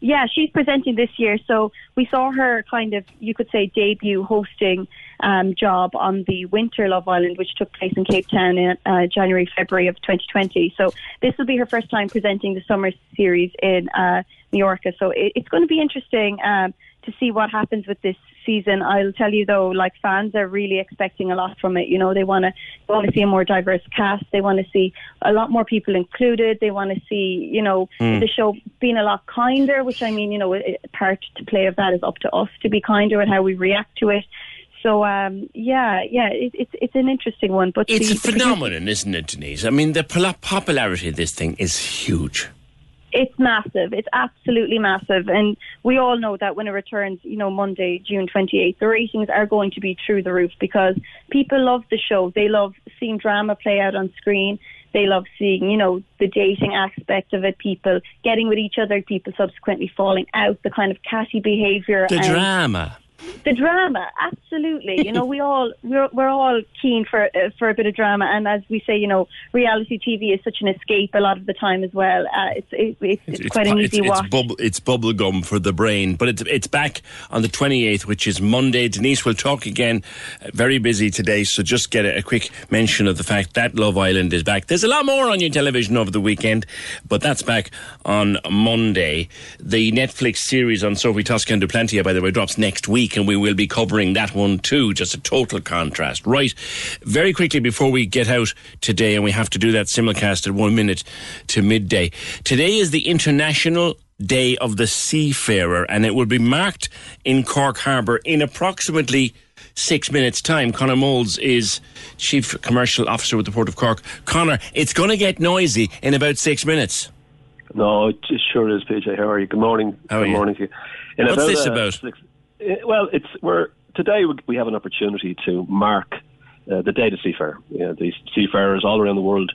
Yeah, she's presenting this year. So we saw her kind of, you could say, debut hosting um, job on the Winter Love Island, which took place in Cape Town in uh, January, February of 2020. So this will be her first time presenting the summer series in uh, Mallorca. So it, it's going to be interesting um, to see what happens with this season. I'll tell you though, like fans are really expecting a lot from it. You know, they want to they want to see a more diverse cast. They want to see a lot more people included. They want to see, you know, Hmm. the show being a lot kinder. Which I mean, you know, part to play of that is up to us to be kinder and how we react to it. So um, yeah, yeah, it, it's it's an interesting one. But It's the, a phenomenon, isn't it, Denise? I mean, the popularity of this thing is huge. It's massive. It's absolutely massive. And we all know that when it returns, you know, Monday, June 28th, the ratings are going to be through the roof because people love the show. They love seeing drama play out on screen. They love seeing, you know, the dating aspect of it, people getting with each other, people subsequently falling out, the kind of catty behaviour. The and- drama. The drama, absolutely. You know, we all we're we're all keen for uh, for a bit of drama, and as we say, you know, reality TV is such an escape a lot of the time as well. Uh, it's it, it's, it's, quite an easy it's, watch. It's, bubble, it's bubble gum for the brain, but it's it's back on the 28th, which is Monday. Denise will talk again. Uh, very busy today, so just get a, a quick mention of the fact that Love Island is back. There's a lot more on your television over the weekend, but that's back on Monday. The Netflix series on Sophie Toscan du Plantier, by the way, drops next week, and we will be covering that one too. Just a total contrast. Right. Very quickly before we get out today, and we have to do that simulcast at one minute to midday. Today is the International Day of the Seafarer, and it will be marked in Cork Harbour in approximately six minutes' time. Conor Mowlds is Chief Commercial Officer with the Port of Cork. Conor, it's going to get noisy in about six minutes. No, it sure is, PJ. How are you? Good morning. How are Good you? morning to you. In What's this uh, about? six- eh, well, it's we're today we- have an opportunity to mark uh, the Day the Seafarer. You know, these seafarers all around the world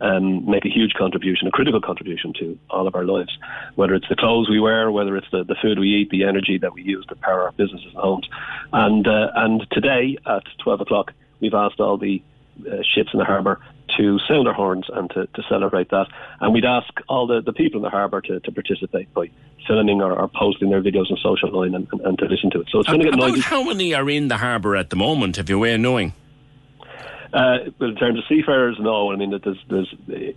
um, make a huge contribution, a critical contribution to all of our lives. Whether it's the clothes we wear, whether it's the, the food we eat, the energy that we use to power our businesses and homes. And uh, and today at twelve o'clock, we've asked all the uh, ships in the harbour to sound their horns and to, to celebrate that. And we'd ask all the, the people in the harbour to, to participate by filming or, or posting their videos on social line and, and, and to listen to it. So it's going to get noisy. how many are in the harbour at the moment, if you a way of knowing? Uh, well, in terms of seafarers, no. I mean, that there's, there's,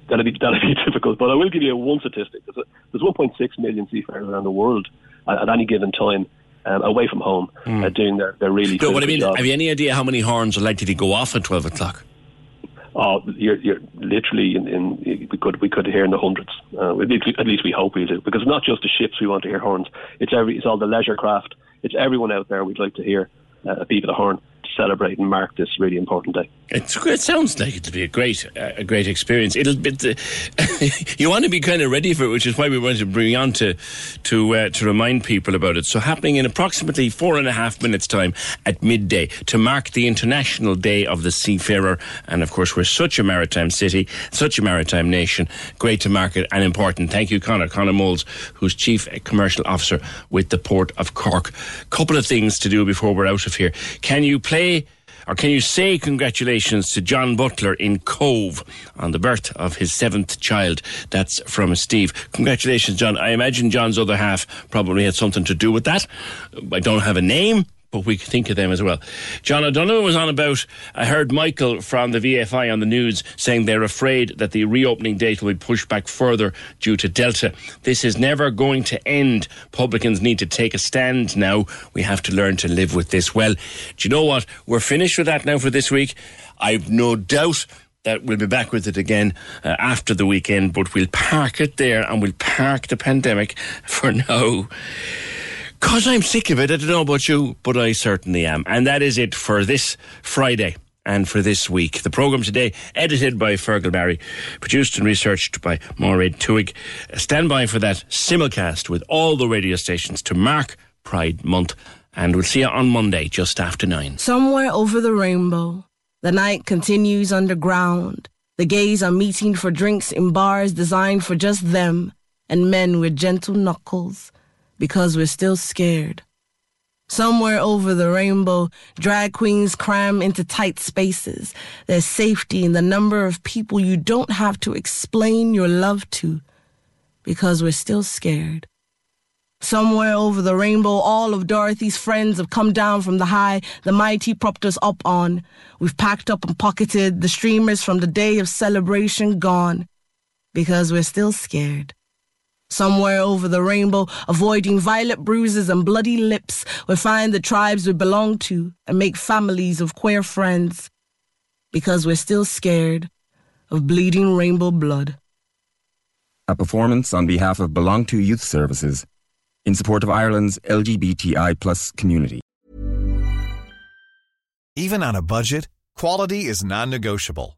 that'll be that'll be [LAUGHS] difficult. But I will give you one statistic. There's, there's 1.6 million seafarers around the world at, at any given time, um, away from home, uh, doing their, their really. No, what I mean, job. have you any idea how many horns are likely to go off at 12 o'clock? Oh, you're, you're literally in, in. We could we could hear in the hundreds. Uh, at least- we hope we do, because it's not just the ships we want to hear horns. It's every. It's all the leisure craft. It's everyone out there. We'd like to hear uh, a beep of the horn celebrate and mark this really important day. It's, it sounds like it'll be a great, uh, a great experience. It'll be, the, [LAUGHS] you want to be kind of ready for it, which is why we wanted to bring on to, to, uh, to remind people about it. So happening in approximately four and a half minutes time at midday to mark the International Day of the Seafarer. And of course, we're such a maritime city, such a maritime nation. Great to mark it and important. Thank you, Conor. Conor Mowlds, who's Chief Commercial Officer with the Port of Cork. Couple of things to do before we're out of here. Can you play or can you say congratulations to John Butler in Cobh on the birth of his seventh child? That's from Steve. Congratulations, John. I imagine John's other half probably had something to do with that. I don't have a name. But we think of them as well. John O'Donovan was on about. I heard Michael from the VFI on the news saying they're afraid that the reopening date will be pushed back further due to Delta. This is never going to end. Publicans need to take a stand now. We have to learn to live with this. Well, do you know what? We're finished with that now for this week. I've no doubt that we'll be back with it again uh, after the weekend, but we'll park it there and we'll park the pandemic [LAUGHS] for now. Because I'm sick of it. I don't know about you, but I certainly am. And that is it for this Friday and for this week. The programme today, edited by Fergal Barry, produced and researched by Maureen Tuig. Stand by for that simulcast with all the radio stations to mark Pride Month. And we'll see you on Monday, just after nine. Somewhere over the rainbow, the night continues underground. The gays are meeting for drinks in bars designed for just them and men with gentle knuckles because we're still scared. Somewhere over the rainbow, drag queens cram into tight spaces. There's safety in the number of people you don't have to explain your love to because we're still scared. Somewhere over the rainbow, all of Dorothy's friends have come down from the high the mighty propped us up on. We've packed up and pocketed the streamers from the day of celebration gone because we're still scared. Somewhere over the rainbow, avoiding violet bruises and bloody lips, we find the tribes we belong to and make families of queer friends because we're still scared of bleeding rainbow blood. A performance on behalf of Belong to Youth Services in support of Ireland's LGBTI plus community. Even on a budget, quality is non-negotiable.